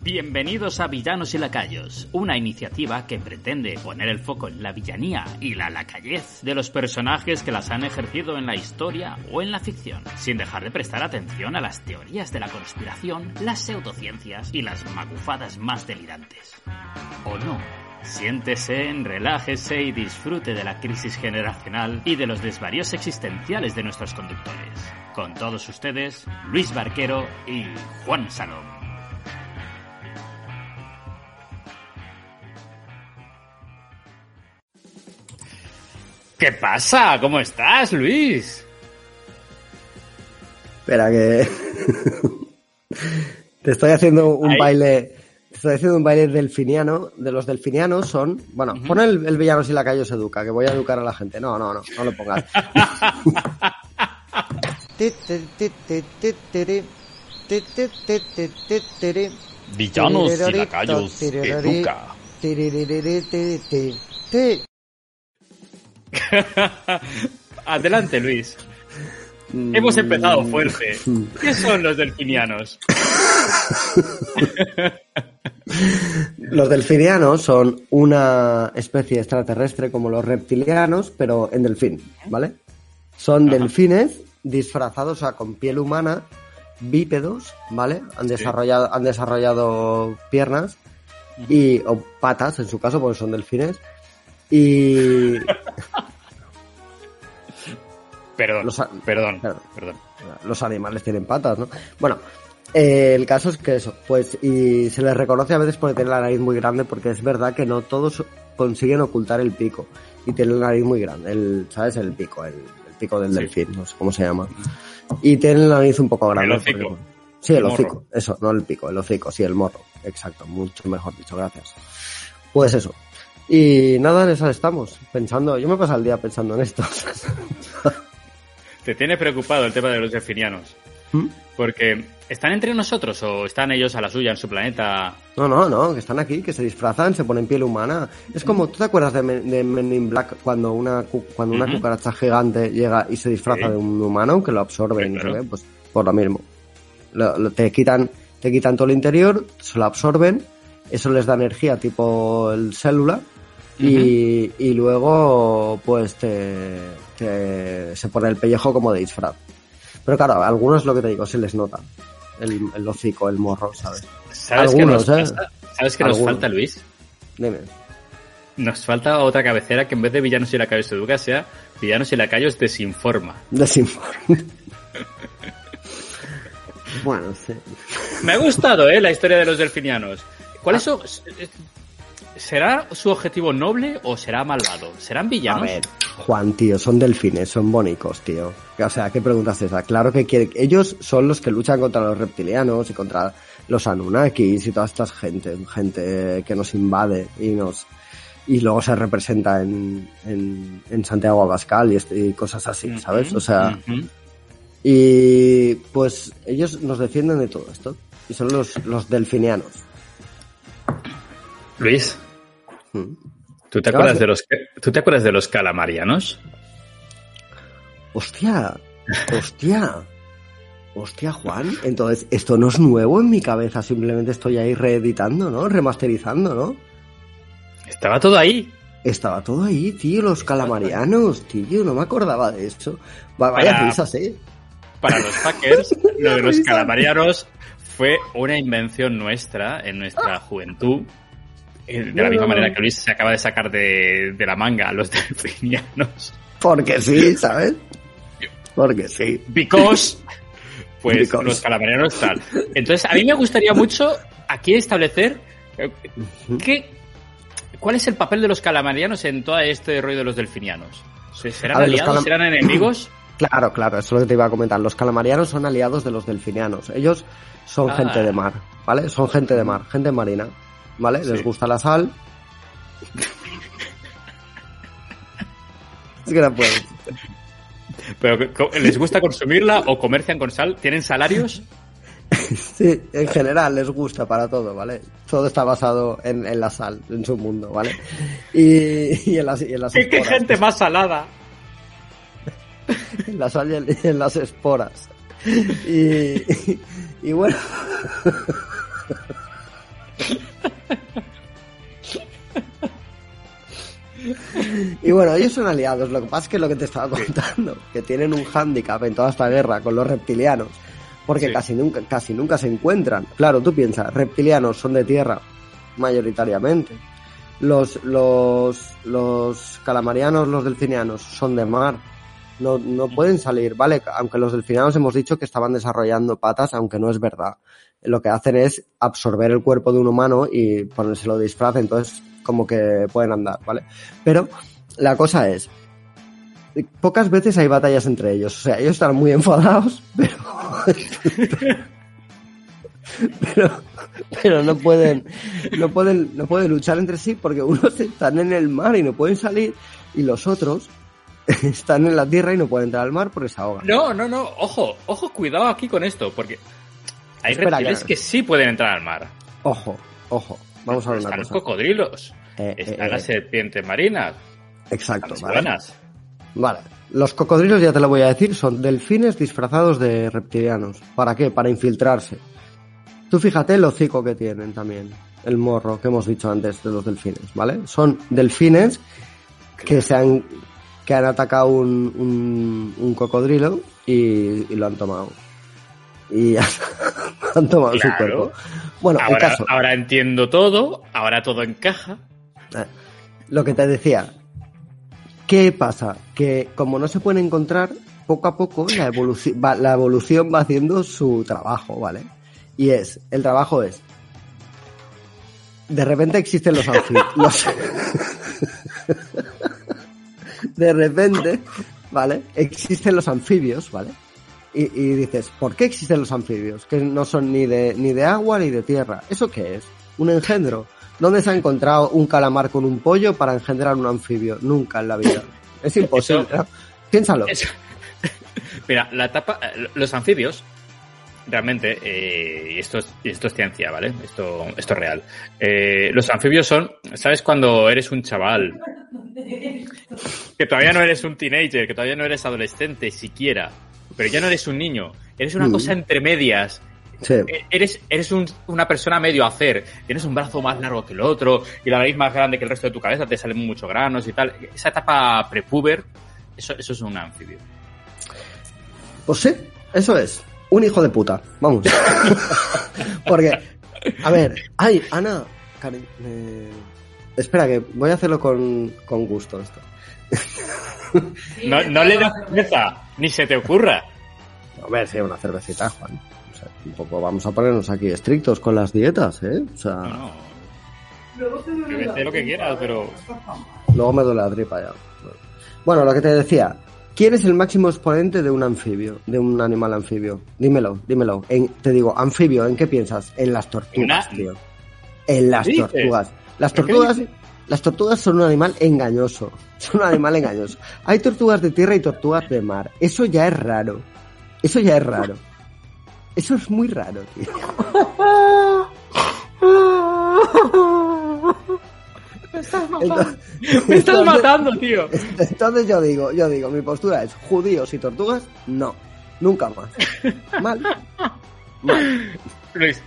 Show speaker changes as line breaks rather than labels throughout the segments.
Bienvenidos a Villanos y Lacayos, una iniciativa que pretende poner el foco en la villanía y la lacayez de los personajes que las han ejercido en la historia o en la ficción, sin dejar de prestar atención a las teorías de la conspiración, las pseudociencias y las magufadas más delirantes. ¿O no? Siéntese, relájese y disfrute de la crisis generacional y de los desvaríos existenciales de nuestros conductores. Con todos ustedes, Luis Barquero y Juan Salom. ¿Qué pasa? ¿Cómo estás, Luis?
Espera que te estoy haciendo un baile, te estoy haciendo un baile delfiniano. De los delfinianos son, bueno, pon el, el villano si la calle se educa, que voy a educar a la gente. No, no, no, no lo pongas.
Villanos y lacayos educa. Adelante, Luis. Hemos empezado fuerte. ¿Qué son los delfinianos?
los delfinianos son una especie extraterrestre como los reptilianos, pero en delfín, ¿vale? Son delfines disfrazados a con piel humana, bípedos, ¿vale? Han desarrollado, han desarrollado piernas y o patas, en su caso, porque son delfines. Y
Perdón, los, perdón, perdón.
Los animales tienen patas, ¿no? Bueno, eh, el caso es que eso, pues, y se les reconoce a veces por tener la nariz muy grande, porque es verdad que no todos consiguen ocultar el pico. Y tienen la nariz muy grande, el, ¿sabes? El pico, el, pico del delfín, no sé cómo se llama. Y tienen la nariz un poco grande.
El hocico.
sí, el, hocico, eso, no el pico, el hocico, sí, el morro. Exacto, mucho mejor dicho, gracias. Pues eso. Y nada, en eso estamos, pensando, yo me paso el día pensando en esto.
¿Te tiene preocupado el tema de los delfinianos? ¿Mm? Porque ¿están entre nosotros o están ellos a la suya en su planeta?
No, no, no, que están aquí, que se disfrazan, se ponen piel humana. Es como, ¿tú te acuerdas de, Men, in Black cuando una, cuando una cucaracha gigante llega y se disfraza de un humano que lo absorbe y no sé Pues por lo mismo. te quitan, te quitan todo el interior, se lo absorben, eso les da energía tipo el célula y, y luego pues te, se pone el pellejo como de disfraz. Pero claro, a algunos lo que te digo, se les nota el, el hocico, el morro, ¿sabes?
¿Sabes qué nos, ¿eh? ¿Sabes qué nos falta, Luis?
Dime.
Nos falta otra cabecera que en vez de villanos y lacayos educa sea villanos y lacayos desinforma.
Desinforma. bueno, sí.
Me ha gustado, ¿eh? La historia de los delfinianos. ¿Cuál es ah. ¿Será su objetivo noble o será malvado? ¿Serán villanos?
A ver, Juan, tío, son delfines, son bónicos, tío. O sea, ¿qué preguntas es esa? Claro que quieren... Ellos son los que luchan contra los reptilianos y contra los Anunnakis y toda esta gente, gente que nos invade y nos... Y luego se representa en, en, Santiago Abascal y, este, cosas así, ¿sabes? O sea... Y pues ellos nos defienden de todo esto. Y son los, los delfinianos.
Luis. ¿Tú te, acuerdas de los, ¿Tú te acuerdas de los calamarianos?
Hostia, hostia. Hostia, Juan. Entonces, esto no es nuevo en mi cabeza, simplemente estoy ahí reeditando, ¿no? Remasterizando, ¿no?
Estaba todo ahí.
Estaba todo ahí, tío, los calamarianos, tío, no me acordaba de eso. Vaya para, risas, ¿eh?
Para los hackers, lo de los calamarianos fue una invención nuestra en nuestra juventud de la misma manera que Luis se acaba de sacar de, la manga a los delfinianos.
Porque sí, ¿sabes? Porque sí.
Because, pues los calamarianos tal. Entonces, a mí me gustaría mucho aquí establecer eh, cuál es el papel de los calamarianos en todo este rollo de los delfinianos. ¿Serán aliados? ¿Serán enemigos?
Claro, claro, eso es lo que te iba a comentar. Los calamarianos son aliados de los delfinianos. Ellos son ah. gente de mar, ¿vale? Son gente de mar, gente marina. ¿Vale? Les gusta la sal. es que no puedo.
¿Pero les gusta consumirla o comercian con sal? ¿Tienen salarios?
Sí, en general les gusta para todo, ¿vale? Todo está basado en, la sal, en su mundo, ¿vale? Y, en las, y en las
¿Qué, gente más salada?
en la sal y en, las esporas. Y, y bueno... Y bueno, ellos son aliados. Lo que pasa es que lo que te estaba contando, que tienen un hándicap en toda esta guerra con los reptilianos, porque casi, nunca, casi nunca se encuentran. Claro, tú piensas, reptilianos son de tierra mayoritariamente. Los, los, los calamarianos, los delfinianos son de mar. No, no pueden salir, ¿vale? Aunque los delfinianos hemos dicho que estaban desarrollando patas, aunque no es verdad. Lo que hacen es absorber el cuerpo de un humano y ponérselo de disfraz, entonces como que pueden andar, ¿vale? Pero la cosa es, pocas veces hay batallas entre ellos. O sea, ellos están muy enfadados, pero. pero, pero no pueden, no pueden, no pueden luchar entre sí porque unos están en el mar y no pueden salir y los otros están en la tierra y no pueden entrar al mar porque se ahogan.
No, no, no, ojo, ojo, cuidado aquí con esto, porque hay reptiles que... sí pueden entrar al mar.
Ojo, ojo, vamos a ver
una Están los cocodrilos, eh, están eh, las eh. serpientes marinas.
Exacto, ¿vale? Vale. Los cocodrilos, ya te lo voy a decir, son delfines disfrazados de reptilianos. ¿Para qué? Para infiltrarse. Tú fíjate el hocico que tienen también, el morro que hemos dicho antes de los delfines, ¿vale? Son delfines que se han, que han atacado un, un, cocodrilo y, lo han tomado. Y han tomado su cuerpo.
Bueno, ahora, ahora entiendo todo, ahora todo encaja.
Eh, lo que te decía, ¿Qué pasa? Que como no se pueden encontrar, poco a poco la evolución va, la evolución va haciendo su trabajo, ¿vale? Y es, el trabajo es, de repente existen los anfibios. de repente, ¿vale? Existen los anfibios, ¿vale? Y, y, dices, ¿por qué existen los anfibios? Que no son ni de, ni de agua ni de tierra. ¿Eso qué es? Un engendro. ¿Dónde se ha encontrado un calamar con un pollo para engendrar un anfibio? Nunca en la vida. Es imposible. Piénsalo.
Mira, la etapa, los anfibios, realmente, eh, y esto es, esto es ciencia, ¿vale? Esto, esto es real. Eh, los anfibios son, ¿sabes cuando eres un chaval? Que todavía no eres un teenager, que todavía no eres adolescente siquiera, pero ya no eres un niño, eres una mm. cosa entre medias eh, eres, eres una persona medio hacer. Tienes un brazo más largo que el otro y la nariz más grande que el resto de tu cabeza, te salen muchos granos y tal. Esa etapa prepuber, eso, eso es un anfibio.
Pues sí, eso es. Un hijo de puta. Vamos. Porque, a ver, ay, Ana, espera, que voy a hacerlo con, con gusto esto.
no, no le das cerveza, ni se te ocurra.
A ver, si una cervecita, Juan un poco vamos a ponernos aquí estrictos con las dietas, ¿eh? O sea... No,
no. lo que quieras, pero...
Luego me duele la tripa ya. Bueno, lo que te decía. ¿Quién es el máximo exponente de un anfibio, de un animal anfibio? Dímelo, dímelo. te digo, anfibio, ¿en qué piensas? En las tortugas, tío. En las tortugas. Las tortugas, las tortugas son un animal engañoso. Son un animal engañoso. Hay tortugas de tierra y tortugas de mar. Eso ya es raro. Eso ya es raro. Eso es muy raro, tío.
Me estás, matando, tío.
Entonces yo digo, yo digo, mi postura es judíos y tortugas, no. Nunca más. Mal. Mal.
Luis.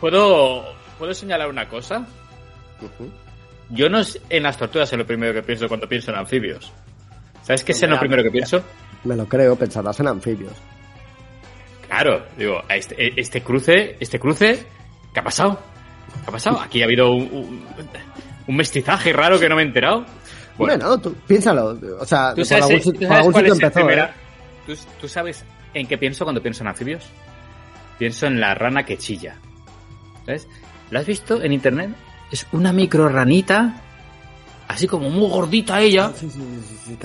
¿Puedo, ¿Puedo señalar una cosa? Yo no es en las tortugas es lo primero que pienso cuando pienso en anfibios. ¿Sabes qué es lo primero que pienso?
Me lo creo, pensarás en anfibios.
Claro, digo, este, este cruce, este cruce, ¿qué ha pasado? ¿Qué ha pasado? Aquí ha habido un, mestizaje raro que no me he enterado.
Bueno, tú, piénsalo. O sea, ¿Tú sabes, empezó, ¿eh?
¿Tú, sabes en qué pienso cuando pienso en anfibios? Pienso en la rana que chilla. ¿Sabes? ¿Lo has visto en internet? Es una micro ranita así como muy gordita ella.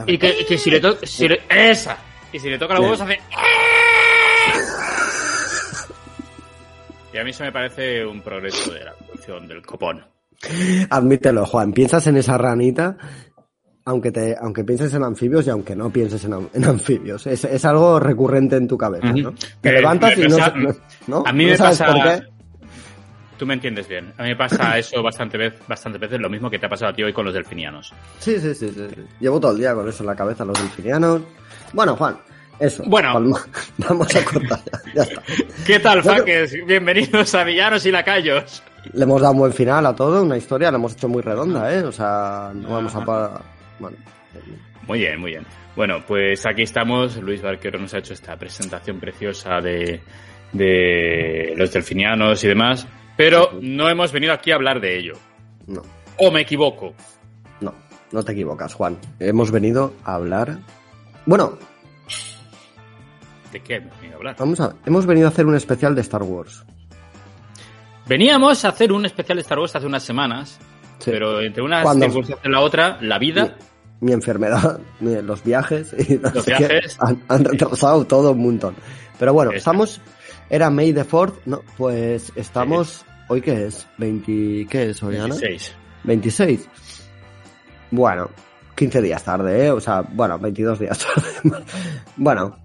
y que, si le toca. Si esa. Y si le toca la huevos hace. y a mí eso me parece un progreso de la producción del copón.
Admítelo, Juan. Piensas en esa ranita aunque te, aunque pienses en anfibios y aunque no pienses en, anfibios. Es, es, algo recurrente en tu cabeza, ¿no? Te levantas y no,
A mí me pasa, por qué. Tú me entiendes bien. A mí me pasa eso bastante, vez, bastante veces, lo mismo que te ha pasado a ti hoy con los delfinianos.
Sí, sí, sí, sí. Llevo todo el día con eso en la cabeza, los delfinianos. Bueno, Juan, eso.
Bueno,
vamos a cortar ya, está.
¿Qué tal, Faques? Bienvenidos a Villanos y Lacayos.
Le hemos dado un buen final a todo, una historia, la hemos hecho muy redonda, ¿eh? O sea, no vamos a... Bueno.
Muy bien, muy bien. Bueno, pues aquí estamos. Luis Barquero nos ha hecho esta presentación preciosa de, de los delfinianos y demás, pero no hemos venido aquí a hablar de ello.
No.
¿O me equivoco?
No, no te equivocas, Juan. Hemos venido a hablar... Bueno,
¿De qué hemos venido a hablar?
Vamos a, hemos venido a hacer un especial de Star Wars.
Veníamos a hacer un especial de Star Wars hace unas semanas,
Sí.
pero entre una circunstancia y la otra, la vida,
Mi, mi enfermedad, los viajes y no
Los viajes.
han, han retrasado todo un montón. Pero bueno, estamos... Era May the 4 no, pues estamos... ¿Hoy qué es? 20... ¿Qué es hoy, Ana?
16.
26. Bueno, 15 días tarde, ¿eh? O sea, bueno, 22 días tarde. bueno.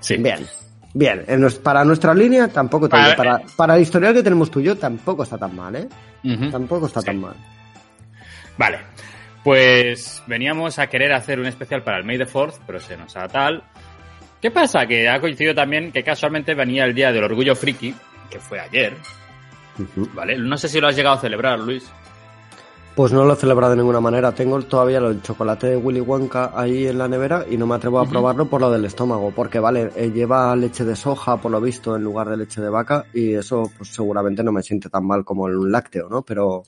Sí.
bien. Bien, para nuestra línea tampoco te
Para-
para, para el historial que tenemos tú y yo tampoco está tan mal, ¿eh? Tampoco está
Sí.
tan mal.
Vale. Pues veníamos a querer hacer un especial para el May the 4th, pero se nos ha tal. ¿Qué pasa? Que ha coincidido también que casualmente venía el día del orgullo friki, que fue ayer. ¿vale? No sé si lo has llegado a celebrar, Luis.
Pues no lo he celebrado de ninguna manera. Tengo todavía el chocolate de Willy Wonka ahí en la nevera y no me atrevo a probarlo por lo del estómago. Porque, vale, eh, lleva leche de soja, por lo visto, en lugar de leche de vaca y eso pues seguramente no me siente tan mal como un lácteo, ¿no? Pero.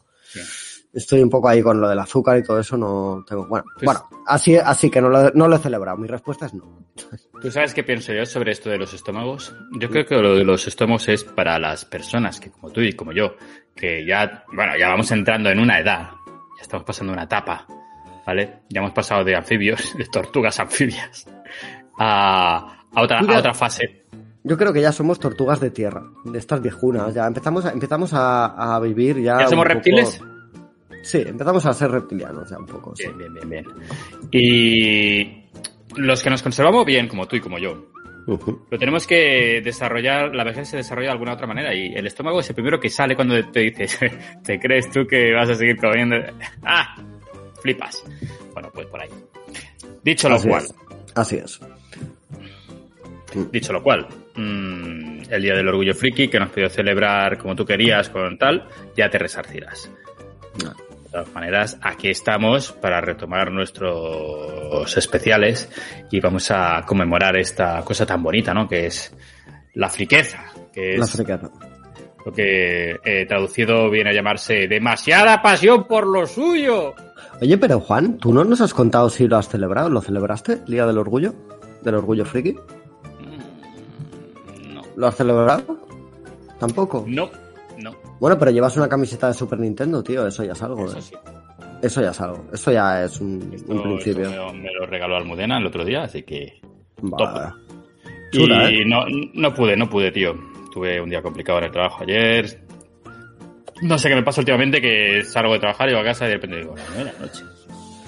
Estoy un poco ahí con lo del azúcar y todo eso, no tengo... Bueno,
Pues-
bueno así, así que no lo, no lo he celebrado. Mi respuesta es no.
¿Tú sabes qué pienso yo sobre esto de los estómagos? Yo creo que lo de los estómagos es para las personas que, como tú y como yo, que ya, bueno, ya vamos entrando en una edad, ya estamos pasando una etapa, ¿vale? Ya hemos pasado de anfibios, de tortugas anfibias, a, a otra, a otra fase.
Yo creo que ya somos tortugas de tierra, de estas viejunas. Ya empezamos a, empezamos a, a vivir ya...
¿Ya somos
poco-
reptiles?
Sí, empezamos a ser reptilianos ya un poco. sí.
Bien, bien, bien, bien. Y los que nos conservamos bien, como tú y como yo. Pero tenemos que desarrollar, la vejez se desarrolla de alguna otra manera y el estómago es el primero que sale cuando te dices, ¿te crees tú que vas a seguir comiendo? ¡Ah! Flipas. Bueno, pues por ahí. Dicho lo
Así
cual,
es. Así es.
dicho lo cual, mm, el Día del Orgullo Friki, que nos pidió celebrar como tú querías con tal, ya te resarcirás. De todas maneras, aquí estamos para retomar nuestros especiales y vamos a conmemorar esta cosa tan bonita, ¿no? Que es la friqueza, que
La
es
friqueza.
lo que eh, traducido viene a llamarse demasiada pasión por lo suyo.
Oye, pero Juan, ¿tú no nos has contado si lo has celebrado? ¿Lo celebraste? ¿El Día del Orgullo? ¿Del Orgullo Friki?
No,
¿Lo has celebrado? Tampoco.
no,
Bueno, pero llevas una camiseta de Super Nintendo, tío. Eso ya es algo,
eso
¿eh?
sí.
Eso ya es algo. Eso ya es un,
Esto-
un principio.
me, me lo regaló Almudena el otro día, así que
Vale.
Y
Chula, ¿eh?
no, no pude, no pude, tío. Tuve un día complicado en el trabajo ayer. No sé qué me pasa últimamente que salgo de trabajar y voy a casa y de repente digo, las nueve de la noche.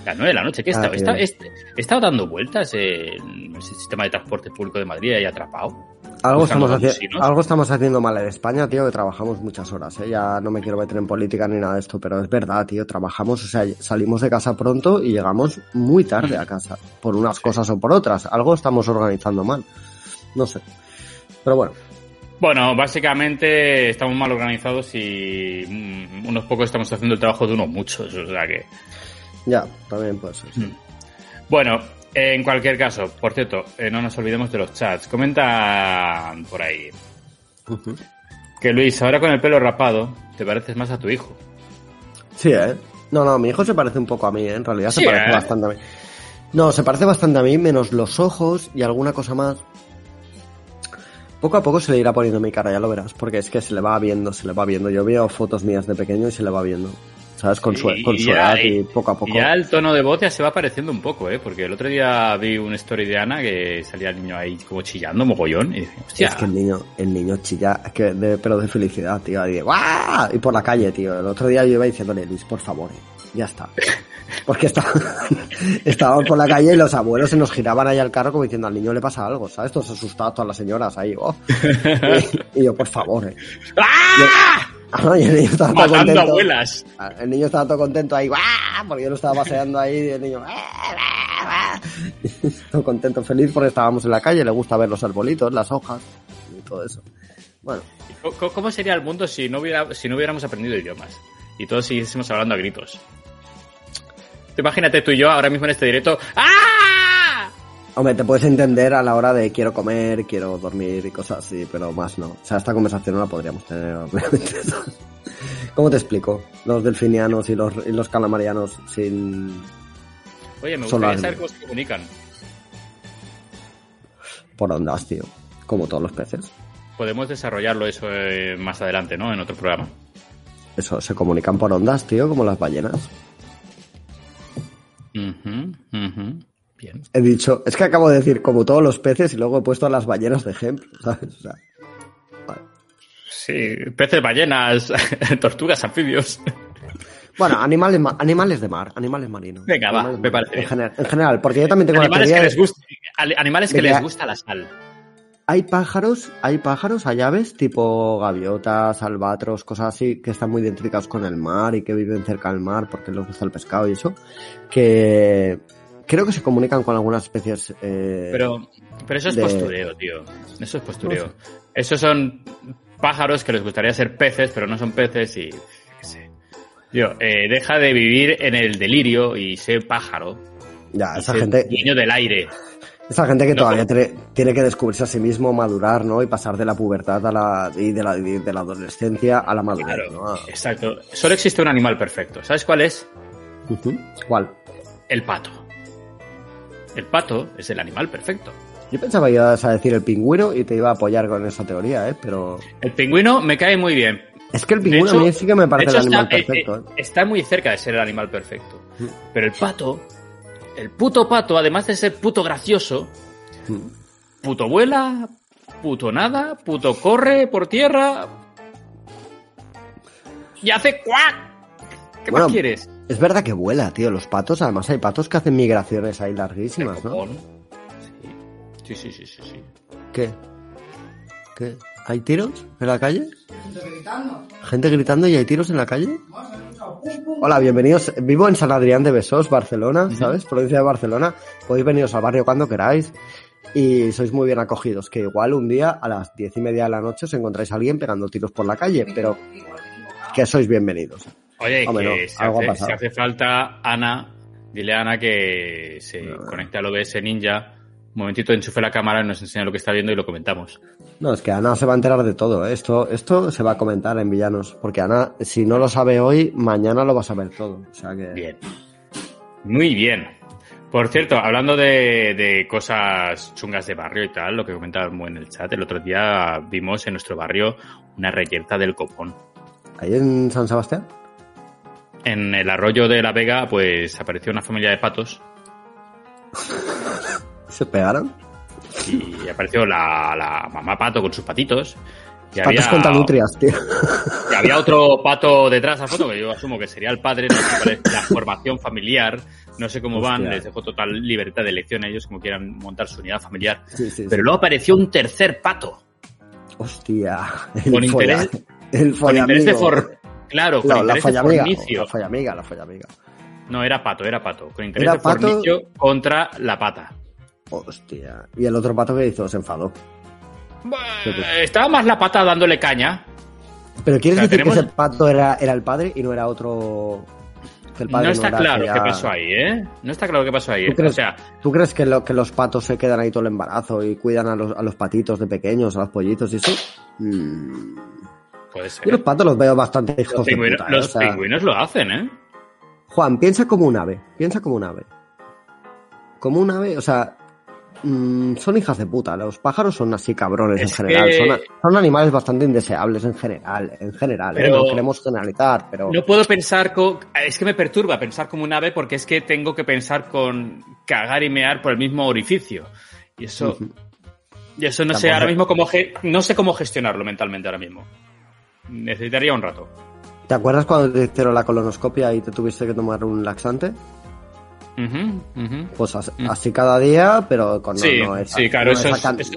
Las nueve de la noche, ¿qué he
Ah,
estado?
tío.
He estado- he- he estado dando vueltas en el sistema de transporte público de Madrid y atrapado.
Algo estamos, haci-
golosinos.
algo estamos haciendo mal en España, tío, que trabajamos muchas horas, ¿eh? Ya no me quiero meter en política ni nada de esto, pero es verdad, tío, trabajamos, o sea, salimos de casa pronto y llegamos muy tarde a casa, por unas cosas o por otras. Algo estamos organizando mal. No sé. Pero bueno,
Bueno, básicamente estamos mal organizados y mm, unos pocos estamos haciendo el trabajo de unos muchos, o sea que...
ya, también puede ser. sí.
Bueno, en cualquier caso, por cierto, eh, no nos olvidemos de los chats. Comentan por ahí que Luis, ahora con el pelo rapado, te pareces más a tu hijo.
Sí, ¿eh? No, no, mi hijo se parece un poco a mí, ¿eh? En realidad se parece
¿eh?
bastante a mí. No, se parece bastante a mí, menos los ojos y alguna cosa más. Poco a poco se le irá poniendo mi cara, ya lo verás, porque es que se le va viendo, se le va viendo. Yo veo fotos mías de pequeño y se le va viendo. ¿Sabes? Con su,
Y-
con su
y ya-
edad y poco a poco.
Y ya el tono de voz ya se va pareciendo un poco, ¿eh? Porque el otro día vi una story de Ana que salía el niño ahí como chillando mogollón y dije, hostia,
Es que el niño, el niño chilla, que de, pero de felicidad, tío. Y, de, ¡guau! y por la calle, tío. El otro día yo iba diciéndole, Luis, por favor, eh, ya está. Porque está, estábamos por la calle y los abuelos se nos giraban ahí al carro como diciendo, al niño le pasa algo, ¿sabes? Todos asustados, todas las señoras ahí, oh. y, y yo, por favor, eh.
¡Ah!
Y el niño estaba todo
matando
contento.
abuelas.
El niño estaba todo contento ahí, ¡guau! Porque yo lo estaba paseando ahí y el niño, ¡guau, guau, guau! todo contento, feliz porque estábamos en la calle, le gusta ver los arbolitos, las hojas y todo eso. Bueno.
¿Cómo sería el mundo si no, hubiera, si no hubiéramos aprendido idiomas? Y todos siguiésemos hablando a gritos. Imagínate tú y yo ahora mismo en este directo. ¡Ah!
Hombre, te puedes entender a la hora de quiero comer, quiero dormir y cosas así, pero más no. O sea, esta conversación no la podríamos tener, obviamente. ¿Cómo te explico? Los delfinianos y los, y los calamarianos sin...
Oye, me gustaría saber cómo se comunican.
Por ondas, tío. Como todos los peces.
Podemos desarrollarlo eso eh, más adelante, ¿no? En otro programa.
Eso, se comunican por ondas, tío, como las ballenas. He dicho, es que acabo de decir como todos los peces y luego he puesto a las ballenas de ejemplo, ¿sabes? O sea,
Sí, peces, ballenas, tortugas, anfibios.
Bueno, animales, animales de mar, animales marinos.
Venga,
va,
me parece.
En, en, general, porque yo también tengo
animales
la
que les gusta, Animales que les gusta la sal.
Hay pájaros, hay pájaros, hay aves tipo gaviotas, albatros, cosas así, que están muy identificados con el mar y que viven cerca del mar porque les gusta el pescado y eso, que creo que se comunican con algunas especies. Eh,
pero, pero eso es postureo, tío. Eso es postureo. Esos son pájaros que les gustaría ser peces, pero no son peces y. qué sé. Tío, eh, deja de vivir en el delirio y sé pájaro.
Ya, esa gente.
Niño del aire.
Esa gente que no, todavía tiene, tiene, que descubrirse a sí mismo, madurar, ¿no? Y pasar de la pubertad a la, y de, la, de la adolescencia a la madurez,
claro,
¿no?
Exacto. Solo existe un animal perfecto. ¿Sabes cuál es?
¿Cuál?
El pato. El pato es el animal perfecto.
Yo pensaba que ibas a decir el pingüino y te iba a apoyar con esa teoría, ¿eh? Pero...
El pingüino me cae muy bien.
Es que el pingüino hecho, a mí sí que me parece el animal
está,
perfecto.
Eh, eh, está muy cerca de ser el animal perfecto. Mm. Pero el pato, el puto pato, además de ser puto gracioso, mm. puto vuela, puto nada, puto corre por tierra y hace cuac. ¿Qué
bueno,
más quieres?
Es verdad que vuela, tío. Los patos, además hay patos que hacen migraciones ahí larguísimas, ¿no?
Sí, sí, sí, sí, sí.
¿Qué? ¿Qué? ¿Hay tiros en la calle? Gente gritando. ¿Gente gritando y hay tiros en la calle? Hola, bienvenidos. Vivo en San Adrián de Besós, Barcelona, ¿sabes? Provincia de Barcelona. Podéis veniros al barrio cuando queráis y sois muy bien acogidos. Que igual un día a las diez y media de la noche os encontráis a alguien pegando tiros por la calle, pero que sois bienvenidos.
Oye, Hombre, que no, si, hace, si, hace, falta, Ana, dile a Ana que se no, conecte al OBS Ninja. Un momentito, enchufe la cámara, nos enseña lo que está viendo y lo comentamos.
No, es que Ana se va a enterar de todo. ¿eh? Esto, esto se va a comentar en Villanos. Porque Ana, si no lo sabe hoy, mañana lo va a saber todo. O sea que...
Bien. Muy bien. Por cierto, hablando de, de, cosas chungas de barrio y tal, lo que comentábamos en el chat, el otro día vimos en nuestro barrio una reyerta del copón.
¿Ahí en San Sebastián?
En el arroyo de la Vega, pues apareció una familia de patos.
¿Se pegaron?
Y apareció la, la mamá pato con sus patitos.
Y patos había, contra nutrias, tío.
Y había otro pato detrás de la foto, que yo asumo que sería el padre, no sé cuál es la formación familiar, no sé cómo Hostia. van, les dejó total libertad de elección a ellos, como quieran montar su unidad familiar.
Sí, sí,
Pero
sí.
luego apareció un tercer pato.
Hostia.
Con interés,
el
con interés de for, Claro, con
no, la follamiga,
fornicio.
La follamiga, la follamiga.
No, era pato, era pato. Con interés
¿Era
de
pato?
fornicio contra la pata.
Hostia. ¿Y el otro pato que hizo? Se enfadó.
Eh, Estaba más la pata dándole caña.
Pero ¿quieres
O sea,
decir
tenemos-
que ese pato era, era el padre y no era otro... Que el padre
No está claro
ya-
qué pasó ahí, ¿eh? No está claro qué pasó ahí.
¿Tú crees,
O sea,
¿tú crees que, lo- que los patos se quedan ahí todo el embarazo y cuidan a los, a los patitos de pequeños, a los pollitos y eso? Mm.
Puede ser.
Yo los patos los veo bastante hijos
Los,
de
pingüinos,
puta, ¿eh?
los
O sea,
pingüinos lo hacen, ¿eh?
Juan, piensa como un ave. Piensa como un ave. Como un ave, o sea, mm, son hijas de puta. Los pájaros son así cabrones
Es
en general.
que-
Son, son animales bastante indeseables en general. En general, ¿eh?
Pero-
no queremos generalizar, pero.
No puedo pensar con... Es que me perturba pensar como un ave porque es que tengo que pensar con cagar y mear por el mismo orificio. Y eso... Y eso no sé ahora mismo cómo... No sé cómo gestionarlo mentalmente ahora mismo. Necesitaría un rato.
¿Te acuerdas cuando te hicieron la colonoscopia y te tuviste que tomar un laxante? Pues
Mm.
así cada día, pero con no,
sí,
no esa-
sí, claro,
no
eso
esa
es...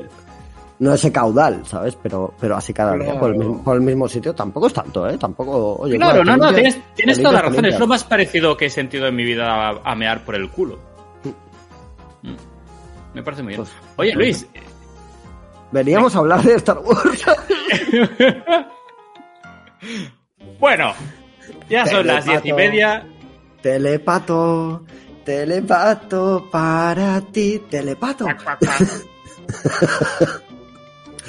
no ese caudal, ¿sabes? Pero, pero así cada día, por el, mismo, por el mismo sitio. Tampoco es tanto, ¿eh? Tampoco. Oye,
Claro, no, no, tienes, tienes toda la razón. Es lo más parecido que he sentido en mi vida a, a mear por el culo. Mm. Me parece muy bien.
Pues-
Oye,
pues-
Luis,
Veníamos a hablar de Star Wars.
bueno, ya son las diez y media.
Telepato, telepato para ti, telepato.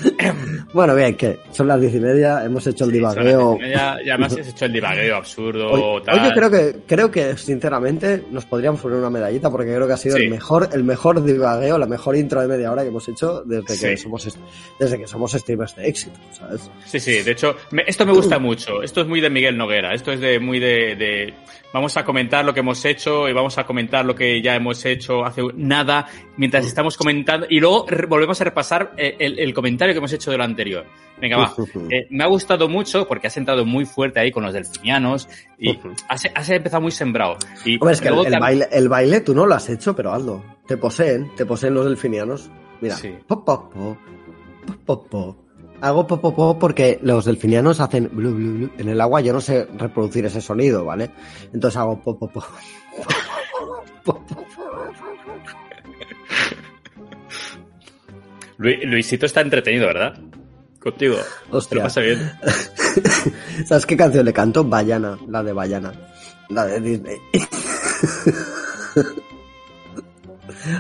bueno, bien, que son las diez y media, hemos hecho el divagueo.
Ya, ya más has hecho el divagueo absurdo.
Hoy,
tal.
yo creo que, creo que, sinceramente, nos podríamos poner una medallita porque creo que ha sido
Sí.
el mejor, el mejor divagueo, la mejor intro de media hora que hemos hecho desde que somos, desde que somos streamers de éxito, ¿sabes?
Sí, sí, de hecho, me- esto me gusta mucho. Esto es muy de Miguel Noguera. Esto es de muy de, de- Vamos a comentar lo que hemos hecho y vamos a comentar lo que ya hemos hecho hace nada mientras estamos comentando y luego volvemos a repasar eh, el, el comentario que hemos hecho de lo anterior. Venga, va. Eh, me ha gustado mucho porque has entrado muy fuerte ahí con los delfinianos y has, has empezado muy sembrado. Y
Hombre, es que el, baile, el baile tú no lo has hecho, pero hazlo. Te poseen, te poseen los delfinianos. Mira,
Sí.
pop, pop, pop, pop, pop, pop. Hago pop, pop, pop porque los delfinianos hacen blu, blu, blu. En el agua yo no sé reproducir ese sonido, ¿vale? Entonces hago pop, pop, pop. Pop, pop.
Lu- Luisito está entretenido, ¿verdad? Contigo.
Hostia.
lo pasa bien.
¿Sabes qué canción le canto? Bayana, la de Bayana. La de Disney.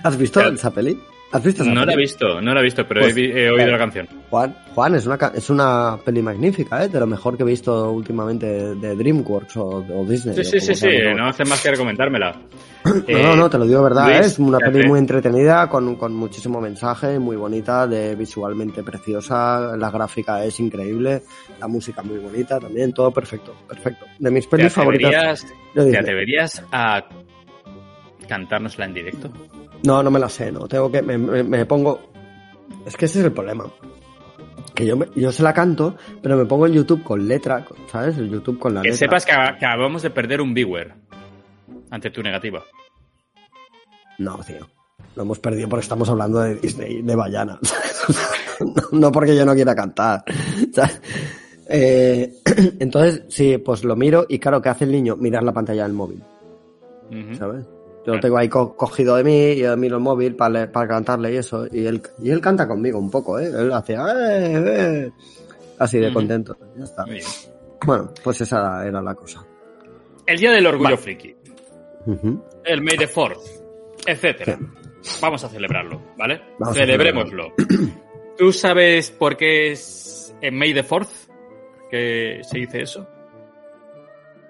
¿Has visto
Claro.
esa peli? ¿Has visto esa
No la he visto, no la he visto, pero
Pues,
he, he oído
claro.
la canción.
Juan, Juan, es una, es una peli magnífica, ¿eh? De lo mejor que he visto últimamente de DreamWorks o, o Disney.
Sí,
o
sí, sí, sí,
no-
hace más que recomendármela.
No, no, no, te lo digo verdad,
Luis,
¿eh? es una peli muy entretenida, con, con muchísimo mensaje, muy bonita, de visualmente preciosa, la gráfica es increíble, la música muy bonita también, todo perfecto, perfecto. De mis
¿Te
pelis favoritas.
¿Te atreverías a cantárnosla en directo?
No, no me la sé, no. Tengo que. Me, me- me pongo. Es que ese es el problema. Que yo, me- yo se la canto, pero me pongo el YouTube con letra, ¿sabes? El YouTube con la
Que
letra.
sepas que, ac- que acabamos de perder un viewer ante tu negativa.
No, tío. Lo hemos perdido porque estamos hablando de Disney, de Bayana. no, no porque yo no quiera cantar. ¿sabes? Eh, entonces, sí, pues lo miro y claro, ¿qué hace el niño? Mirar la pantalla del móvil. ¿sabes? Yo lo tengo ahí co- cogido de mí y yo miro el móvil para, para cantarle y eso. Y él, y él canta conmigo un poco, ¿eh? Él hace... "Eh, eh", Así de contento. Ya está.
Muy bien.
Bueno, pues esa era la cosa.
El día del orgullo
Vale.
friki, el May the Fourth, etcétera. Vamos a celebrarlo, ¿vale?
Vamos
Celebrémoslo. ¿Tú sabes por qué es en May the Fourth que se dice eso?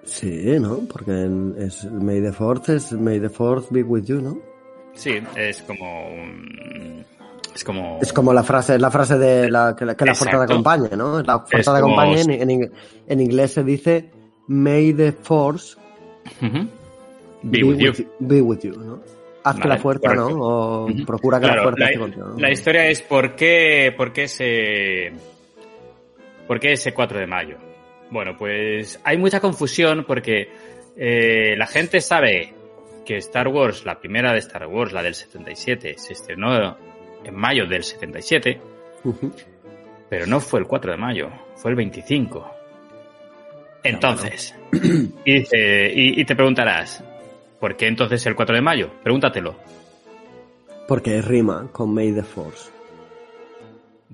Sí, ¿no? Porque en- es May the Fourth es May the Fourth be with you, ¿no?
Sí, es como un- Es como...
Es como la frase, la frase de la, que, la, que la fuerza te acompañe, ¿no? La fuerza
Es
te
como-
acompañe en, en ing- en inglés se dice May the Force.
Be with you.
be with you, ¿no? Haz que la fuerza,
correcto.
¿no? O procura que la fuerza
la,
esté contigo. ¿no?
la historia es por qué, por qué ese, por qué ese 4 de mayo. Bueno, pues hay mucha confusión porque eh, la gente sabe que Star Wars, la primera de Star Wars, la del 77, se estrenó en mayo del 77,
Ujú.
pero no fue el 4 de mayo, fue el 25. Entonces, y, dice- y, y te preguntarás, ¿por qué entonces el 4 de mayo? Pregúntatelo.
Porque rima con May the Force.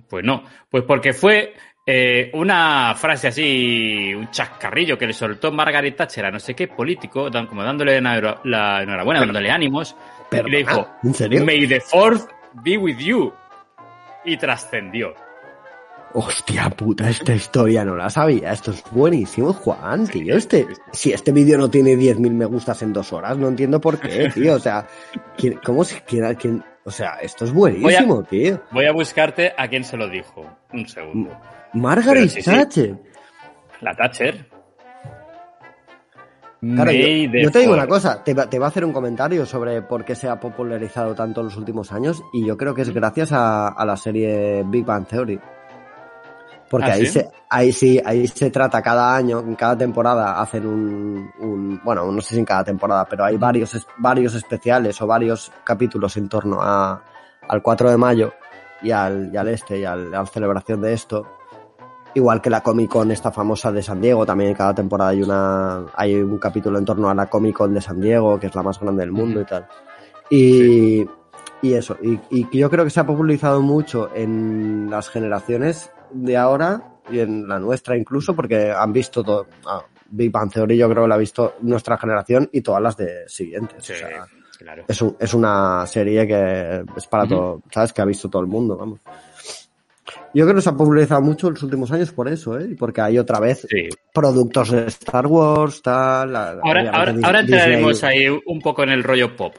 Pues no, pues porque fue eh, una frase así, un chascarrillo que le soltó Margaret Thatcher a no sé qué político, dan- como dándole la, la enhorabuena, dándole ánimos,
Pero,
y le dijo,
¿En serio?
May the fourth be with you. Y trascendió.
Hostia puta, esta historia no la sabía. Esto es buenísimo, Juan, tío. Este, si este vídeo no tiene 10.000 me gustas en dos horas, no entiendo por qué, tío. O sea, ¿quién- ¿cómo se quién- O sea, esto es buenísimo, tío.
Voy a buscarte a quién se lo dijo. Un segundo.
Margaret
sí.
Thatcher.
La Thatcher.
Claro, yo, te digo una cosa, te va, te va a hacer un comentario sobre por qué se ha popularizado tanto en los últimos años y yo creo que es gracias a, a la serie Big Bang Theory. Porque
¿Ah,
ahí,
sí?
se, ahí sí, ahí se trata cada año, en cada temporada hacen un, un, bueno, no sé si en cada temporada, pero hay varios, es- varios especiales o varios capítulos en torno a, al 4 de mayo y al, y al este, y al, a la celebración de esto. Igual que la Comic Con esta famosa de San Diego, también cada temporada hay una hay un capítulo en torno a la Comic Con de San Diego, que es la más grande del mundo y tal. Y, Y eso, y, y yo creo que se ha popularizado mucho en las generaciones de ahora y en la nuestra incluso, porque han visto todo. Ah, Big Bang Theory yo creo que la ha visto nuestra generación y todas las de siguientes.
Sí,
o sea,
claro.
es, un- es una serie que es para todo, ¿sabes? Que ha visto todo el mundo, vamos. Yo creo que se ha popularizado mucho en los últimos años por eso, ¿eh? Porque hay otra vez
Sí.
productos de Star Wars, tal. la-
Ahora, ahora, ahora entraremos ahí un poco en el rollo pop.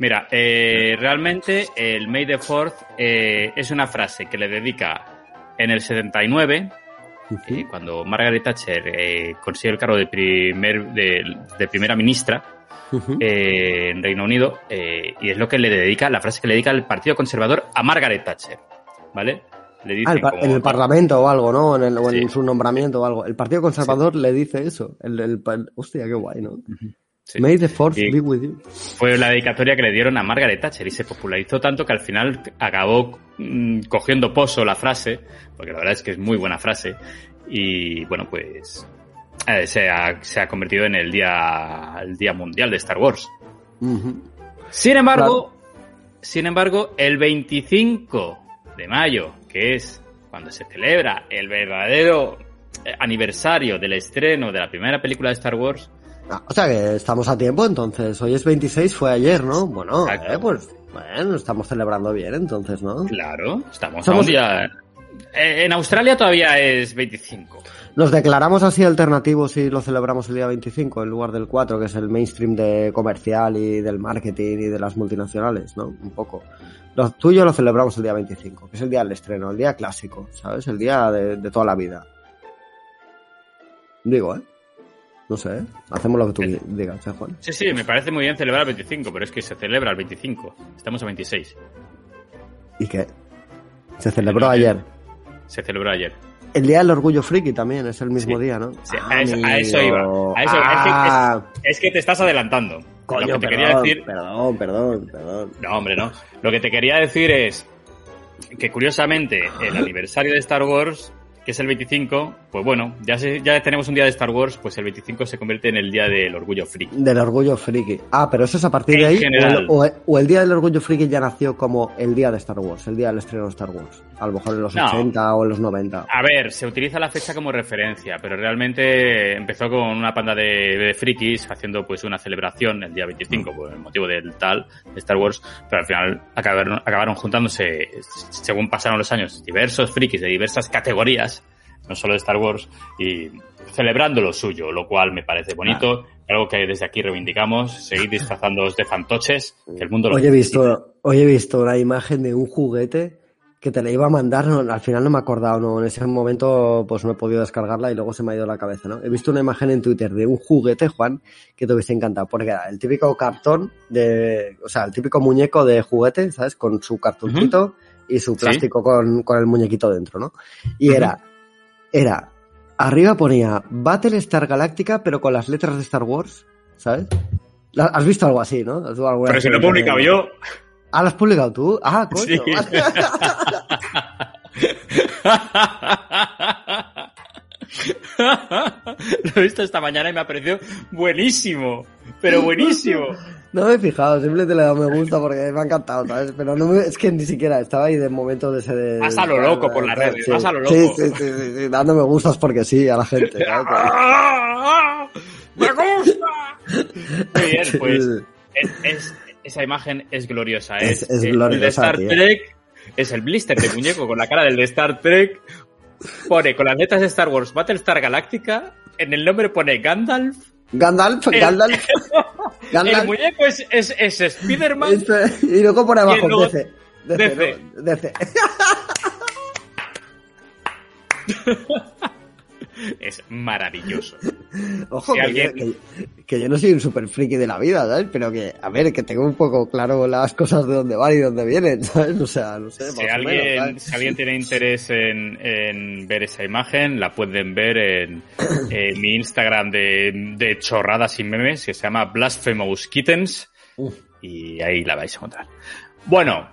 Mira, eh, realmente el May the Fourth eh, es una frase que le dedica en el 79, eh, cuando Margaret Thatcher eh, consigue el cargo de, primer, de, de primera ministra en Reino Unido, y es lo que le dedica, la frase que le dedica el Partido Conservador a Margaret Thatcher, ¿vale? Le
Ah, el en el Parlamento o algo, ¿no? En el, o en
Sí.
su nombramiento o algo. El Partido Conservador le dice eso. El, el, hostia, qué guay, ¿no?
Sí.
May the force be with you.
fue la dedicatoria que le dieron a Margaret Thatcher y se popularizó tanto que al final acabó mm, cogiendo pozo la frase, porque la verdad es que es muy buena frase, y bueno, pues eh, se, ha, se ha convertido en el día, el día mundial de Star Wars. Sin embargo, sin embargo, el 25 de mayo, que es cuando se celebra el verdadero eh, aniversario del estreno de la primera película de Star Wars,
Ah, o sea que estamos a tiempo, entonces. Hoy es 26, fue ayer, ¿no? Bueno, eh, pues bueno, estamos celebrando bien, entonces, ¿no?
claro, estamos
Somos-
a un día... Eh, En Australia todavía es 25.
Nos declaramos así alternativos si lo celebramos el día 25 en lugar del 4, que es el mainstream de comercial y del marketing y de las multinacionales, ¿no? Un poco. Lo tuyo lo celebramos el día 25, que es el día del estreno, el día clásico, ¿sabes? El día de, de toda la vida. Digo, ¿eh? No sé, ¿eh? Hacemos lo que tú
Eh.
digas, ¿eh, Juan?
Sí, sí, me parece muy bien celebrar el 25, pero es que se celebra el 25. Estamos a 26.
¿Y qué? Se celebró ayer.
Se celebró ayer.
El día del orgullo friki también, es el mismo
Sí.
día, ¿no?
Sí, a eso- a eso iba, a eso- es que-
Ah,
Es que te estás adelantando.
Coño,
Lo que te
perdón,
quería decir...
perdón, perdón, perdón.
No, hombre, no. Lo que te quería decir es que curiosamente el aniversario de Star Wars, que es el 25, pues bueno, ya, se- ya tenemos un día de Star Wars, pues el 25 se convierte en el día del orgullo friki.
Del orgullo friki. Ah, pero eso es a partir
En
de ahí.
general.
O el, o el día del orgullo friki ya nació como el día de Star Wars, el día del estreno de Star Wars. A lo mejor en los
No.
80 o en los 90.
A ver, se utiliza la fecha como referencia, pero realmente empezó con una panda de, de frikis haciendo pues una celebración el día 25 por el motivo del tal de Star Wars, pero al final acabaron, acabaron juntándose, según pasaron los años, diversos frikis de diversas categorías, no solo de Star Wars, y celebrando lo suyo, lo cual me parece bonito, algo que desde aquí reivindicamos, seguir disfrazándoos de fantoches, que el mundo lo
Hoy he visto, hoy he visto una imagen de un juguete que te la iba a mandar, no, al final no me he acordado, no, en ese momento pues no he podido descargarla y luego se me ha ido la cabeza, ¿no? He visto una imagen en Twitter de un juguete, Juan, que te hubiese encantado, porque era el típico cartón de, o sea, el típico muñeco de juguete, ¿sabes? Con su cartoncito y su
Sí.
plástico con, con el muñequito dentro, ¿no? Y era, era, arriba ponía Battlestar Galactica, pero con las letras de Star Wars, ¿sabes? ¿Has visto algo así, no? ¿Tú alguna
Pero si lo he publicado yo.
Ah, ¿lo has publicado tú? Ah, coño.
Sí. Lo he visto esta mañana y me ha parecido buenísimo, pero buenísimo.
No me he fijado, simplemente le he dado me gusta porque me ha encantado, ¿sabes? Pero no me- es que ni siquiera estaba ahí de momento de ese... De,
Vas a lo loco por las redes,
sí.
vas a lo
Sí,
loco.
sí, sí, sí, sí, dando me gustas porque sí a la gente. ¿sabes?
¡Ah! ¡Me gusta! Muy bien,
Sí,
pues
sí.
es, es- esa imagen es gloriosa.
Es-
Es,
es
el
gloriosa,
de Star
tío.
Trek, es el blister de muñeco con la cara del de Star Trek. Pone con las letras de Star Wars Battlestar Galactica. En el nombre pone Gandalf.
Gandalf,
El-
Gandalf,
El
Gandalf.
muñeco es, es, es Spider-Man.
Este- y luego por abajo, DC. DC,
DC.
DC.
Es maravilloso.
Ojo,
Si
que,
alguien-
yo, que- que yo no soy un super friki de la vida, ¿sabes? Pero que, a ver, que tengo un poco claro las cosas de dónde van y dónde vienen, ¿sabes? O sea, no sé,
Si alguien, si alguien tiene interés en, en ver esa imagen, la pueden ver en, en mi Instagram de, de chorradas y memes, que se llama Blasphemous Kittens,
Uf.
y ahí la vais a encontrar. Bueno,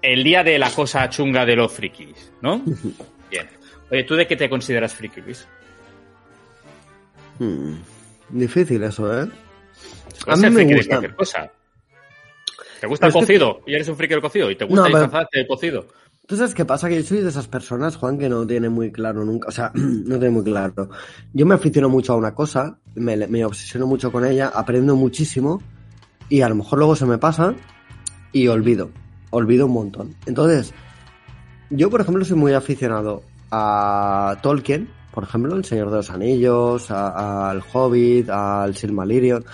el día de la cosa chunga de los frikis, ¿no? Oye, ¿tú de qué te consideras friki, Luis?
Hmm, Difícil eso, ¿eh? A
Puedes
mí me gusta.
cualquier cosa. ¿Te gusta el cocido? Y eres un friki del cocido. ¿Y te gusta disfrazarte del cocido?
¿Tú sabes qué pasa? Que yo soy de esas personas, Juan, que no tiene muy claro nunca, o sea, no tiene muy claro. Yo me aficiono mucho a una cosa, me, me obsesiono mucho con ella, aprendo muchísimo y a lo mejor luego se me pasa y olvido, olvido un montón. Entonces, yo por ejemplo soy muy aficionado a Tolkien, por ejemplo, El Señor de los Anillos, al Hobbit, al Silmarillion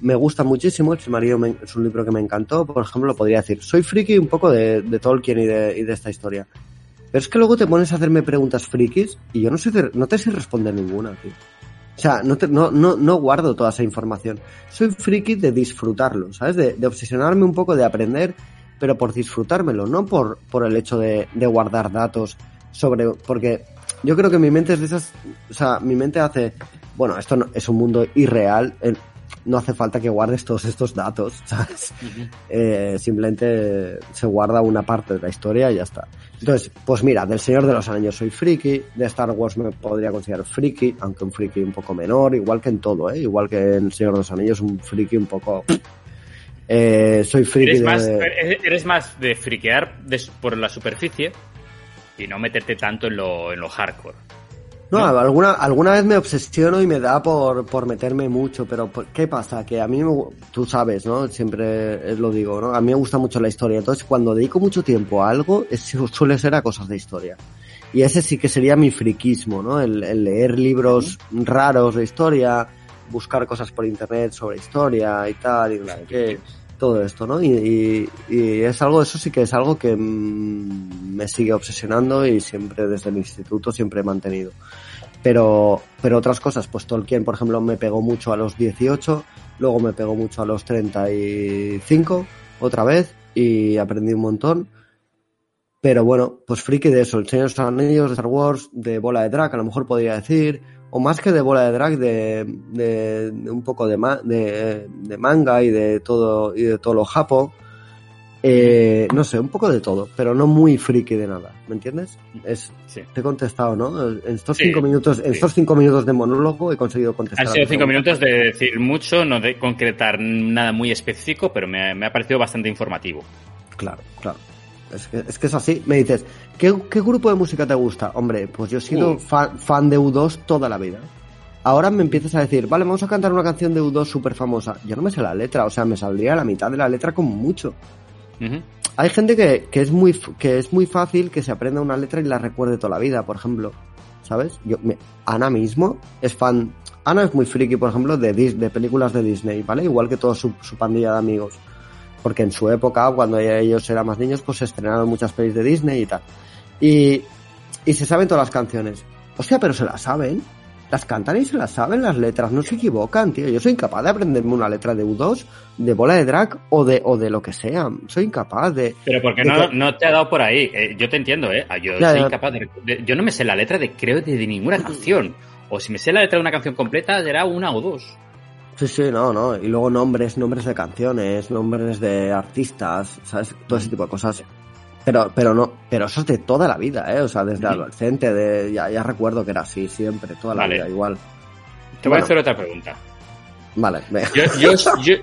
me gusta muchísimo, el Silmarillion es un libro que me encantó, por ejemplo, lo podría decir, soy friki un poco de, Tolkien y de, y de, esta historia. Pero es que luego te pones a hacerme preguntas frikis y yo no sé, no te sé responder ninguna, tío. O sea, no, no, no, no guardo toda esa información. Soy friki de disfrutarlo, ¿sabes? De, de, obsesionarme un poco, de aprender, pero por disfrutármelo, no por, por el hecho de, de guardar datos sobre, porque yo creo que mi mente es de esas, o sea, mi mente hace, bueno, esto no, es un mundo irreal, no hace falta que guardes todos estos datos, ¿sabes? Eh, simplemente se guarda una parte de la historia y ya está. Entonces, pues mira, del Señor de los Anillos soy friki, de Star Wars me podría considerar friki, aunque un friki un poco menor, igual que en todo, ¿eh? Igual que en El Señor de los Anillos, un friki un poco... Eh, soy friki
¿Eres,
de...
más, eres más de friquear por la superficie y no meterte tanto en lo, en lo hardcore.
No, alguna, alguna vez me obsesiono y me da por, por meterme mucho, pero ¿qué pasa? Que a mí, me, tú sabes, ¿no? Siempre lo digo, ¿no? A mí me gusta mucho la historia. Entonces, cuando dedico mucho tiempo a algo, suele ser a cosas de historia. Y ese sí que sería mi friquismo, ¿no? El, leer libros raros de historia, buscar cosas por internet sobre historia y tal, y no sé qué todo esto, ¿no? Y, y, es algo, eso sí que es algo que mm, me sigue obsesionando y siempre desde el instituto siempre he mantenido. Pero, pero otras cosas, pues Tolkien, por ejemplo, me pegó mucho a los 18, luego me pegó mucho a los 35, otra vez, y aprendí un montón. Pero bueno, pues friki de eso, el Señor de los Anillos, de Star Wars, de Bola de Drag, a lo mejor podría decir, o más que de bola de drag, de, de, un poco de, de, manga y de todo, y de todo lo japo. Eh, no sé, un poco de todo, pero no muy friki de nada, ¿me entiendes? Es, Te he contestado, ¿no? En estos cinco minutos, en estos cinco minutos de monólogo he conseguido contestar.
Han sido cinco minutos de decir mucho, no de concretar nada muy específico, pero me, me ha parecido bastante informativo.
Claro, claro. Es que, es que es así. Me dices, ¿qué, grupo de música te gusta? Hombre, pues yo he sido fan, de U2 toda la vida. Ahora me empiezas a decir, vale, vamos a cantar una canción de U2 súper famosa. Yo no me sé la letra, o sea, me saldría la mitad de la letra como mucho. Hay gente que, que, es muy, que es muy fácil que se aprenda una letra y la recuerde toda la vida, por ejemplo. ¿Sabes? Yo, Ana mismo es fan. Ana es muy friki, por ejemplo, de, de películas de Disney, ¿vale? Igual que toda su pandilla de amigos porque en su época, cuando ellos eran más niños, pues se estrenaron muchas pelis de Disney y tal. Y, y se saben todas las canciones. Hostia, pero se las saben. Las cantan y se las saben las letras, no se equivocan, tío. Yo soy incapaz de aprenderme una letra de U2, de bola de drag o de, o de lo que sea. Soy incapaz de.
Pero porque no, no te ha dado por ahí. Eh, yo te entiendo, ¿eh? Yo soy incapaz de, Yo no me sé la letra de, creo, de, de ninguna canción. O si me sé la letra de una canción completa, será una o dos.
Sí, sí, no, no. Y luego nombres, nombres de canciones, nombres de artistas, ¿sabes? Todo ese tipo de cosas. Pero, pero no, pero eso es de toda la vida, ¿eh? O sea, desde adolescente, de, ya, ya recuerdo que era así, siempre, toda la vida, igual.
Te voy a hacer otra pregunta.
Vale, venga.
Yo, yo,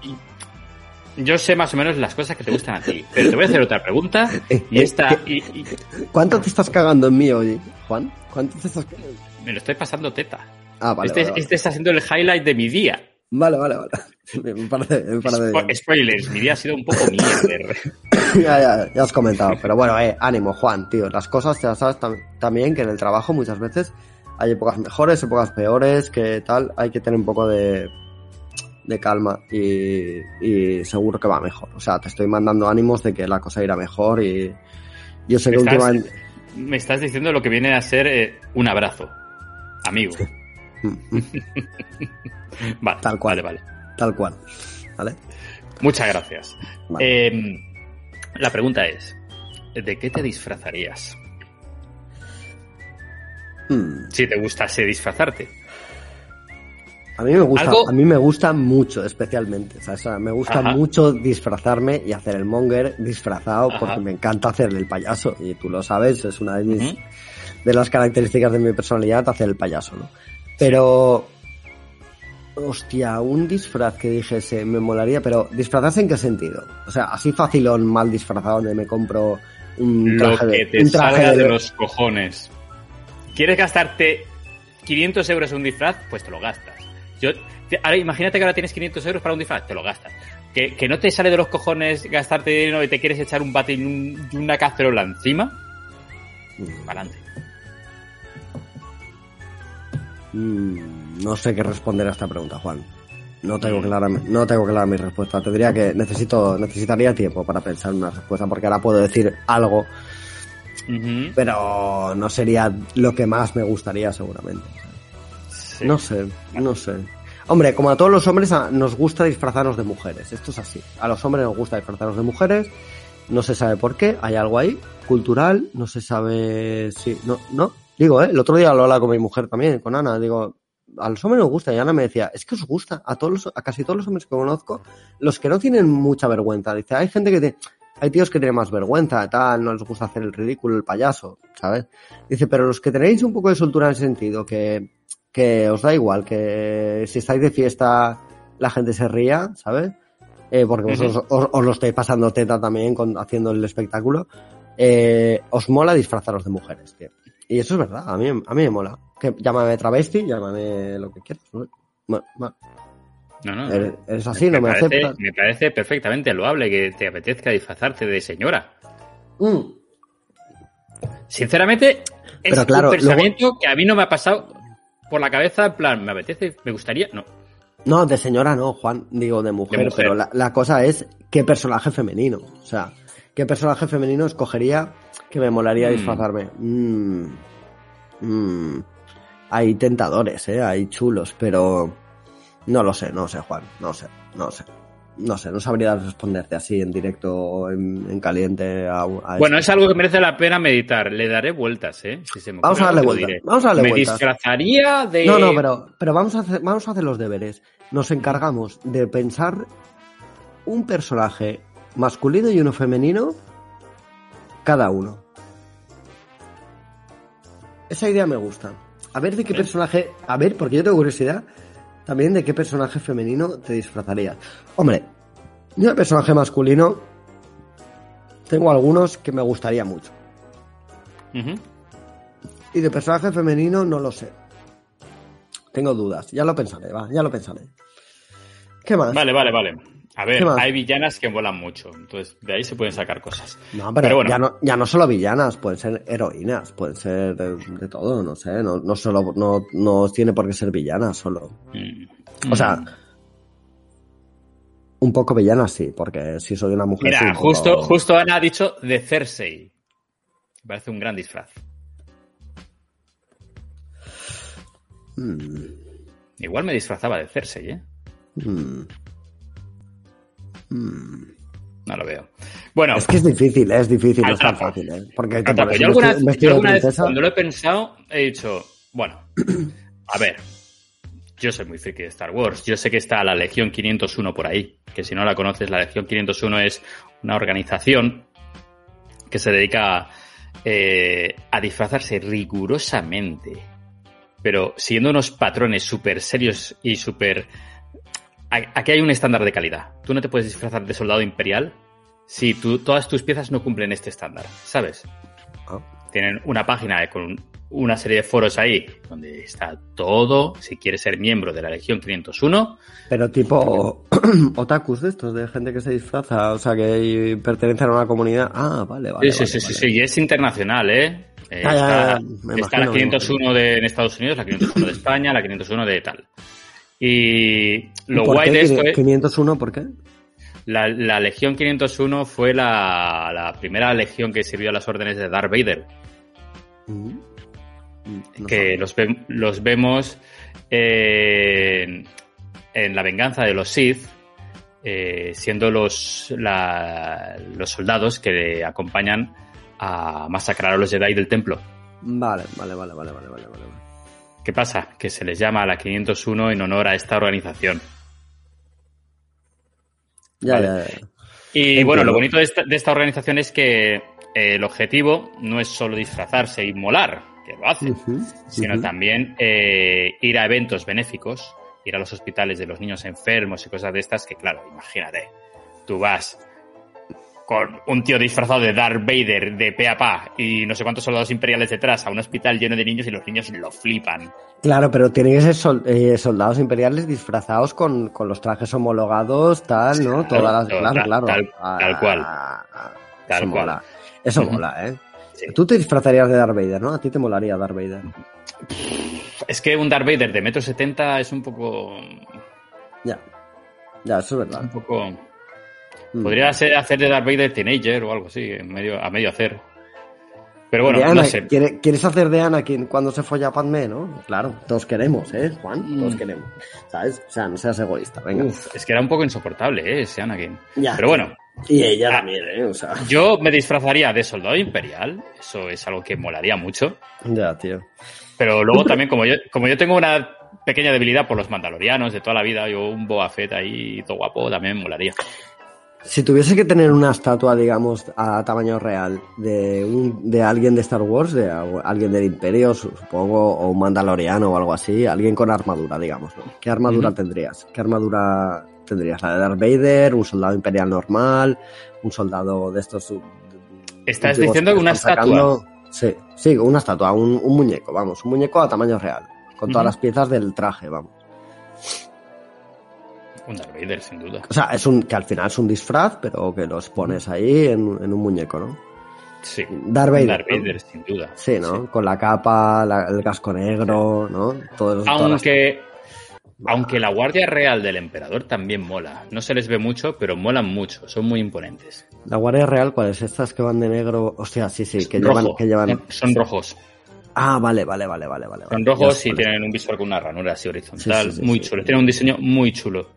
yo, sé más o menos las cosas que te gustan a ti, pero te voy a hacer otra pregunta eh, y eh, esta... Y,
¿Cuánto te estás cagando en mí hoy, Juan? ¿Cuánto te estás
Me lo estoy pasando teta.
Ah, vale,
este, este está siendo el highlight de mi día.
Vale, vale, vale. Me parece, me parece
Spoilers, mi día ha sido un poco mierder.
ya, ya, ya has comentado. Pero bueno, eh, ánimo, Juan, tío. Las cosas, ya sabes también que en el trabajo muchas veces hay épocas mejores, épocas peores, que tal. Hay que tener un poco de, de calma y, y seguro que va mejor. O sea, te estoy mandando ánimos de que la cosa irá mejor y yo sé que últimamente...
Me estás diciendo lo que viene a ser eh, un abrazo, amigo. vale,
tal cual.
Vale,
Tal cual. ¿Vale?
Muchas gracias. Em, la pregunta es, ¿de qué te disfrazarías?
Hmm.
Si te gustase disfrazarte.
A mí me gusta, a mí me gusta mucho, especialmente. O sea, me gusta mucho disfrazarme y hacer el monger disfrazado porque me encanta hacer el payaso. Y tú lo sabes, es una de mis, de las características de mi personalidad hacer el payaso, ¿no? Pero Hostia, un disfraz que dijese me molaría, pero ¿disfrazarse en qué sentido? O sea, así facilón, mal disfrazado, donde me compro un traje
Lo que
de,
te
un traje
salga
de-
de los cojones. ¿Quieres gastarte 500 euros en un disfraz? Pues te lo gastas. Yo, te- ahora imagínate que ahora tienes 500 euros para un disfraz, te lo gastas. Que, que no te sale de los cojones gastarte dinero y te quieres echar un bate y un- y una cacerola encima, para adelante.
Mm, no sé qué responder a esta pregunta, Juan. No tengo clara, no tengo clara mi respuesta. Tendría que necesito necesitaría tiempo para pensar una respuesta porque ahora puedo decir algo, pero no sería lo que más me gustaría seguramente.
Sí.
No sé, no sé. Hombre, como a todos los hombres nos gusta disfrazarnos de mujeres. Esto es así. A los hombres nos gusta disfrazarnos de mujeres. No se sabe por qué. Hay algo ahí cultural. No se sabe si no no. Digo, ¿eh? el otro día lo hablaba con mi mujer también, con Ana. Digo, a los hombres nos gusta. Y Ana me decía, es que os gusta. A todos los- a casi todos los hombres que conozco, los que no tienen mucha vergüenza. Dice, hay gente que te, hay tíos que tienen más vergüenza, tal, no les gusta hacer el ridículo, el payaso, ¿sabes? Dice, pero los que tenéis un poco de soltura en ese sentido, que, que os da igual, que si estáis de fiesta la gente se ría, ¿sabes? Eh, porque vosotros os, os lo estáis pasando teta también con, haciendo el espectáculo. Eh, os mola disfrazaros de mujeres, tío. Y eso es verdad, a mí, a mí me mola. Que, llámame travesti, llámame lo que quieras. ¿no? Bueno, bueno,
No, no.
eres, eres así, no me
parece,
aceptas.
me parece perfectamente loable que te apetezca disfrazarte de señora.
Mm.
Sinceramente, es
claro,
un pensamiento que a mí no me ha pasado por la cabeza, en plan, me apetece, me gustaría, no.
No, de señora no, Juan, digo de mujer,
De mujer.
pero la, la cosa es qué personaje femenino. O sea, qué personaje femenino escogería que me molaría
Mm.
disfrazarme. Mm. Hay tentadores, eh, hay chulos, pero no lo sé, no sé, Juan, no sé, no sé. No sé, no sabría responderte así en directo o en, en caliente a, a
Bueno,
esto.
es algo que merece la pena meditar. Le daré vueltas, ¿eh? Si se me
Vamos a darle vueltas, vamos a darle
me
vueltas.
disfrazaría de...
No, no, pero, pero vamos, a hacer, vamos a hacer los deberes. Nos encargamos de pensar un personaje masculino y uno femenino cada uno. Esa idea me gusta. A ver de qué personaje, a ver, porque yo tengo curiosidad también de qué personaje femenino te disfrazarías. Hombre, yo de personaje masculino tengo algunos que me gustaría mucho. Y de personaje femenino no lo sé. Tengo dudas. Ya lo pensaré, va, ya lo pensaré. ¿Qué más?
Vale, vale, vale. A ver, hay villanas que molan mucho, entonces de ahí se pueden sacar cosas.
No, pero,
Pero bueno.
ya, no, ya no solo villanas, pueden ser heroínas, pueden ser de, de todo, no sé, no, no solo, no, no tiene por qué ser villanas solo.
Mm.
O sea, un poco villanas sí, porque si soy una mujer.
Mira,
sí, un poco-
justo, justo Ana ha dicho de Cersei. Me parece un gran disfraz.
Mm,
Igual me disfrazaba de Cersei, ¿eh?
mm, mm.
No lo veo. Bueno,
Es que es difícil, es difícil, no es tan fácil, ¿eh? Porque te
Atrapa.
pones
yo
un
alguna,
vestido-
yo alguna vez cuando lo he pensado, he dicho, bueno, a ver, yo soy muy friki de Star Wars. Yo sé que está la Legión 501 por ahí, que si no la conoces, la Legión 501 es una organización que se dedica eh, a disfrazarse rigurosamente, pero siguiendo unos patrones súper serios y súper... Aquí hay un estándar de calidad. Tú no te puedes disfrazar de soldado imperial si tú, todas tus piezas no cumplen este estándar, ¿sabes?
Ah.
Tienen una página con una serie de foros ahí donde está todo. Si quieres ser miembro de la Legión 501,
Pero tipo otakus de estos, de gente que se disfraza, o sea, que pertenecen a una comunidad. Ah, vale, vale.
sí, sí,
vale,
sí,
vale.
sí, y es internacional, ¿eh? Eh,
Ya, ya,
está
ya, me
está
imagino,
la
me
501 de, en Estados Unidos, la 501 de España, la 501 de tal. Y lo
¿Y por
guay
qué?
de esto es...
501, ¿por qué?
La, la Legión 501 fue la, la primera legión que sirvió a las órdenes de Darth Vader.
Mm. Mm, no
que los, ve- los vemos en, en la venganza de los Sith, eh, siendo los, la- los soldados que le acompañan a masacrar a los Jedi del templo.
Vale, vale, vale, vale, vale, vale, vale.
¿Qué pasa? Que se les llama a la 501 en honor a esta organización.
Ya, ya, ya.
Y
Entiendo.
bueno, lo bonito de esta, de esta organización es que eh, el objetivo no es solo disfrazarse y molar, que lo hacen, sino también eh, ir a eventos benéficos ir a los hospitales de los niños enfermos y cosas de estas, que claro, imagínate, tú vas con un tío disfrazado de Darth Vader de pe a pa y no sé cuántos soldados imperiales detrás a un hospital lleno de niños y los niños lo flipan.
Claro, pero tienen que ser eh, soldados imperiales disfrazados con, los trajes homologados, tal, ¿no? Todas las. Claro, claro.
Tal, tal cual.
Ah, tal eso cual. Mola. Eso mola, ¿eh? Tú te disfrazarías de Darth Vader, ¿no? A ti te molaría Darth Vader.
Es que un Darth Vader de metro setenta es un poco.
Ya. Ya, eso es verdad.
un poco. Mm. Podría ser hacer de Darth Vader Teenager o algo así, en medio, a medio hacer. Pero bueno, no sé.
¿Quieres hacer de Anakin cuando se folla a Padme, no? Claro, todos queremos, ¿eh, Juan? Todos mm. queremos. ¿Sabes? O sea, no seas egoísta, venga.
es que era un poco insoportable, ¿eh? Ese Anakin. Pero bueno.
Y ella ah, también, ¿eh? O sea.
Yo me disfrazaría de soldado imperial. Eso es algo que molaría mucho.
Ya, tío.
Pero luego también, como yo, como yo tengo una pequeña debilidad por los mandalorianos de toda la vida, yo un Boa Fett ahí todo guapo también molaría.
Si tuviese que tener una estatua, digamos, a tamaño real de, un, de alguien de Star Wars, de alguien del Imperio, supongo, o un mandaloriano o algo así, alguien con armadura, digamos, ¿Qué armadura tendrías? ¿Qué armadura tendrías? ¿La de Darth Vader? ¿Un soldado imperial normal? ¿Un soldado de estos?
¿Estás diciendo que una estatua?
Sí, sí, una estatua, un, muñeco, vamos, un muñeco a tamaño real, con todas las piezas del traje, vamos.
Un Darth Vader, sin duda.
O sea, es un, que al final es un disfraz, pero que los pones ahí en, un muñeco, ¿no?
Sí.
Darth Vader.
Darth Vader, sin duda.
Sí, ¿no? Con la capa, el casco negro, ¿no?
Todo Aunque, aunque la Guardia Real del Emperador también mola. No se les ve mucho, pero molan mucho. Son muy imponentes.
¿La Guardia Real cuál es? Estas que van de negro. O sea, sí, sí, que llevan. Que llevan...
Son rojos.
Ah, vale, vale, vale, vale. vale
Son rojos y tienen un visual con una ranura así horizontal. muy chulo. Tienen un diseño muy chulo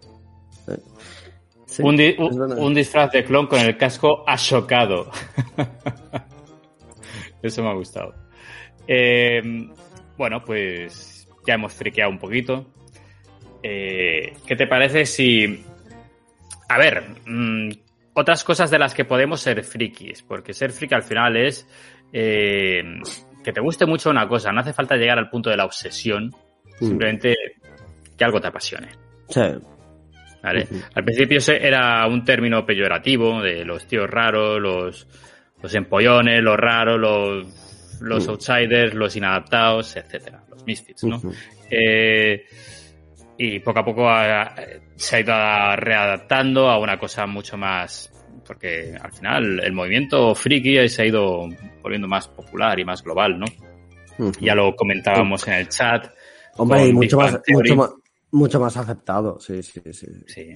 un, disfraz de clon con el casco achocado. Eso me ha gustado. Eh, bueno, pues ya hemos friqueado un poquito. Eh, ¿Qué te parece si... A ver, mm, otras cosas de las que podemos ser frikis, porque ser friki al final es eh, que te guste mucho una cosa, no hace falta llegar al punto de la obsesión, mm. simplemente que algo te apasione.
Sí,
al principio era un término peyorativo de los tíos raros, los, los empollones, los raros, los, los outsiders, los inadaptados, etcétera, los misfits, ¿no? Eh, y poco a poco se ha ido readaptando a una cosa mucho más porque al final el movimiento friki se ha ido volviendo más popular y más global, ¿no? Ya lo comentábamos en el chat.
Hombre, mucho más, mucho más, mucho más aceptado, sí, sí, sí.
Sí.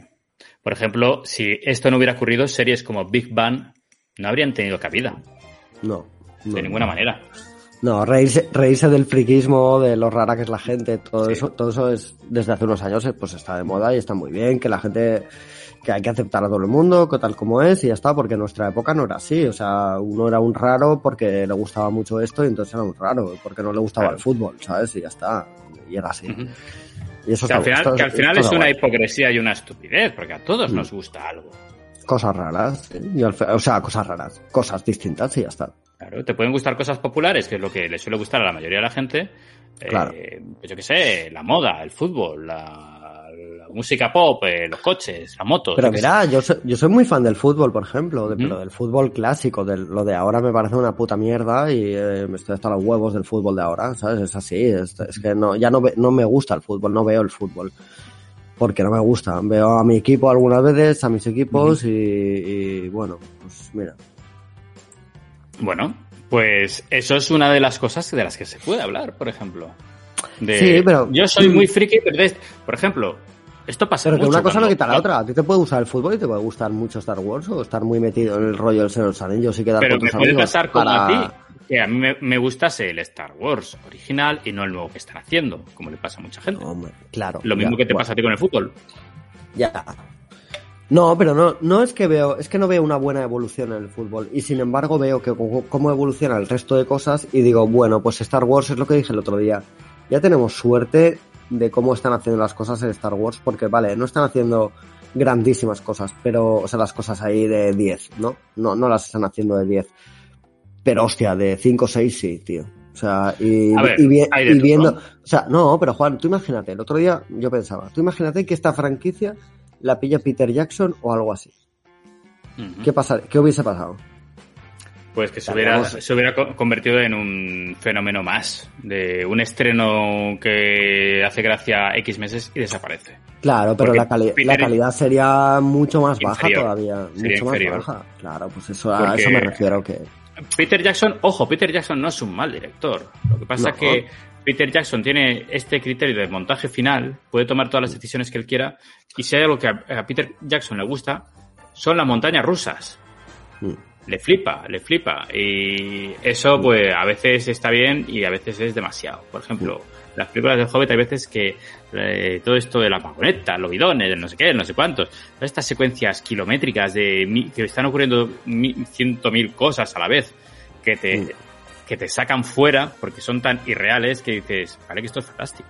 Por ejemplo, si esto no hubiera ocurrido, series como Big Bang no habrían tenido cabida.
No.
de ninguna manera.
No, reírse, reírse, del friquismo, de lo rara que es la gente, todo eso, todo eso es desde hace unos años pues está de moda y está muy bien, que la gente que hay que aceptar a todo el mundo, que tal como es, y ya está, porque en nuestra época no era así. O sea, uno era un raro porque le gustaba mucho esto y entonces era un raro, porque no le gustaba el fútbol, ¿sabes? Y ya está. Y era así
que, al final, que al final es una hipocresía y una estupidez, porque a todos mm. nos gusta algo.
Cosas raras, o sea, cosas raras, cosas distintas y ya está.
Claro, te pueden gustar cosas populares, que es lo que le suele gustar a la mayoría de la gente. Claro. Eh, pues yo qué sé, la moda, el fútbol, la, música pop, eh, los coches, la moto.
Pero mira, yo soy, yo soy muy fan del fútbol, por ejemplo, de, pero del fútbol clásico, de, lo de ahora me parece una puta mierda y eh, me estoy hasta los huevos del fútbol de ahora, ¿sabes? Es así, es, que no, ya no, no me gusta el fútbol, no veo el fútbol. Porque no me gusta. Veo a mi equipo algunas veces, a mis equipos y, bueno, pues mira.
Bueno, pues eso es una de las cosas de las que se puede hablar, por ejemplo.
sí, pero...
Yo soy muy friki, pero por ejemplo, esto pasa
Pero que una cosa no quita la otra. A ti te puede gustar el fútbol y te puede gustar mucho Star Wars o estar muy metido en el rollo del Señor Anillos y quedar
Pero me puede pasar como a ti, que a mí me, gustase el Star Wars original y no el nuevo que están haciendo, como le pasa a mucha gente.
claro.
Lo mismo que te pasa a ti con el fútbol.
Ya. No, pero no, no es que veo, es que no veo una buena evolución en el fútbol. Y sin embargo veo que cómo evoluciona el resto de cosas y digo, bueno, pues Star Wars es lo que dije el otro día. Ya tenemos suerte de cómo están haciendo las cosas en Star Wars, porque vale, no están haciendo grandísimas cosas, pero, o sea, las cosas ahí de 10, ¿no? No, no las están haciendo de 10. Pero hostia, de 5 o 6 sí, tío. O sea, y, y, viendo. O sea, no, pero Juan, tú imagínate, el otro día yo pensaba, tú imagínate que esta franquicia la pilla Peter Jackson o algo así. ¿Qué, pasa, ¿Qué hubiese pasado?
Pues que se hubiera, se hubiera convertido en un fenómeno más, de un estreno que hace gracia X meses y desaparece.
Claro, pero la, la, calidad sería mucho más baja todavía. mucho más baja. Claro, pues eso, a eso me refiero que.
Peter Jackson, ojo, Peter Jackson no es un mal director. Lo que pasa es que Peter Jackson tiene este criterio de montaje final, puede tomar todas las decisiones que él quiera, y si hay algo que a, Peter Jackson le gusta, son las montañas rusas. Mm. Le flipa, le flipa. Y eso, pues, a veces está bien y a veces es demasiado. Por ejemplo, las películas del Hobbit hay veces que eh, todo esto de la vagoneta, los bidones, no sé qué, no sé cuántos, todas estas secuencias kilométricas de que están ocurriendo ciento mil cosas a la vez, que te, que te sacan fuera porque son tan irreales que dices, vale que esto es fantástico.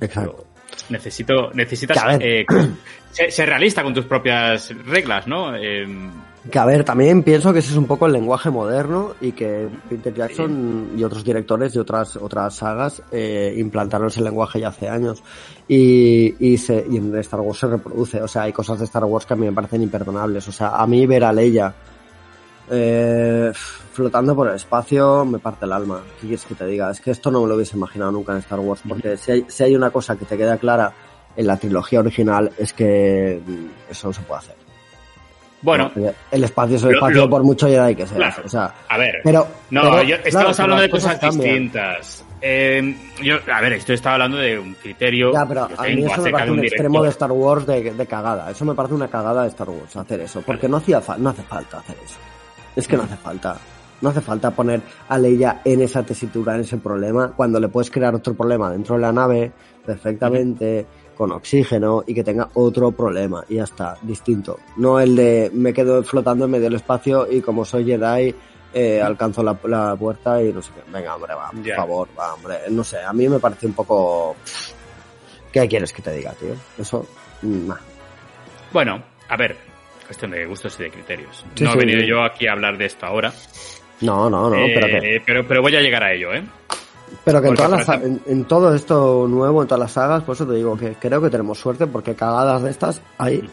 Exacto.
Necesito, necesitas eh, ser, realista con tus propias reglas, ¿no? Em,
que a ver, también pienso que ese es un poco el lenguaje moderno y que Peter Jackson y otros directores de otras otras sagas eh, implantaron ese lenguaje ya hace años y, y, se, y en Star Wars se reproduce. O sea, hay cosas de Star Wars que a mí me parecen imperdonables. O sea, a mí ver a Leia eh, flotando por el espacio me parte el alma. ¿Qué quieres que te diga? Es que esto no me lo hubiese imaginado nunca en Star Wars, porque si hay, si hay una cosa que te queda clara en la trilogía original es que mm, eso no se puede hacer.
Bueno,
el espacio es el espacio por mucho Jedi que sea. o sea,
a ver,
pero,
no, estamos hablando de cosas, distintas. Eh, yo, a ver, esto estaba hablando de un criterio.
Ya, pero a mí eso me parece un, extremo de Star Wars de, cagada. Eso me parece una cagada de Star Wars hacer eso, porque no hacía no hace falta hacer eso. Es que no hace falta. No hace falta poner a Leia en esa tesitura, en ese problema, cuando le puedes crear otro problema dentro de la nave perfectamente, con oxígeno y que tenga otro problema y ya está, distinto. No el de me quedo flotando en medio del espacio y como soy Jedi eh, alcanzo la, puerta y no sé qué. Venga, hombre, va, por favor, va, hombre. No sé, a mí me parece un poco... ¿Qué quieres que te diga, tío? Eso, mm,
Bueno, a ver, cuestión de gustos y de criterios. no he venido yo aquí a hablar de esto ahora.
No, no, no,
eh, pero, pero, voy a llegar a ello, ¿eh?
Pero que en, todo esto nuevo, en todas las sagas, por eso te digo que creo que tenemos suerte porque cagadas de estas hay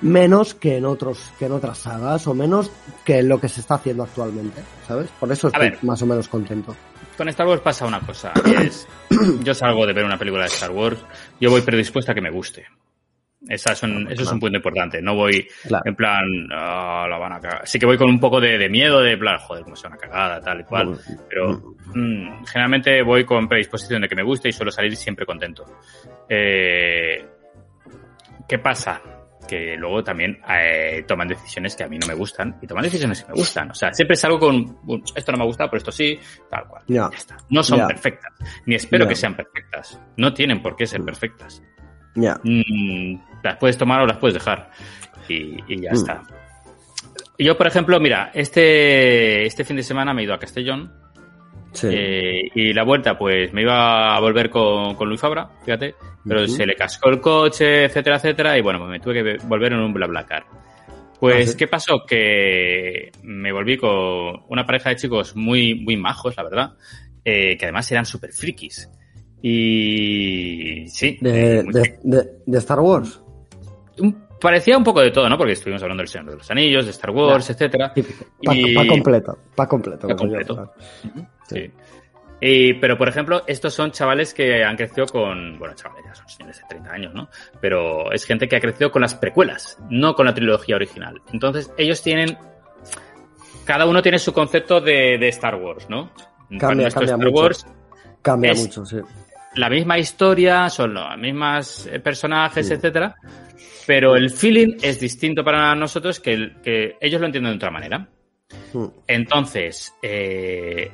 menos que en otros que en otras sagas o menos que en lo que se está haciendo actualmente, ¿sabes? Por eso estoy más o menos contento.
Con Star Wars pasa una cosa, es yo salgo de ver una película de Star Wars, yo voy predispuesta a que me guste. Esa son, eso es un punto importante. No voy en plan, oh, la van a cagar. Sí que voy con un poco de, miedo, de plan, joder, como sea una cagada, tal y cual. Pero mm, generalmente voy con predisposición de que me guste y suelo salir siempre contento. Eh, ¿Qué pasa? Que luego también eh, toman decisiones que a mí no me gustan y toman decisiones que me gustan. O sea, siempre salgo con, esto no me gusta, pero esto sí, tal cual. Ya está. No son perfectas. Ni espero que sean perfectas. No tienen por qué ser perfectas.
Ya.
Mm, las puedes tomar o las puedes dejar. Y, ya mm. está. Yo, por ejemplo, mira, este, este fin de semana me he ido a Castellón. Eh, y la vuelta, pues me iba a volver con, con Luis Fabra, fíjate, pero se le cascó el coche, etcétera, etcétera, y bueno, pues me tuve que volver en un BlaBlaCar. Pues, ah, ¿qué pasó? Que me volví con una pareja de chicos muy, muy majos, la verdad, eh, que además eran súper frikis. Y sí.
¿De, de, Star Wars?
Parecía un poco de todo, ¿no? Porque estuvimos hablando del Señor de los Anillos, de Star Wars, etcétera.
Pa, y... completo, pa completo.
Pa completo. sí. Y, pero, por ejemplo, estos son chavales que han crecido con, bueno, chavales, ya son señores de 30 años, ¿no? Pero es gente que ha crecido con las precuelas, no con la trilogía original. Entonces, ellos tienen, cada uno tiene su concepto de, de Star Wars, ¿no?
Cambia, cambia Star mucho. Wars cambia mucho, sí
la misma historia, son los mismos eh, personajes, etcétera, pero el feeling es distinto para nosotros que, que ellos lo entienden de otra manera. Entonces, eh,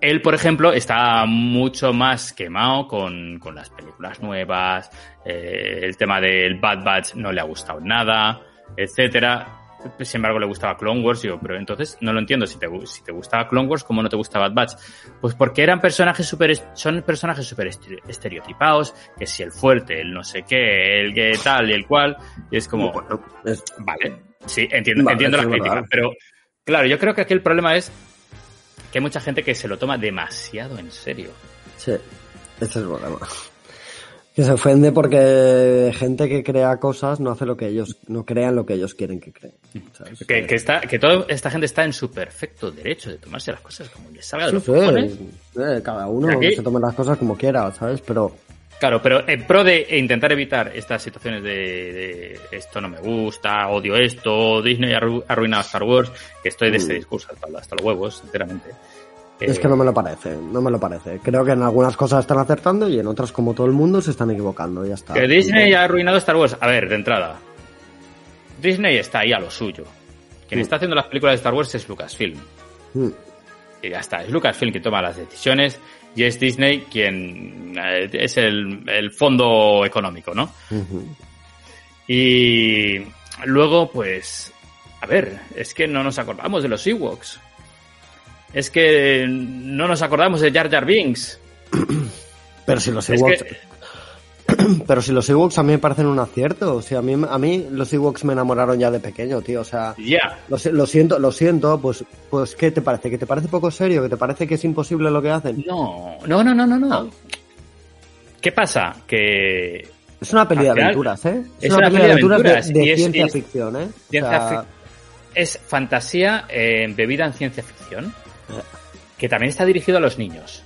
él, por ejemplo, está mucho más quemado con, con las películas nuevas, eh, el tema del Bad Batch no le ha gustado nada, etcétera sin embargo le gustaba Clone Wars, digo, pero entonces no lo entiendo, si te, si te gustaba Clone Wars, ¿cómo no te gustaba Bad Batch? Pues porque eran personajes super, son personajes súper estereotipados, que si el fuerte, el no sé qué, el que tal y el cual, y es como, vale, sí, entiendo, entiendo la crítica, pero claro, yo creo que aquí el problema es que hay mucha gente que se lo toma demasiado en serio.
Sí, ese es el problema. Que se ofende porque gente que crea cosas no hace lo que ellos, no crean lo que ellos quieren que creen.
Que, que, está, que toda esta gente está en su perfecto derecho de tomarse las cosas como les salga de los cojones.
Eh, cada uno se toma las cosas como quiera, ¿sabes? Pero
Claro, pero en pro de intentar evitar estas situaciones de, de, esto no me gusta, odio esto, Disney ha arruinado Star Wars, que estoy de ese mm. discurso hasta, hasta los huevos, sinceramente.
Es que no me lo parece, no me lo parece. Creo que en algunas cosas están acertando y en otras, como todo el mundo, se están equivocando. Ya está.
Que Disney ha arruinado Star Wars. A ver, de entrada. Disney está ahí a lo suyo. Quien mm. está haciendo las películas de Star Wars es Lucasfilm. Mm. Y ya está, es Lucasfilm quien toma las decisiones y es Disney quien eh, es el, fondo económico, ¿no? Y luego, pues, a ver, es que no nos acordamos de los Ewoks. Es que no nos acordamos de Jar Jar Binks.
Pero si los Ewoks... Pero si los Ewoks a mí me parecen un acierto. O sea, a mí, a mí los Ewoks me enamoraron ya de pequeño, tío. O sea,
ya
lo, siento, lo siento. Pues, pues, ¿qué te parece? ¿Que te parece poco serio? ¿Que te parece que es imposible lo que hacen?
No, no, no, no, no. no. ¿Qué pasa? Que.
Es una peli de aventuras, ¿eh? Es, una, peli de aventuras, de, ciencia ficción, ¿eh?
Es fantasía eh, bebida en ciencia ficción. Que también está dirigido a los niños.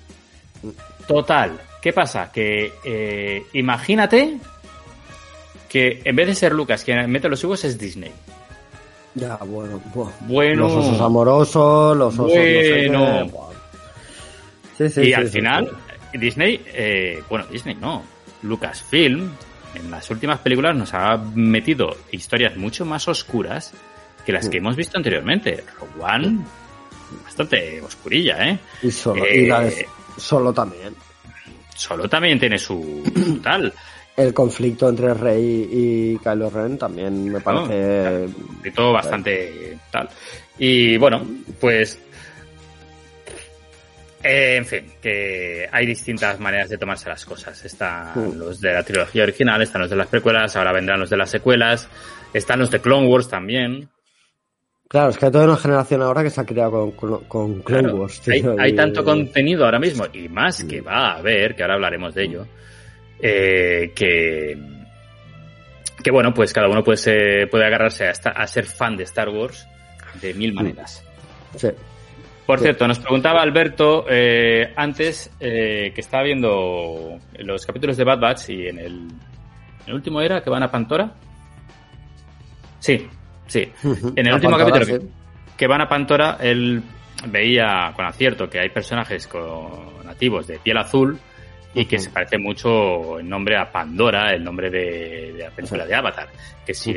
Total. ¿Qué pasa? Que eh, imagínate que en vez de ser Lucas quien mete los higos es Disney.
Ya, bueno,
bueno.
Los osos amorosos, los osos.
Bueno. sí, sí, y al final, Disney, eh, bueno, Disney no. Lucasfilm, en las últimas películas nos ha metido historias mucho más oscuras que las que hemos visto anteriormente. Rogue One, bastante oscurilla, ¿eh?
Y solo, y la de, eh, solo también.
Solo también tiene su tal.
El conflicto entre Rey y Kylo Ren también me parece.
y todo bastante tal. Y bueno, pues. Eh, en fin, que hay distintas maneras de tomarse las cosas. Están los de la trilogía original, están los de las precuelas, ahora vendrán los de las secuelas, están los de Clone Wars también.
Claro, es que hay toda una generación ahora que se ha creado con, con Clone Wars.
hay, tanto contenido ahora mismo, y más que va a haber, que ahora hablaremos de ello, eh, que, que bueno, pues cada uno puede, puede agarrarse a, a ser fan de Star Wars de mil maneras.
Sí.
Por cierto, nos preguntaba Alberto eh, antes eh, que estaba viendo los capítulos de Bad Batch y en el, el último era que van a Pantora. Sí, Sí. En el último capítulo que, van a Pantora, él veía con acierto que hay personajes con nativos de piel azul y que se parece mucho el nombre a Pandora, el nombre de, de la película de Avatar. Que si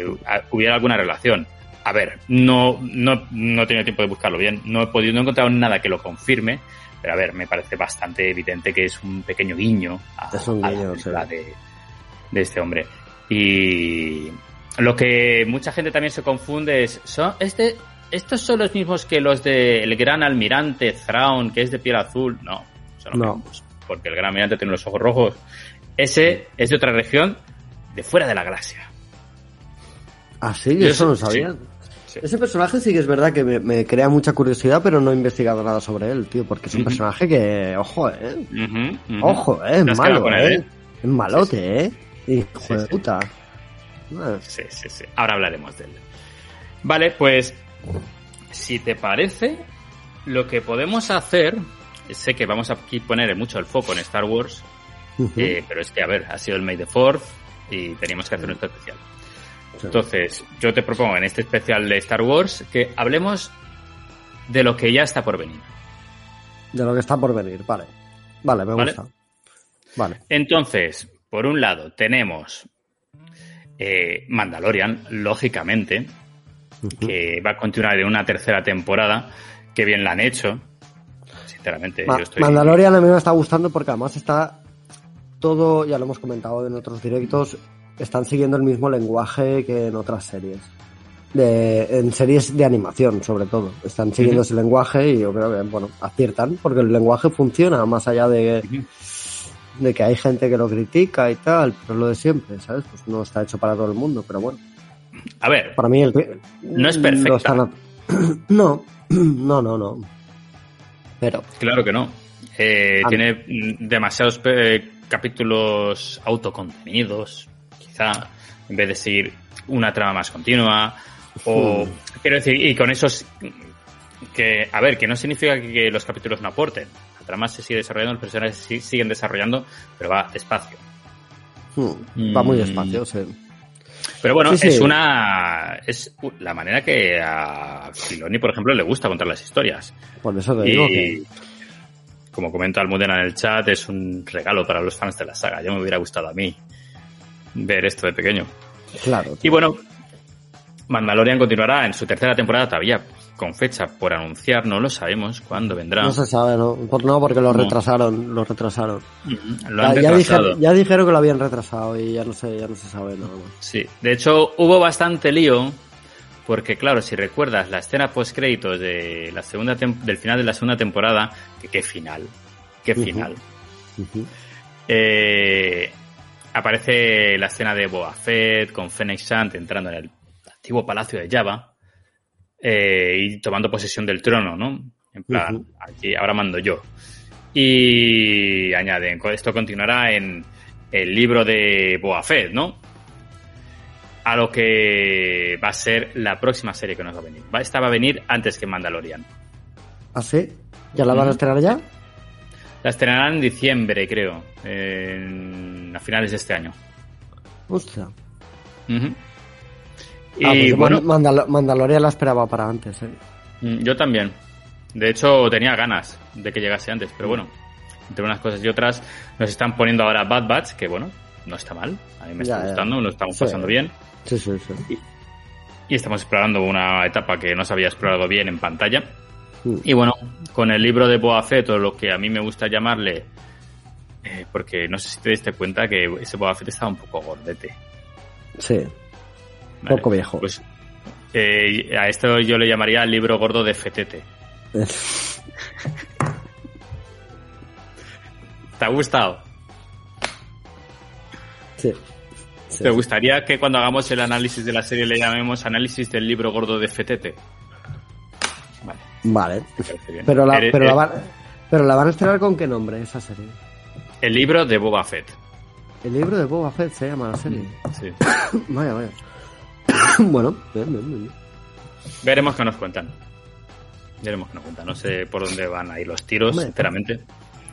hubiera alguna relación. A ver, no, no, no he tenido tiempo de buscarlo bien, no he podido, no he encontrado nada que lo confirme, pero a ver, me parece bastante evidente que es un pequeño guiño a, la de, de este hombre. Y, lo que mucha gente también se confunde es, ¿son este, ¿estos son los mismos que los del gran almirante Thrawn, que es de piel azul? No, son los mismos, porque el gran almirante tiene los ojos rojos. Ese es de otra región, de fuera de la galaxia.
Ah, sí, yo eso no sabía. Ese personaje sí que es verdad que me, crea mucha curiosidad, pero no he investigado nada sobre él, tío, porque es un personaje que, ojo, eh. Ojo, eh, es malo, eh. eh. Es malote, eh. Hijo de puta.
Sí, sí, sí. Ahora hablaremos de él. Vale, pues si te parece, lo que podemos hacer, sé que vamos a aquí poner mucho el foco en Star Wars, eh, pero es que, a ver, ha sido el May the Fourth y teníamos que hacer un especial. Entonces, yo te propongo en este especial de Star Wars que hablemos de lo que ya está por venir.
De lo que está por venir, vale. Vale, me gusta. Vale.
Entonces, por un lado, tenemos eh, Mandalorian, lógicamente, que va a continuar en una tercera temporada, que bien la han hecho. Sinceramente, yo estoy...
Mandalorian a mí me está gustando porque además está todo, ya lo hemos comentado en otros directos, están siguiendo el mismo lenguaje que en otras series. De, en series de animación, sobre todo. Están siguiendo ese lenguaje y yo creo que, bueno, aciertan, porque el lenguaje funciona más allá de, de que hay gente que lo critica y tal, pero lo de siempre, ¿sabes? Pues no está hecho para todo el mundo, pero bueno.
A ver,
para mí el
no es perfecto.
No, no, no, no. Pero.
Claro que no. Eh, tiene demasiados eh, capítulos autocontenidos, quizá, en vez de seguir una trama más continua. O, hmm. quiero decir, y con esos. Que, a ver, que no significa que los capítulos no aporten. La trama se sigue desarrollando, los personajes siguen desarrollando, pero va despacio.
Hmm. Va muy despacio, sí.
Pero bueno, es una. Es la manera que a Filoni, por ejemplo, le gusta contar las historias.
Por eso te digo que.
Como comenta Almudena en el chat, es un regalo para los fans de la saga. Ya me hubiera gustado a mí ver esto de pequeño.
Claro.
Y bueno, Mandalorian continuará en su tercera temporada todavía con fecha por anunciar, no lo sabemos cuándo vendrá.
No se sabe, ¿no? Por, no, porque lo retrasaron, lo retrasaron.
ya,
ya, dijeron que lo habían retrasado y ya no se, ya no se sabe nada
Sí, de hecho hubo bastante lío porque claro, si recuerdas la escena post créditos de la segunda del final de la segunda temporada, que qué final, qué final. Eh, aparece la escena de Boa Fett con Fennec Shand entrando en el antiguo palacio de Java eh, y tomando posesión del trono, ¿no? En plan, aquí ahora mando yo. Y añaden, esto continuará en el libro de Boa Fett, ¿no? A lo que va a ser la próxima serie que nos va a venir. Esta va a venir antes que Mandalorian.
¿Ah, sí? ¿Ya la van a estrenar ya?
La estrenarán en diciembre, creo. a finales de este año.
Hostia. Ah, y pues bueno, Mandalorian la esperaba para antes. ¿eh?
Mm, yo también. De hecho, tenía ganas de que llegase antes, pero bueno, entre unas cosas y otras, nos están poniendo ahora Bad Batch, que bueno, no está mal. A mí me está gustando, nos estamos pasando bien.
Sí, sí, sí.
Y, estamos explorando una etapa que no se había explorado bien en pantalla. Mm. Y bueno, con el libro de Boa Fett, o lo que a mí me gusta llamarle, eh, porque no sé si te diste cuenta que ese Boa Fett estaba un poco gordete.
Sí, poco viejo.
Pues eh, a esto yo le llamaría el libro gordo de Fetete. ¿Te ha gustado?
Sí.
¿Te gustaría que cuando hagamos el análisis de la serie le llamemos análisis del libro gordo de Fetete?
Vale. Vale. Pero la, pero, la van, pero la van a estrenar con qué nombre esa serie?
El libro de Boba Fett.
El libro de Boba Fett se llama la serie.
Sí.
vaya, vaya. bueno,
Veremos qué nos cuentan. Veremos qué nos cuentan. No sé por dónde van a ir los tiros, sinceramente.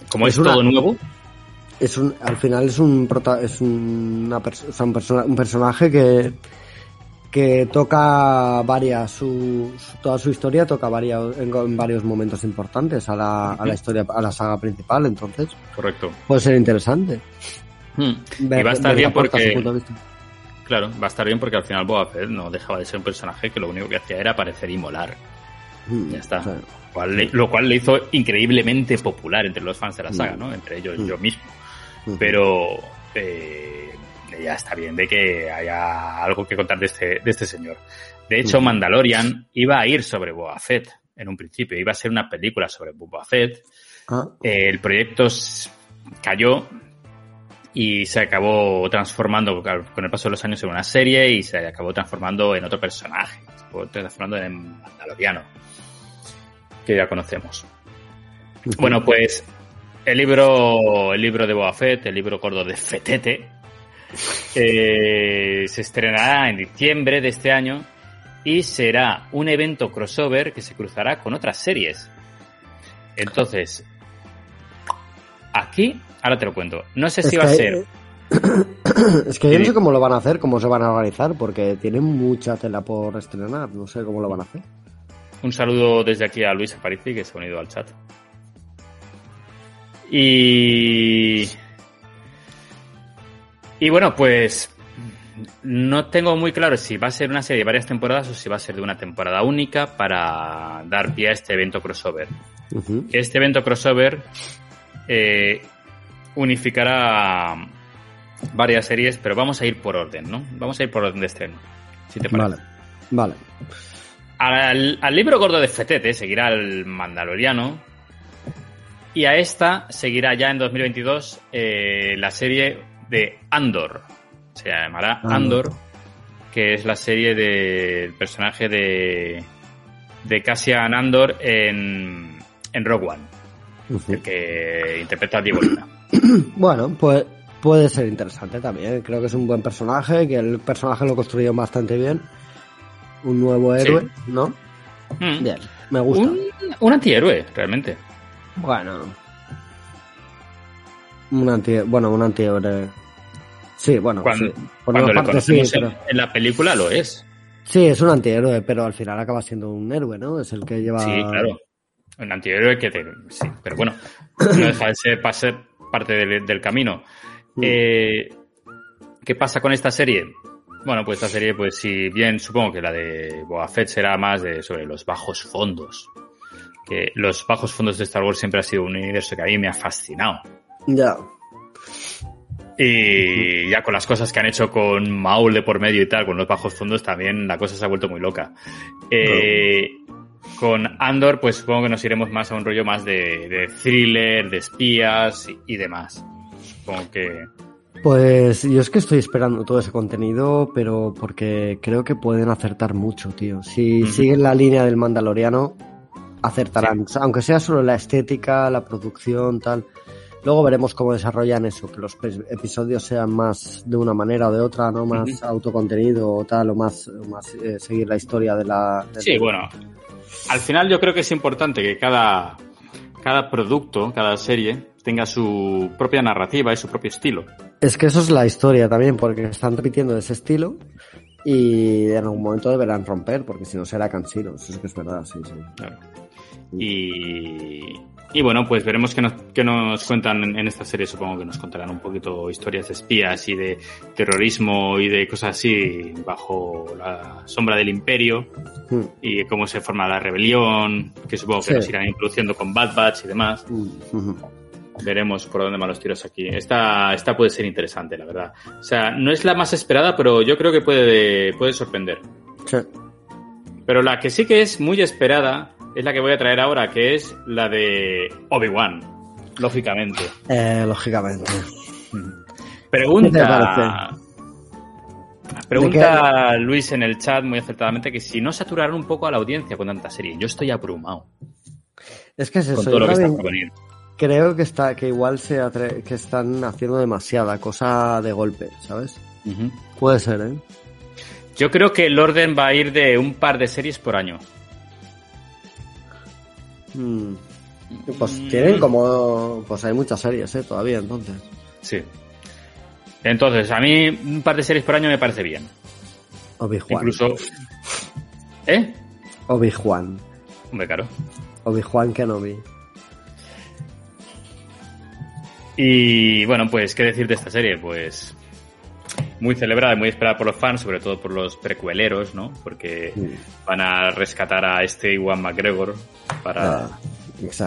Como es, todo nuevo.
Es un, al final es un es una un, personaje que que toca varias su, toda su historia toca varias en, varios momentos importantes a la, a la historia a la saga principal entonces
correcto
puede ser interesante
hmm. y va a estar bien porque Claro, va a estar bien porque al final Boba Fett no dejaba de ser un personaje que lo único que hacía era aparecer y molar. Mm, ya está. lo cual le hizo increíblemente popular entre los fans de la saga, mm. ¿no? Entre ellos yo mm. mismo. Pero eh, ya está bien de que haya algo que contar de este, de este señor. De hecho, Mandalorian iba a ir sobre Boba Fett en un principio. Iba a ser una película sobre Boba Fett. Ah. el proyecto cayó y se acabó transformando con el paso de los años en una serie y se acabó transformando en otro personaje, se acabó transformando en Mandaloriano, que ya conocemos. Bueno, pues el libro, el libro de Boba Fett, el libro gordo de Fetete, eh, se estrenará en diciembre de este año y será un evento crossover que se cruzará con otras series. Entonces, aquí Ahora te lo cuento. No sé si va a ser.
es que yo no sé cómo lo van a hacer, cómo se van a organizar, porque tienen mucha tela por estrenar. No sé cómo lo van a hacer.
Un saludo desde aquí a Luis Aparici, que se ha unido al chat. Y. Y bueno, pues. No tengo muy claro si va a ser una serie de varias temporadas o si va a ser de una temporada única para dar pie a este evento crossover. Este evento crossover eh, unificará varias series, pero vamos a ir por orden, ¿no? Vamos a ir por orden de estreno, si te
parece. Vale, vale.
Al, libro gordo de Fetete seguirá el Mandaloriano. Y a esta seguirá ya en 2022 eh, la serie de Andor. Se llamará Andor, que es la serie del personaje de, de Cassian Andor en, en Rogue One. El que interpreta a Diego Luna.
Bueno, pues puede ser interesante también. Creo que es un buen personaje, que el personaje lo construyó bastante bien. Un nuevo héroe, ¿no?
Mm.
Bien, me gusta.
Un, un antihéroe, realmente.
Bueno. Un anti, bueno, un antihéroe. Sí, bueno,
Cuando,
sí. Por
cuando le
parte sí,
en la película lo es.
sí, es un antihéroe, pero al final acaba siendo un héroe, ¿no? Es el que lleva.
Sí, claro. Un antihéroe que te... Sí, pero bueno, no deja de ser, pa- ser parte del, del camino.
Mm.
Eh, ¿Qué pasa con esta serie? Bueno, pues esta serie, pues si bien supongo que la de Boba Fett será más de sobre los bajos fondos. Que los bajos fondos de Star Wars siempre ha sido un universo que a mí me ha fascinado.
Ya.
Y ya con las cosas que han hecho con Maul de por medio y tal, con los bajos fondos también la cosa se ha vuelto muy loca. Eh, Con Andor, pues supongo que nos iremos más a un rollo más de, de thriller, de espías y, y demás. Supongo que...
Pues yo es que estoy esperando todo ese contenido, pero porque creo que pueden acertar mucho, tío. Si siguen la línea del Mandaloriano, acertarán. Aunque sea solo la estética, la producción, tal. Luego veremos cómo desarrollan eso, que los episodios sean más de una manera o de otra, ¿no? Más autocontenido o tal, o más, o más eh, seguir la historia de la...
Sí, bueno. Al final yo creo que es importante que cada, cada producto, cada serie, tenga su propia narrativa y su propio estilo.
Es que eso es la historia también, porque están repitiendo ese estilo y en algún momento deberán romper, porque si no será cansino. Eso es que es verdad, sí, sí.
Claro. Y, y bueno, pues veremos qué nos, qué nos cuentan en, esta serie. Supongo que nos contarán un poquito historias de espías y de terrorismo y de cosas así bajo la sombra del imperio
Mm,
y cómo se forma la rebelión, que supongo que
Sí.
nos irán introduciendo con Bad Batch y demás.
mm, ujú.
Veremos por dónde van los tiros aquí. Esta, esta puede ser interesante, la verdad. O sea, no es la más esperada, pero yo creo que puede, puede sorprender.
Sí.
Pero la que sí que es muy esperada es la que voy a traer ahora, que es la de Obi-Wan, lógicamente.
Eh, lógicamente.
Pregunta. Pregunta Luis en el chat muy acertadamente que si no saturaron un poco a la audiencia con tanta serie. Yo estoy abrumado
Es que es
con
eso.
todo
yo
lo que está
también
por venir.
creo que está, que igual se atre- que están haciendo demasiada cosa de golpe, ¿sabes? Puede ser, ¿eh?
Yo creo que el orden va a ir de un par de series por año.
Mm. Pues tienen como, pues hay muchas series, ¿eh? Todavía, entonces.
Sí. Entonces, a mí un par de series por año me parece bien.
Obi-Wan.
Incluso. ¿Eh?
Obi-Wan.
Hombre, claro.
Obi-Wan Kenobi.
Y bueno, pues, ¿qué decir de esta serie? Pues muy celebrada y muy esperada por los fans, sobre todo por los precueleros, ¿no? Porque van a rescatar a este Iwan McGregor para,
Ah,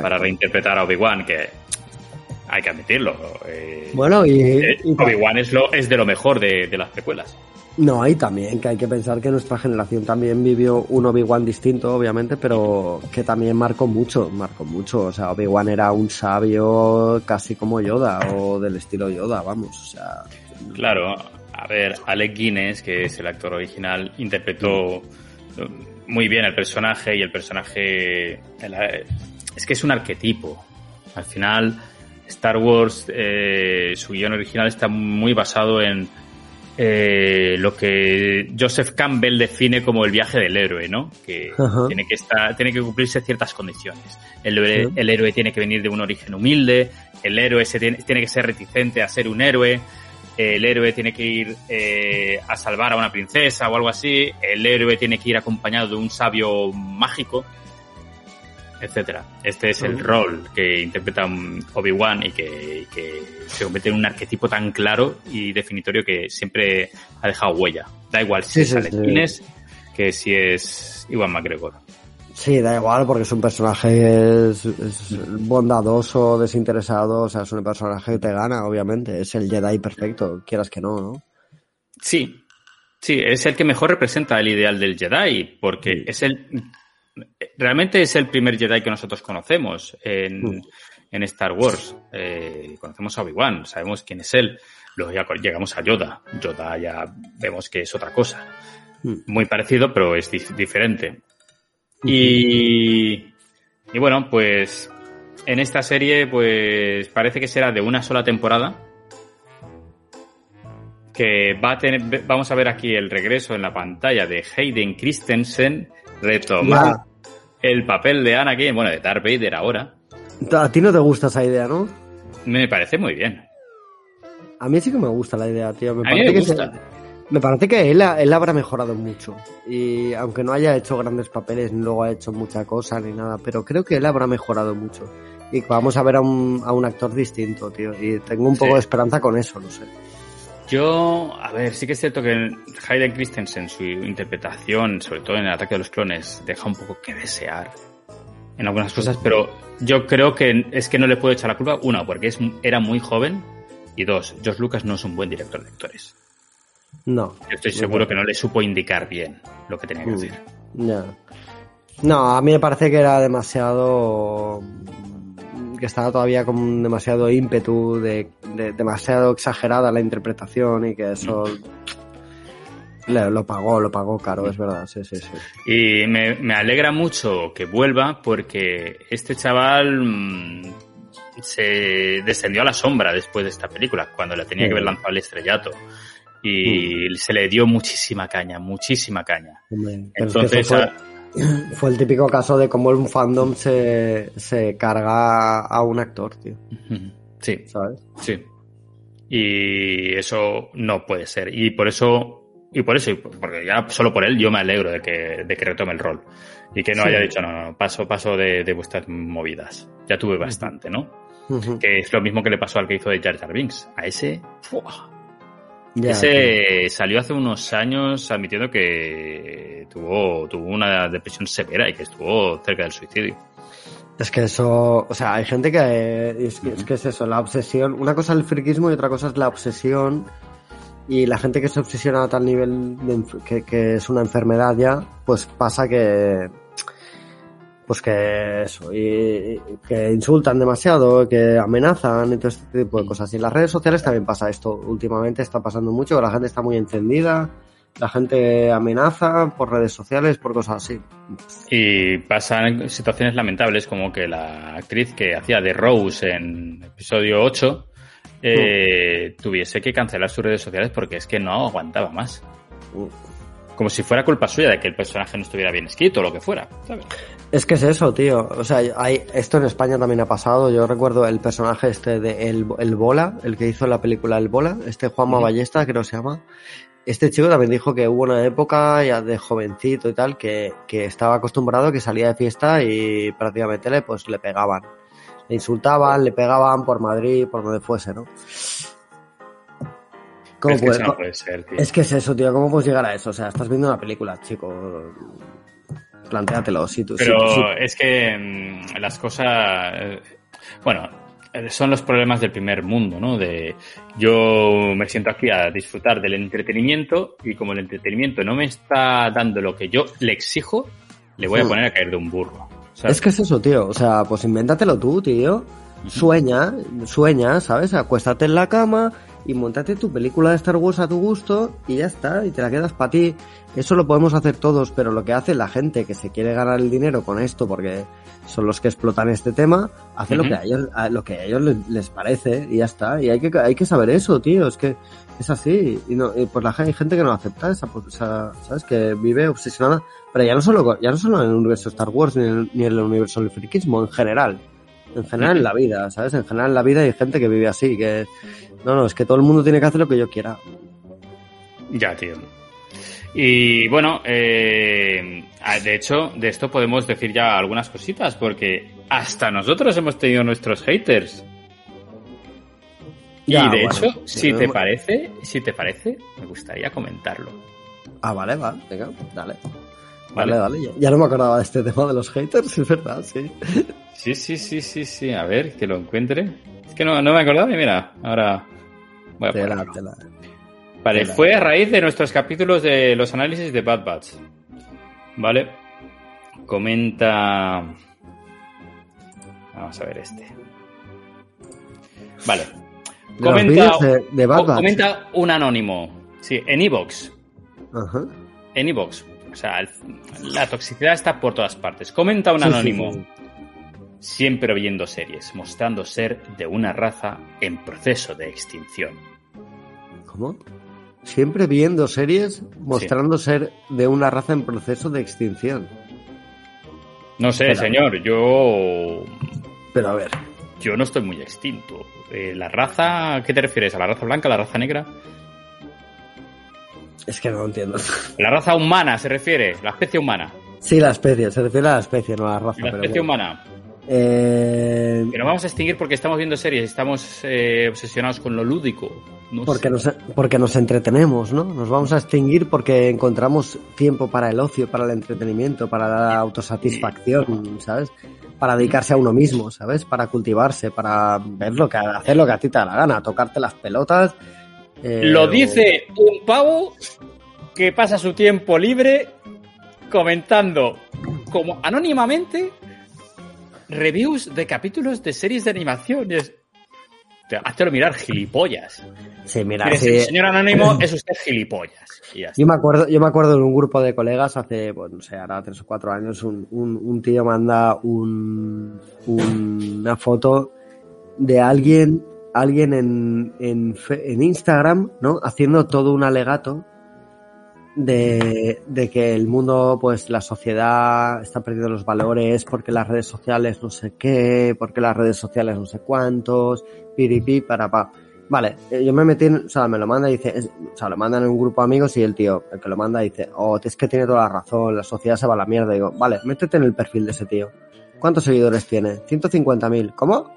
para reinterpretar a Obi-Wan, que hay que admitirlo. eh,
Bueno, y,
eh,
y-
Obi-Wan es, lo, es de lo mejor de, de las precuelas.
no, y también que hay que pensar que nuestra generación también vivió un Obi-Wan distinto, obviamente, pero que también marcó mucho, marcó mucho. O sea, Obi-Wan era un sabio casi como Yoda, o del estilo Yoda, vamos, o sea.
Claro, a ver, Alec Guinness, que es el actor original, interpretó eh, muy bien el personaje y el personaje el- es que es un arquetipo. Al final, Star Wars, eh, su guion original está muy basado en eh, lo que Joseph Campbell define como el viaje del héroe, ¿no? Que
Ajá.
tiene que estar, tiene que cumplirse ciertas condiciones. El el héroe tiene que venir de un origen humilde, el héroe se tiene, tiene que ser reticente a ser un héroe, el héroe tiene que ir eh, a salvar a una princesa o algo así, el héroe tiene que ir acompañado de un sabio mágico, etcétera. Este es el rol que interpreta um, Obi-Wan y que, que se convierte en un arquetipo tan claro y definitorio que siempre ha dejado huella. Da igual si
Sí,
es
sí,
Alec
sí.
Guinness que si es Iwan McGregor.
Sí, da igual, porque es un personaje es, es bondadoso, desinteresado, o sea, es un personaje que te gana, obviamente. Es el Jedi perfecto, quieras que no, ¿no?
Sí, sí, es el que mejor representa el ideal del Jedi, porque
Sí.
es el realmente es el primer Jedi que nosotros conocemos en,
Mm.
en Star Wars. Eh, conocemos a Obi-Wan, sabemos quién es él. Luego ya llegamos a Yoda. Yoda ya vemos que es otra cosa.
Mm.
Muy parecido, pero es dif- diferente. Y, y bueno, pues en esta serie, pues parece que será de una sola temporada. Que va a tener, vamos a ver aquí el regreso en la pantalla de Hayden Christensen retomar el papel de Anakin, bueno, de Darth Vader ahora.
A ti no te gusta esa idea, ¿no?
Me parece muy bien.
A mí sí que me gusta la idea, tío. Me
a mí me gusta.
Me parece que él, él habrá mejorado mucho. Y aunque no haya hecho grandes papeles, ni luego ha hecho mucha cosa ni nada, pero creo que él habrá mejorado mucho. Y vamos a ver a un, a un actor distinto, tío. Y tengo un poco de esperanza con eso, no sé.
Yo, a ver, sí que es cierto que Hayden Christensen, su interpretación, sobre todo en el ataque de los clones, deja un poco que desear en algunas cosas, pero yo creo que es que no le puedo echar la culpa, una, porque es, era muy joven, y dos, George Lucas no es un buen director de actores.
No.
Yo estoy seguro que no le supo indicar bien lo que tenía que decir.
Ya. No, a mí me parece que era demasiado que estaba todavía con demasiado ímpetu, de, demasiado exagerada la interpretación y que eso lo pagó, lo pagó caro, es verdad, sí, sí, sí.
Y me, me alegra mucho que vuelva porque este chaval mm, se descendió a la sombra después de esta película, cuando le tenía que haber lanzado al estrellato. Y se le dio muchísima caña, muchísima caña. Entonces,
fue, el típico caso de cómo un fandom se, se carga a un actor, tío.
Sí. ¿Sabes? Sí. Y eso no puede ser. Y por eso y por eso, porque ya solo por él yo me alegro de que, de que retome el rol. Y que no haya dicho, no, no, paso, paso de, de vuestras movidas. Ya tuve bastante, ¿no? Que es lo mismo que le pasó al que hizo de Jar Jar Binks. A ese, ese salió hace unos años admitiendo que tuvo, tuvo una depresión severa y que estuvo cerca del suicidio.
Es que eso, o sea, hay gente que es, que es eso, la obsesión. Una cosa es el friquismo y otra cosa es la obsesión. Y la gente que se obsesiona a tal nivel que, que es una enfermedad ya, pues pasa que, pues que eso, y, que insultan demasiado, que amenazan y todo este tipo de cosas. Y en las redes sociales también pasa esto. Últimamente está pasando mucho, la gente está muy encendida, la gente amenaza por redes sociales, por cosas así.
Y pasan situaciones lamentables como que la actriz que hacía de Rose en episodio 8 eh, tuviese que cancelar sus redes sociales porque es que no aguantaba más como si fuera culpa suya de que el personaje no estuviera bien escrito o lo que fuera, ¿sabes?
Es que es eso, tío. O sea, hay, esto en España también ha pasado. Yo recuerdo el personaje este de El, el Bola, el que hizo la película El Bola, este Juanma Ballesta, creo que se llama. Este chico también dijo que hubo una época ya de jovencito y tal que, que estaba acostumbrado que salía de fiesta y prácticamente le, pues, le pegaban. Le insultaban, le pegaban por Madrid, por donde fuese, ¿no?
Es que eso no puede ser, tío.
Es que es eso, tío. ¿Cómo puedes llegar a eso? O sea, estás viendo una película, chico. Plantéatelo, si tú.
Pero es que mm, las cosas. Eh, bueno, son los problemas del primer mundo, ¿no? De yo me siento aquí a disfrutar del entretenimiento y como el entretenimiento no me está dando lo que yo le exijo, le voy a hmm. poner a caer de un burro.
Es que es eso, tío. O sea, pues invéntatelo tú, tío. Sueña, sueña, ¿sabes? Acuéstate en la cama y montate tu película de Star Wars a tu gusto y ya está, y te la quedas para ti. Eso lo podemos hacer todos, pero lo que hace la gente que se quiere ganar el dinero con esto, porque son los que explotan este tema, hace lo que a ellos, lo que a ellos les, parece y ya está. Y hay que, hay que saber eso, tío, es que es así. Y no, pues la, hay gente que no acepta esa, esa, ¿sabes? Que vive obsesionada. Pero ya no solo, ya no solo en el universo Star Wars ni en, ni en el universo del friquismo, en general en general en la vida, ¿sabes? En general en la vida hay gente que vive así, que no, no, es que todo el mundo tiene que hacer lo que yo quiera.
Ya, tío. Y bueno, eh, de hecho, de esto podemos decir ya algunas cositas, porque hasta nosotros hemos tenido nuestros haters. y de hecho, si te parece, si te parece, me gustaría comentarlo.
Ah, vale, vale, venga, dale. Vale, vale, Ya, no me acordaba de este tema de los haters, es verdad, sí.
Sí, sí, sí, sí, sí. A ver, que lo encuentre. Es que no, no me acordaba y mira, ahora voy a tela, Vale, fue a raíz de nuestros capítulos de los análisis de Bad Batch. Vale. Comenta. Vamos a ver este. Vale. Comenta, de, comenta un anónimo. Sí, en Evox. Ajá. En Evox. O sea, la toxicidad está por todas partes. Comenta un anónimo. Siempre viendo series, mostrando ser de una raza en proceso de extinción.
¿Cómo? Siempre viendo series, mostrando ser de una raza en proceso de extinción.
No sé, señor, yo...
Pero a ver.
Yo no estoy muy extinto. Eh, ¿La raza, qué te refieres? ¿A la raza blanca, a la raza negra?
Es que no lo entiendo.
La raza humana se refiere, la especie humana.
Sí, la especie, se refiere a la especie, no a la raza.
La especie humana.
Eh...
Que nos vamos a extinguir porque estamos viendo series, estamos eh, obsesionados con lo lúdico.
porque, nos, porque nos entretenemos, ¿no? Nos vamos a extinguir porque encontramos tiempo para el ocio, para el entretenimiento, para la autosatisfacción, ¿sabes? Para dedicarse a uno mismo, ¿sabes? Para cultivarse, para ver lo que, hacer lo que a ti te da la gana, tocarte las pelotas.
Eh, lo dice un pavo que pasa su tiempo libre comentando como anónimamente reviews de capítulos de series de animaciones. Hazte mirar, gilipollas.
Sí, mira,
señor Anónimo es usted gilipollas.
yo me acuerdo, yo me acuerdo de un grupo de colegas hace, pues, no sé, ahora tres o cuatro años, un, un, tío manda un, una foto de alguien, alguien en, en, en Instagram, ¿no? Haciendo todo un alegato de, de, que el mundo, pues la sociedad está perdiendo los valores porque las redes sociales no sé qué, porque las redes sociales no sé cuántos, piripi, para pa. Vale, eh, yo me metí, en, o sea, me lo manda y dice, o sea, lo mandan en un grupo de amigos y el tío, el que lo manda dice, oh, es que tiene toda la razón, la sociedad se va a la mierda. Y digo, vale, métete en el perfil de ese tío. ¿Cuántos seguidores tiene? 150.000. ¿Cómo?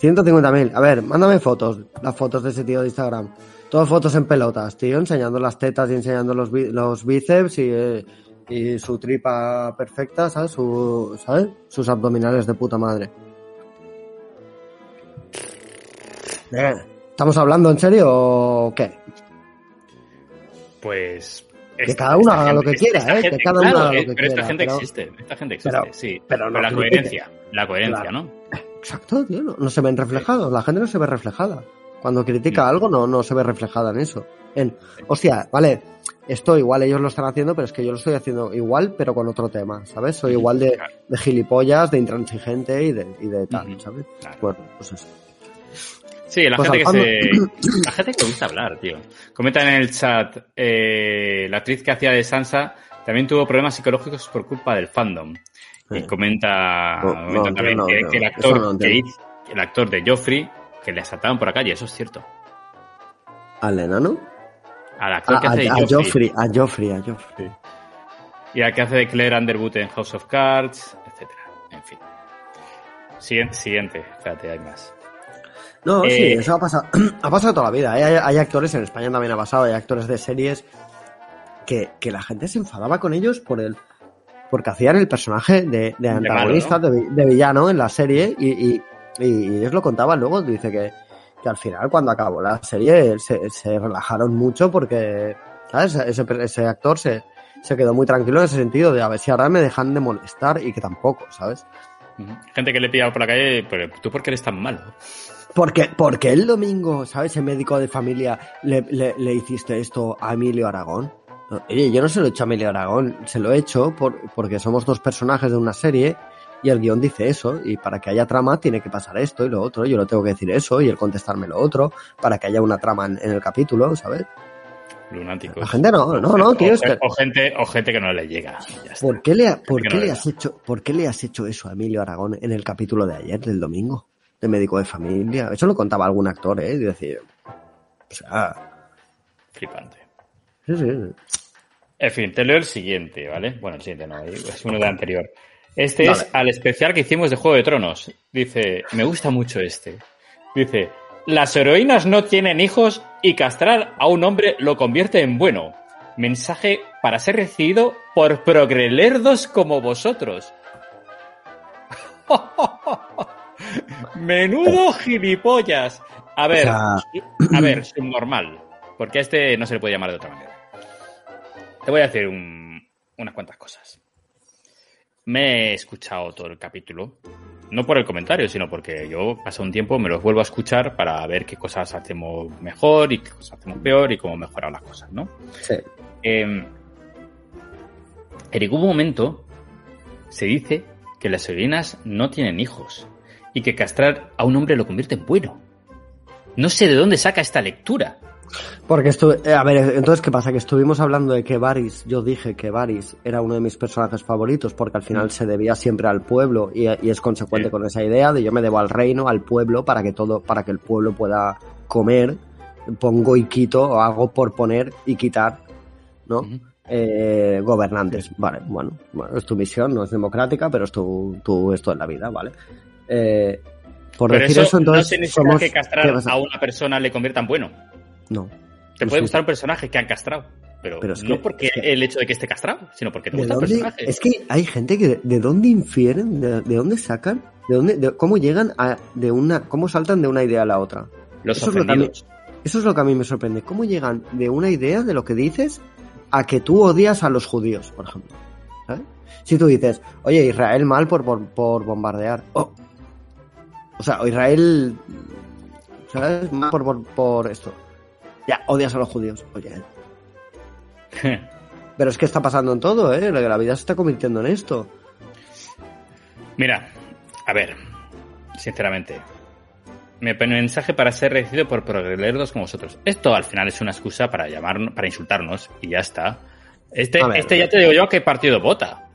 150.000. A ver, mándame fotos, las fotos de ese tío de Instagram. Todas fotos en pelotas, tío, enseñando las tetas y enseñando los, los bíceps y, eh, y, su tripa perfecta, ¿sabes? Su, ¿sabes? Sus abdominales de puta madre. Eh, ¿Estamos hablando en serio o qué?
Pues
que cada uno haga lo que quiera, ¿eh? que cada uno haga lo que
pero esta gente existe, esta gente existe, sí. Pero, la coherencia, la coherencia, ¿no?
Exacto, tío, no, no, se ven reflejados, la gente no se ve reflejada. Cuando critica algo no, no se ve reflejada en eso. En, hostia, vale, esto igual ellos lo están haciendo, pero es que yo lo estoy haciendo igual, pero con otro tema, ¿sabes? Soy igual de, de gilipollas, de intransigente y de, y de tal, ¿sabes? Bueno, pues eso.
Sí, la pues gente que se. La gente que gusta hablar, tío. Comenta en el chat, eh, la actriz que hacía de Sansa también tuvo problemas psicológicos por culpa del fandom. Y comenta, también que, el actor el actor de Joffrey que le asaltaban por la calle, eso es cierto.
¿Al enano?
Al actor que hace de
a Joffrey. A Joffrey, a Joffrey.
Y al que hace de Claire Underwood en House of Cards, etcétera. En fin. Siguiente, siguiente. Espérate, hay más.
No, sí, eh, eso ha pasado, ha pasado toda la vida. Hay, hay, actores, en España también ha pasado, hay actores de series que, que la gente se enfadaba con ellos por el porque hacían el personaje de, de antagonista, de, de, villano en la serie y, y, y, ellos lo contaban luego, dice que, que al final cuando acabó la serie se, se relajaron mucho porque, ¿sabes? Ese, ese actor se, se quedó muy tranquilo en ese sentido de a ver si ahora me dejan de molestar y que tampoco, ¿sabes?
Gente que le pilla por la calle, pero tú por qué eres tan malo.
Porque, porque el domingo, ¿sabes? El médico de familia le, le, le hiciste esto a Emilio Aragón. Oye, yo no se lo he hecho a Emilio Aragón, se lo he hecho por, porque somos dos personajes de una serie y el guion dice eso, y para que haya trama tiene que pasar esto y lo otro, yo lo tengo que decir eso y él contestarme lo otro, para que haya una trama en, el capítulo, ¿sabes?
Lunáticos.
La gente no, no, no, tío.
O, que... o, gente, o gente que no le llega.
¿Por qué, le, por qué no le has hecho, ¿Por qué le has hecho eso a Emilio Aragón en el capítulo de ayer, del domingo? De médico de familia. Eso lo contaba algún actor, ¿eh? Y decir, o sea...
Flipante.
Sí, sí.
En fin, te leo el siguiente, ¿vale? Bueno, el siguiente no, es uno de anterior. Este es al especial que hicimos de Juego de Tronos. Dice, me gusta mucho este. Dice, las heroínas no tienen hijos y castrar a un hombre lo convierte en bueno. Mensaje para ser recibido por progrelerdos como vosotros. Menudo gilipollas. A ver, a ver, subnormal. Porque a este no se le puede llamar de otra manera. Te voy a decir un, unas cuantas cosas. Me he escuchado todo el capítulo. No por el comentario, sino porque yo paso un tiempo, me los vuelvo a escuchar para ver qué cosas hacemos mejor y qué cosas hacemos peor y cómo mejorar las cosas, ¿no?
Sí.
Eh, en ningún momento se dice que las heroínas no tienen hijos y que castrar a un hombre lo convierte en bueno. No sé de dónde saca esta lectura.
Porque estuve, eh, a ver, entonces, ¿qué pasa? Que estuvimos hablando de que Varys, yo dije que Varys era uno de mis personajes favoritos porque al final mm. se debía siempre al pueblo y, es consecuente con esa idea de yo me debo al reino, al pueblo, para que todo, para que el pueblo pueda comer, pongo y quito, o hago por poner y quitar, ¿no? eh, gobernantes. Vale, bueno, bueno, es tu misión, no es democrática, pero es tu, tu esto en la vida, ¿vale? Eh,
por decir eso, entonces. No significa que castrar a una persona le convierta en bueno.
No.
Te puede gustar un personaje que han castrado. Pero, no porque el hecho de que esté castrado, sino porque te gusta el personaje.
Es que hay gente que de dónde infieren, de, dónde sacan, de dónde, cómo llegan a, de una, cómo saltan de una idea a la otra.
Los eso es,
eso es lo que a mí me sorprende. ¿Cómo llegan de una idea de lo que dices a que tú odias a los judíos, por ejemplo? ¿sabes? Si tú dices, oye, Israel mal por, por, bombardear. Oh. O sea, Israel, ¿sabes? Mal por, por, por esto ya, odias a los judíos. Oye. Pero es que está pasando en todo, ¿eh? La vida se está convirtiendo en esto.
Mira, a ver, sinceramente, mi mensaje para ser recibido por progrelerdos como vosotros. Esto al final es una excusa para llamar, para insultarnos y ya está. Este, este ya te digo yo qué partido vota.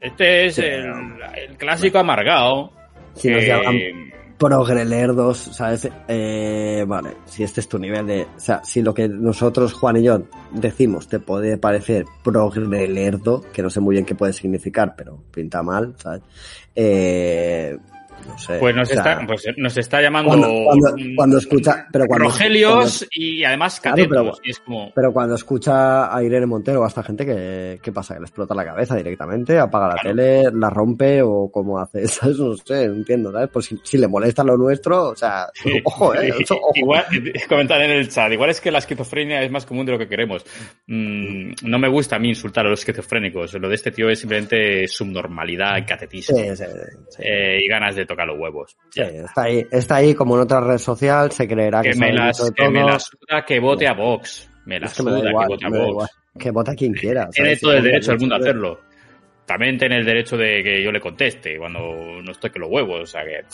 Este es el, clásico amargado.
Si nos progrelerdos, ¿sabes? Eh, vale, si este es tu nivel de... O sea, si lo que nosotros, Juan y yo, decimos te puede parecer progrelerdo, que no sé muy bien qué puede significar, pero pinta mal, ¿sabes? Eh,
pues nos, está, pues nos está llamando.
Cuando, escucha. Pero cuando,
Rogelios y además
catetos, pero, cuando escucha a Irene Montero o a esta gente, ¿qué, ¿qué pasa? ¿Que le explota la cabeza directamente? ¿Apaga la tele? ¿La rompe? ¿O cómo hace? eso? No sé, entiendo, ¿sabes? Pues si, le molesta lo nuestro, o sea, ojo, ¿eh?
Igual, comentan en el chat, igual es que la esquizofrenia es más común de lo que queremos. Mm, no me gusta a mí insultar a los esquizofrénicos. Lo de este tío es simplemente subnormalidad, catetismo. Eh, y ganas de tocar los huevos.
Sí, está ahí, está ahí como en otra red social, se creerá que,
que me, la suda que vote a Vox. Me la suda que, vote a Vox.
Que vote a quien quiera.
Tiene todo el derecho del mundo a hacerlo. También tiene el derecho de que yo le conteste cuando no estoy que los huevos. O sea que.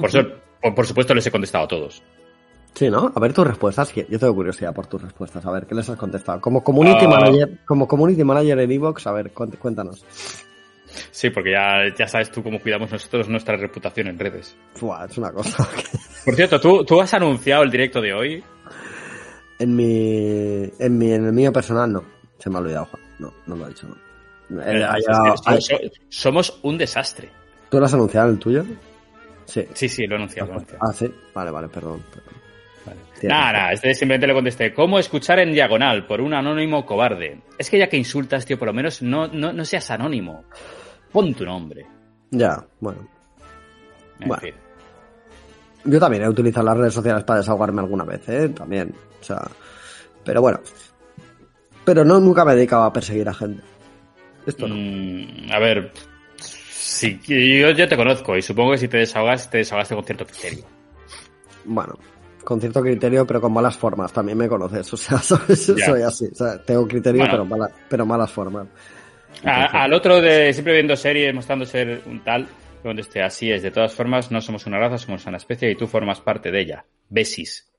Por, por, supuesto, les he contestado a todos.
Sí, ¿no? A ver tus respuestas. Yo tengo curiosidad por tus respuestas. A ver, ¿qué les has contestado? Como community ah. manager, como community manager en Evox, a ver, cuéntanos.
Sí, porque ya, ya sabes tú cómo cuidamos nosotros nuestra reputación en redes.
es una cosa.
Por cierto, ¿tú, ¿tú has anunciado el directo de hoy?
En mi, en mi, en el mío personal no. Se me ha olvidado, Juan. No, no lo he dicho, no.
Eh, somos un desastre.
¿Tú lo has anunciado el tuyo?
Sí. Sí, sí, lo he anunciado.
Ah, sí. Vale, vale, perdón.
Nada, nada, este simplemente le contesté, ¿cómo escuchar en diagonal por un anónimo cobarde? Es que ya que insultas, tío, por lo menos no, no, no seas anónimo. Pon tu nombre.
Ya, bueno. bueno. Yo también he utilizado las redes sociales para desahogarme alguna vez, ¿eh? También. O sea, pero bueno. Pero no, nunca me he dedicado a perseguir a gente. Esto no.
Mm, a ver, sí, yo, yo te conozco y supongo que si te desahogas, te desahogaste con cierto criterio.
Bueno, con cierto criterio, pero con malas formas. También me conoces, o sea, soy así. O sea, tengo criterio, pero, pero malas formas.
Al otro de siempre viendo series, mostrando ser un tal, donde esté así es. De todas formas, no somos una raza, somos una especie y tú formas parte de ella. Besis.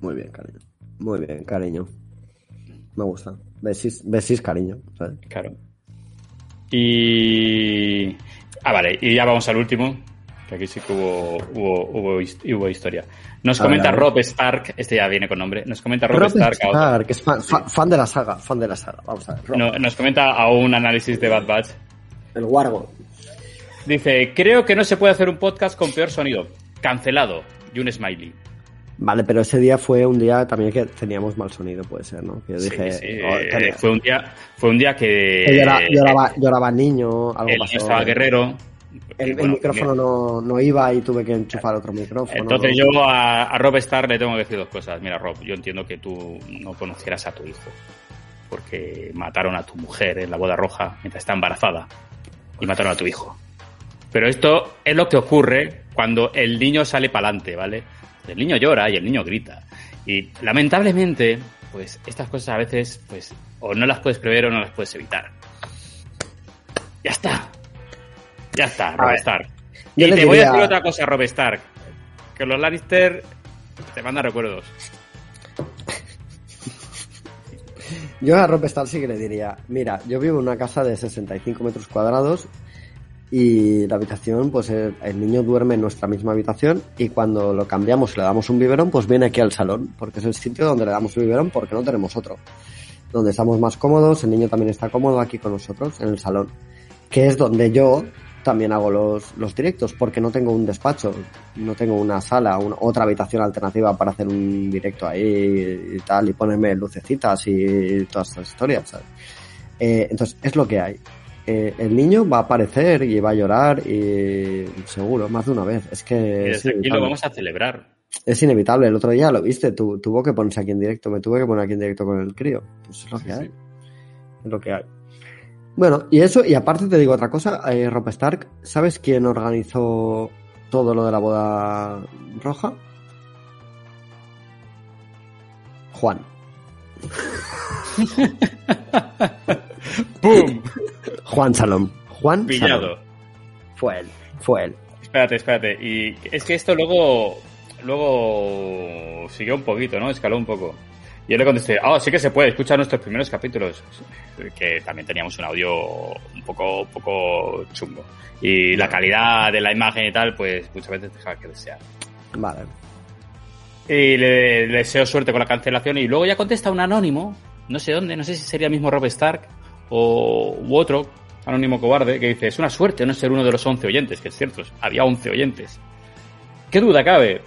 Muy bien, cariño. Muy bien, cariño. Me gusta. Besis, besis cariño.
Claro. Y. Ah, vale, y ya vamos al último, aquí sí que hubo, hubo, hubo, historia. Nos comenta Rob Stark, este ya viene con nombre, nos comenta Rob, Stark.
Stark que es fan, de la saga, fan de la saga, vamos a
ver. nos comenta a un análisis de Bad Batch.
El Wargo.
Dice, creo que no se puede hacer un podcast con peor sonido. Cancelado. Y un smiley.
Vale, pero ese día fue un día también que teníamos mal sonido, puede ser, ¿no?
Que dije, sí, oh, eh, fue un día, fue un día que,
lloraba, lloraba, niño, algo
pasó. estaba guerrero,
el, micrófono no, iba y tuve que enchufar otro micrófono.
Entonces yo a, Rob Star le tengo que decir dos cosas. Mira, Rob, yo entiendo que tú no conocieras a tu hijo, porque mataron a tu mujer en la boda roja mientras está embarazada y mataron a tu hijo. Pero esto es lo que ocurre cuando el niño sale para adelante, ¿vale? El niño llora y el niño grita. Y lamentablemente, pues estas cosas a veces, pues, o no las puedes prever o no las puedes evitar. Ya está. Ya está, Rob Stark. y te voy a decir otra cosa, Rob Stark. Que los Lannister te mandan recuerdos.
Yo a Rob Stark sí que le diría, mira, yo vivo en una casa de 65 metros cuadrados y la habitación, pues el, niño duerme en nuestra misma habitación y cuando lo cambiamos y le damos un biberón, pues viene aquí al salón, porque es el sitio donde le damos el biberón porque no tenemos otro. Donde estamos más cómodos, el niño también está cómodo aquí con nosotros, en el salón, que es donde yo también hago los, los directos, porque no tengo un despacho, no tengo una sala, una, otra habitación alternativa para hacer un directo ahí y tal, y ponerme lucecitas y todas estas historias, ¿sabes? Eh, entonces, es lo que hay. Eh, el niño va a aparecer y va a llorar y seguro, más de una vez. Es que...
Y aquí lo vamos a celebrar.
Es inevitable. El otro día lo viste, tuvo que ponerse aquí en directo, me tuve que poner aquí en directo con el crío. Pues es lo que hay. Es lo que hay. Bueno, y eso, y aparte te digo otra cosa, eh, Rob Stark, ¿sabes quién organizó todo lo de la boda roja? Juan.
¡Pum!
Juan Salom. Juan
Pillado.
Fue él, fue él.
Espérate, espérate. Y es que esto luego, luego siguió un poquito, ¿no? Escaló un poco. Y yo le contesté, ah, sí que se puede escuchar nuestros primeros capítulos, que también teníamos un audio un poco, un poco chungo. Y la calidad de la imagen y tal, pues muchas veces deja que desear.
Vale.
Y le, deseo suerte con la cancelación y luego ya contesta un anónimo, no sé dónde, no sé si sería el mismo Rob Stark o u otro anónimo cobarde que dice, es una suerte no ser uno de los 11 oyentes, que es cierto, había 11 oyentes. ¿Qué duda cabe?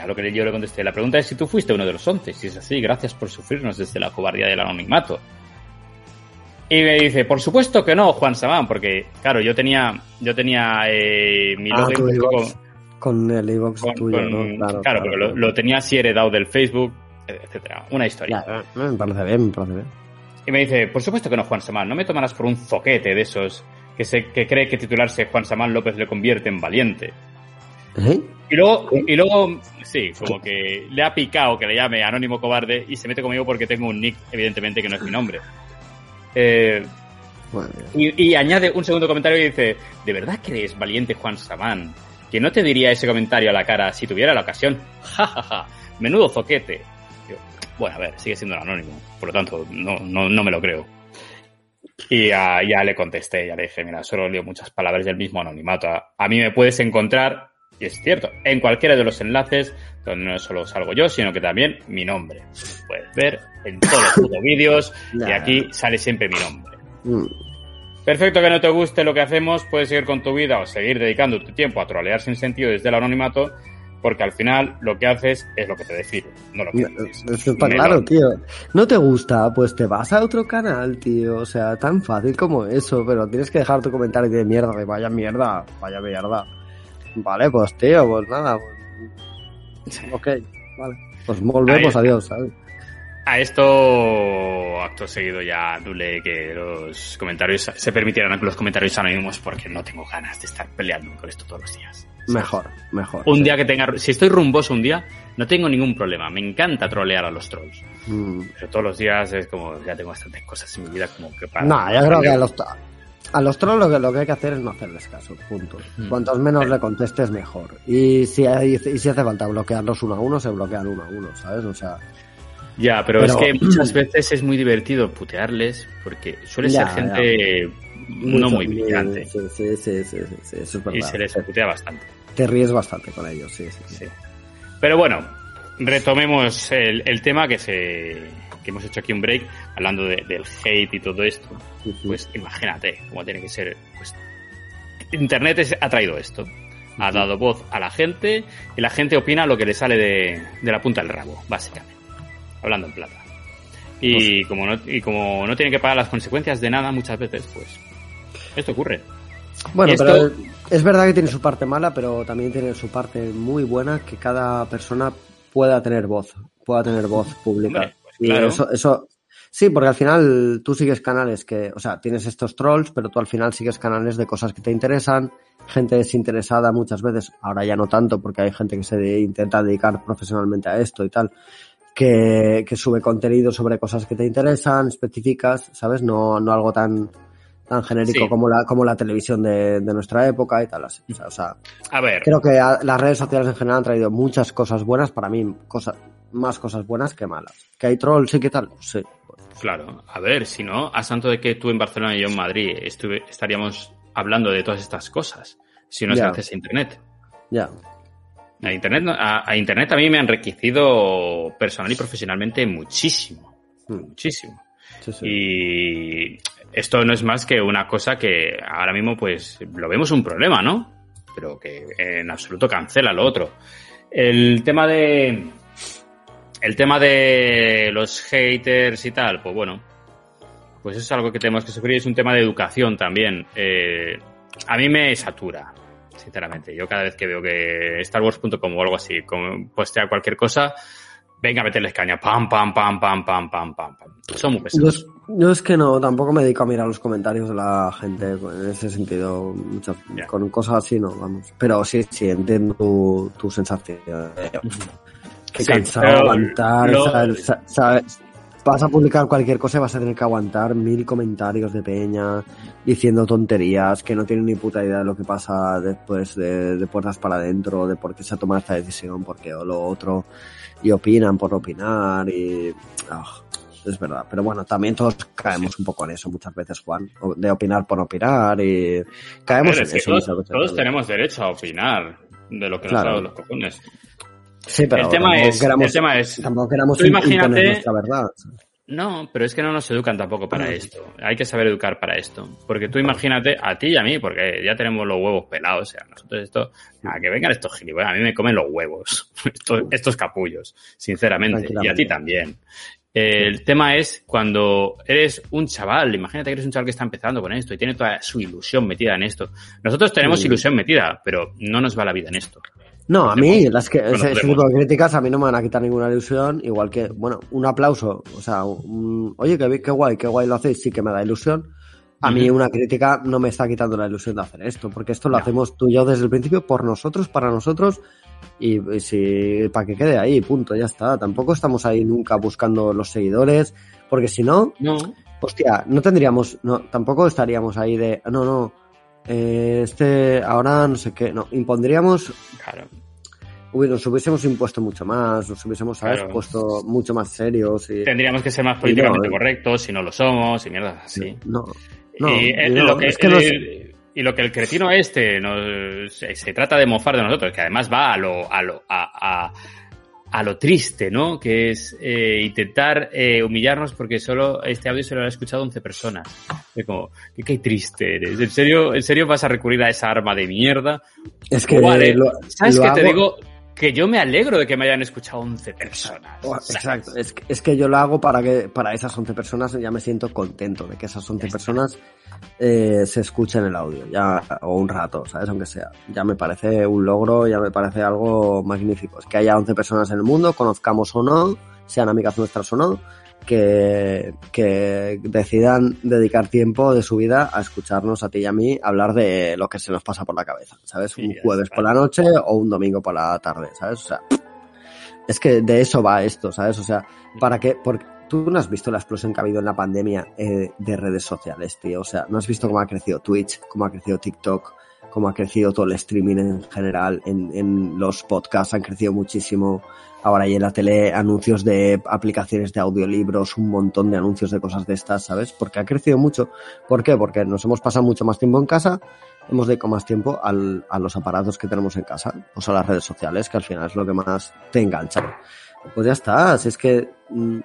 A lo que yo le contesté, la pregunta es si tú fuiste uno de los once. Si es así, gracias por sufrirnos desde la cobardía del anonimato. Y me dice, por supuesto que no, Juan Samán, porque, claro, yo tenía, yo tenía eh, mi
ah, con, el iVox tuyo,
¿no? Claro, pero lo, tenía así heredado del Facebook, etcétera. Una historia.
me parece bien, me parece bien.
Y me dice, por supuesto que no, Juan Samán, no me tomarás por un zoquete de esos que, se, que cree que titularse Juan Samán López le convierte en valiente. ¿Eh? Y luego, y luego, sí, como que le ha picado que le llame Anónimo Cobarde y se mete conmigo porque tengo un nick, evidentemente, que no es mi nombre. Eh, y, añade un segundo comentario y dice, ¿de verdad crees, valiente Juan Samán, que no te diría ese comentario a la cara si tuviera la ocasión? Ja, ja, ja, menudo zoquete. bueno, a ver, sigue siendo un anónimo, por lo tanto, no, no, no me lo creo. Y ya, ya, le contesté, ya le dije, mira, solo leo muchas palabras del mismo anonimato. A mí me puedes encontrar y es cierto, en cualquiera de los enlaces, donde no solo salgo yo, sino que también mi nombre. Puedes ver en todos los vídeos y aquí sale siempre mi nombre. Mm. Perfecto que no te guste lo que hacemos, puedes seguir con tu vida o seguir dedicando tu tiempo a trolear sin sentido desde el anonimato, porque al final lo que haces es lo que te define, no lo que.
Está claro, tío. No te gusta, pues te vas a otro canal, tío. O sea, tan fácil como eso, pero tienes que dejar tu comentario de mierda, de vaya mierda, vaya mierda. Vale, pues tío, pues nada. Pues... Ok, vale. Pues volvemos, adiós, ¿sabes?
A esto, acto seguido ya, Dule, que los comentarios se permitieran los comentarios anónimos porque no tengo ganas de estar peleando con esto todos los días.
Mejor, mejor.
Un día que tenga, si estoy rumboso un día, no tengo ningún problema. Me encanta trolear a los trolls. Mm. Pero todos los días es como, ya tengo bastantes cosas en mi vida como que para...
No, yo creo que los, a los trolls lo que, lo que hay que hacer es no hacerles caso, punto. Mm. Cuantos menos le contestes, mejor. Y si, hay, y si hace falta bloquearlos uno a uno, se bloquean uno a uno, ¿sabes? O sea...
Ya, pero, es que muchas veces es muy divertido putearles porque suele ser gente no muy brillante.
Sí, sí, sí, sí, eso es verdad.
Y se les putea bastante.
Te ríes bastante con ellos, sí, sí. sí.
Pero bueno, retomemos el, el tema que se que hemos hecho aquí un break hablando del hate y todo esto, pues imagínate cómo tiene que ser. Pues, Internet ha traído esto. Ha dado voz a la gente y la gente opina lo que le sale de, la punta del rabo, básicamente. Hablando en plata. Y, como no, y como no tiene que pagar las consecuencias de nada muchas veces, pues esto ocurre.
Bueno, pero es verdad que tiene su parte mala, pero también tiene su parte muy buena que cada persona pueda tener voz, pueda tener voz pública. Y eso, eso, sí, porque al final tú sigues canales que, o sea, tienes estos trolls, pero tú al final sigues canales de cosas que te interesan, gente desinteresada muchas veces, ahora ya no tanto porque hay gente que se intenta dedicar profesionalmente a esto y tal, que, que sube contenido sobre cosas que te interesan, específicas, ¿sabes? No, no algo tan, tan genérico
Sí.
como la como la televisión de, de nuestra época y tal. así. O sea, o sea,
A ver,
creo que a- las redes sociales en general han traído muchas cosas buenas, para mí, cosas, más cosas buenas que malas. ¿Que hay trolls y qué tal? Sí.
claro, a ver, si no, a santo de que tú en Barcelona y yo en Madrid estuve, estaríamos hablando de todas estas cosas, si no es
Ya.
gracias a Internet.
Ya.
A Internet, a, a Internet a mí me ha enriquecido personal y profesionalmente muchísimo,
Mm,
muchísimo.
sí, sí.
Y esto no es más que una cosa que ahora mismo pues lo vemos un problema, ¿no? Pero que en absoluto cancela lo otro. El tema de el tema de los haters y tal, pues bueno, pues es algo que tenemos que sufrir. Es un tema de educación también. Eh, a mí me satura, sinceramente. Yo cada vez que veo que Star Wars.com o algo así postea cualquier cosa, venga a meterles caña. Pam, pam, pam, pam, pam, pam, pam. pam. Son muy pesados.
Yo, es que no, tampoco me dedico a mirar los comentarios de la gente en ese sentido. Con cosas así no, vamos. Pero sí, sí, entiendo tu sensación. Qué
Sí,
cansado aguantar.
lo-
¿sabes? Sa- ¿sabes? Vas a publicar cualquier cosa y vas a tener que aguantar mil comentarios de peña diciendo tonterías que no tienen ni puta idea de lo que pasa después de, de puertas para adentro, de por qué se ha tomado esta decisión, porque o lo otro, y opinan por opinar y... ah, es verdad, pero bueno, también todos caemos un poco en eso muchas veces, Juan, de opinar por opinar y caemos
Pero
en
es
eso.
todos, tenemos derecho a opinar de lo que
Claro.
nos da los cojones.
Sí, pero
el tema es,
queramos-
el tema es,
Tampoco queramos
Tú imagínate-
nuestra verdad.
no, pero es que no nos educan tampoco para esto. Hay que saber educar para esto. Porque tú imagínate, a ti y a mí, porque ya tenemos los huevos pelados, o sea, nosotros esto, a que vengan estos gilipollas, a mí me comen los huevos, estos, estos capullos, sinceramente, y a ti también. El tema es cuando eres un chaval, imagínate que eres un chaval que está empezando con esto y tiene toda su ilusión metida en esto. Nosotros tenemos
Sí.
ilusión metida, pero no nos va la vida en esto.
No, a mí, las que, ese, ese
Conocemos.
tipo de críticas a mí no me van a quitar ninguna ilusión, igual que, bueno, un aplauso, o sea, un- oye, qué, qué guay, qué guay lo hacéis, sí que me da ilusión. A mí una crítica no me está quitando la ilusión de hacer esto, porque esto lo
No.
hacemos tú y yo desde el principio por nosotros, para nosotros, y, y si, para que quede ahí, punto, ya está. Tampoco estamos ahí nunca buscando los seguidores, porque si no,
No,
hostia, no tendríamos, no, tampoco estaríamos ahí de, no, no, eh, este, ahora no sé qué, no, impondríamos
claro.
Nos hubiésemos impuesto mucho más, nos hubiésemos.
Claro.
Puesto mucho más serios y...
Tendríamos que ser más políticamente
no, eh.
correctos si no lo somos y mierdas así.
No, no,
y, eh,
no,
lo que,
es
y lo que el cretino este nos, se, trata de mofar de nosotros, que además va a lo, a lo, a, a, a lo triste, ¿no? Que es eh, intentar eh, humillarnos porque solo este audio se lo han escuchado 11 personas. Es como, qué, qué triste eres. ¿En serio, ¿En serio vas a recurrir a esa arma de mierda?
Es que
Vale,
lo-
¿Sabes
lo
qué te digo? Que yo me alegro de que me hayan escuchado 11 personas.
Exacto, es que, es que yo lo hago para que para esas 11 personas ya me siento contento de que esas 11
Ya está.
personas eh, se escuchen el audio, ya o un rato, ¿sabes? Aunque sea. Ya me parece un logro, ya me parece algo magnífico. Es que haya 11 personas en el mundo, conozcamos o no, sean amigas nuestras o no, que, que decidan dedicar tiempo de su vida a escucharnos a ti y a mí hablar de lo que se nos pasa por la cabeza, ¿sabes?
Sí,
un jueves por la noche o un domingo por la tarde, ¿sabes? O sea, es que de eso va esto, ¿sabes? O sea, ¿para qué? Porque tú no has visto la explosión que ha habido en la pandemia eh, de redes sociales, tío. O sea, no has visto cómo ha crecido Twitch, cómo ha crecido TikTok, cómo ha crecido todo el streaming en general, en, en los podcasts han crecido muchísimo. Ahora hay en la tele anuncios de aplicaciones de audiolibros, un montón de anuncios de cosas de estas, ¿sabes? Porque ha crecido mucho. ¿Por qué? Porque nos hemos pasado mucho más tiempo en casa, hemos dedicado más tiempo a los aparatos que tenemos en casa, o sea, las redes sociales, que al final es lo que más te engancha. Pues ya está, si es que... mm,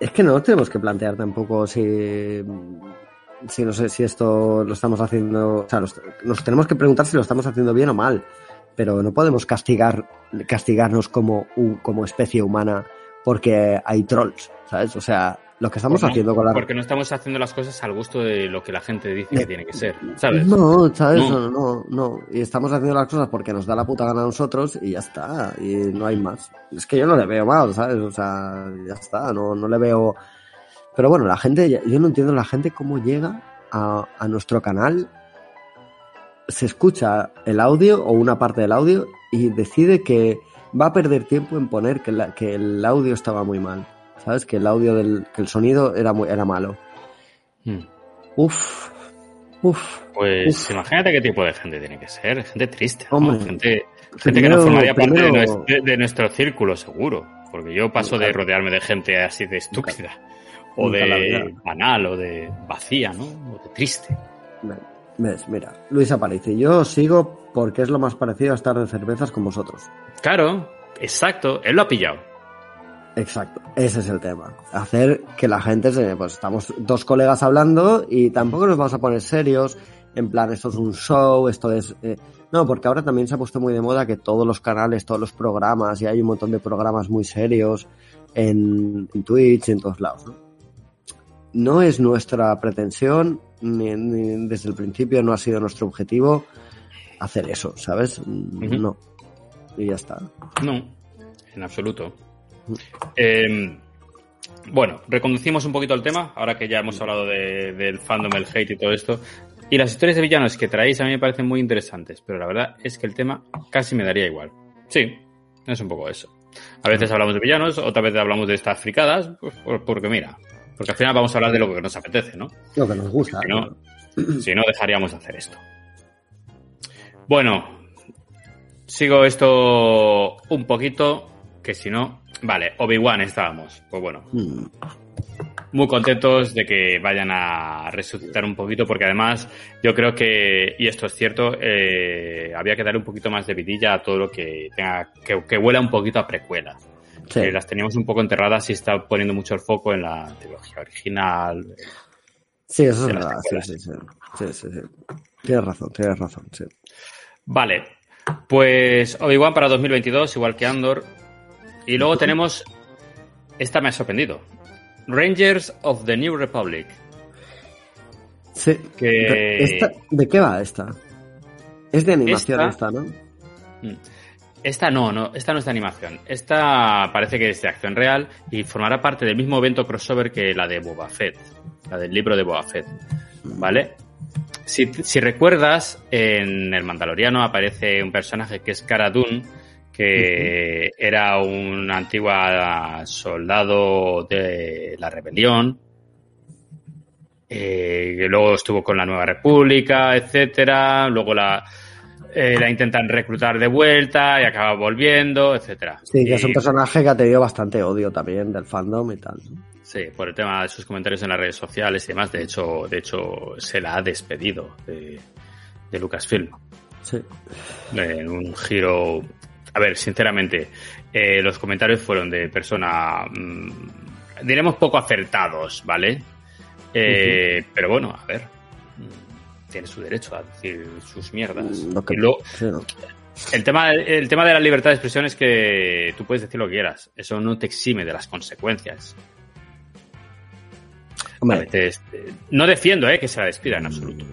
Es que no tenemos que plantear tampoco si... Si no sé si esto lo estamos haciendo... O sea, nos tenemos que preguntar si lo estamos haciendo bien o mal. Pero no podemos castigar, castigarnos como, un, como especie humana porque hay trolls, ¿sabes? O sea, lo que estamos
no,
haciendo con la...
Porque no estamos haciendo las cosas al gusto de lo que la gente dice que tiene que ser, ¿sabes?
No, ¿sabes?
No.
No. no, no, Y estamos haciendo las cosas porque nos da la puta gana a nosotros y ya está. Y no hay más. Es que yo no le veo mal, ¿sabes? O sea, ya está. No, no le veo. Pero bueno, la gente, yo no entiendo la gente cómo llega a, a nuestro canal, se escucha el audio o una parte del audio y decide que va a perder tiempo en poner que, la- que el audio estaba muy mal. ¿Sabes? Que el audio del, que el sonido era muy, era malo.
Mm.
Uf, uf.
Pues imagínate qué tipo de gente tiene que ser. Gente triste, Gente, gente que no formaría parte de nuestro, círculo, seguro. Porque yo paso de rodearme de gente así de estúpida. o de banal, o de vacía, ¿no? O de triste.
¿Ves? Mira, Luis Aparici, yo sigo porque es lo más parecido a estar de cervezas con vosotros.
Claro, exacto, él lo ha pillado.
Exacto, ese es el tema. Hacer que la gente se, pues estamos dos colegas hablando y tampoco nos vamos a poner serios, en plan, esto es un show, esto es... Eh, no, porque ahora también se ha puesto muy de moda que todos los canales, todos los programas, y hay un montón de programas muy serios en, en Twitch, en todos lados, ¿no? No es nuestra pretensión ni, desde el principio no ha sido nuestro objetivo hacer eso, ¿sabes? No. Y ya está.
No, en absoluto. Em, bueno, reconducimos un poquito el tema, ahora que ya hemos hablado del fandom, el hate y todo esto. Y las historias de villanos que traéis a mí me parecen muy interesantes, pero la verdad es que el tema casi me daría igual. Sí, es un poco eso. A veces hablamos de villanos, otra vez hablamos de estas fricadas, pues, porque mira, porque al final vamos a hablar de lo que nos apetece, ¿no?
Lo que nos gusta.
Si no, dejaríamos de hacer esto. Bueno, sigo esto un poquito, que si no... Vale, Obi-Wan estábamos. Pues bueno. Hmm. Muy contentos de que vayan a resucitar un poquito, porque además yo creo que, y esto es cierto, eh, había que darle un poquito más de vidilla a todo lo que tenga, que, que huela un poquito a precuela las teníamos un poco enterradas y está poniendo mucho el foco en la trilogía original.
Sí, eso es verdad. Sí, sí, sí, Tienes razón, tienes razón.
Vale. Pues Obi-Wan para 2022, igual que Andor. Y luego tenemos. Esta me ha sorprendido. Rangers of the New Republic.
Sí. ¿De qué va esta? Es de animación esta, ¿no?
Esta no, no, esta no es de animación. Esta parece que es de acción real y formará parte del mismo evento crossover que la de Boba Fett, la del libro de Boba Fett. ¿Vale? Si, recuerdas, en El Mandaloriano aparece un personaje que es Cara Dune, que era un antigua soldado de la rebelión, eh, que luego estuvo con la Nueva República, etcétera, luego la, eh, la intentan reclutar de vuelta y acaba volviendo, etcétera.
Sí, que es un personaje que ha tenido bastante odio también del fandom y tal.
Sí, por el tema de sus comentarios en las redes sociales y demás. De hecho, de hecho se la ha despedido de, Lucasfilm.
Sí.
En un giro. A ver, sinceramente, eh, los comentarios fueron de persona. Mm, diremos poco acertados, ¿vale? Eh, pero bueno, a ver tiene su derecho a decir sus mierdas. Mm, el, tema, el tema de la libertad de expresión es que tú puedes decir lo que quieras. Eso no te exime de las consecuencias. no defiendo eh, que se la despida en absoluto.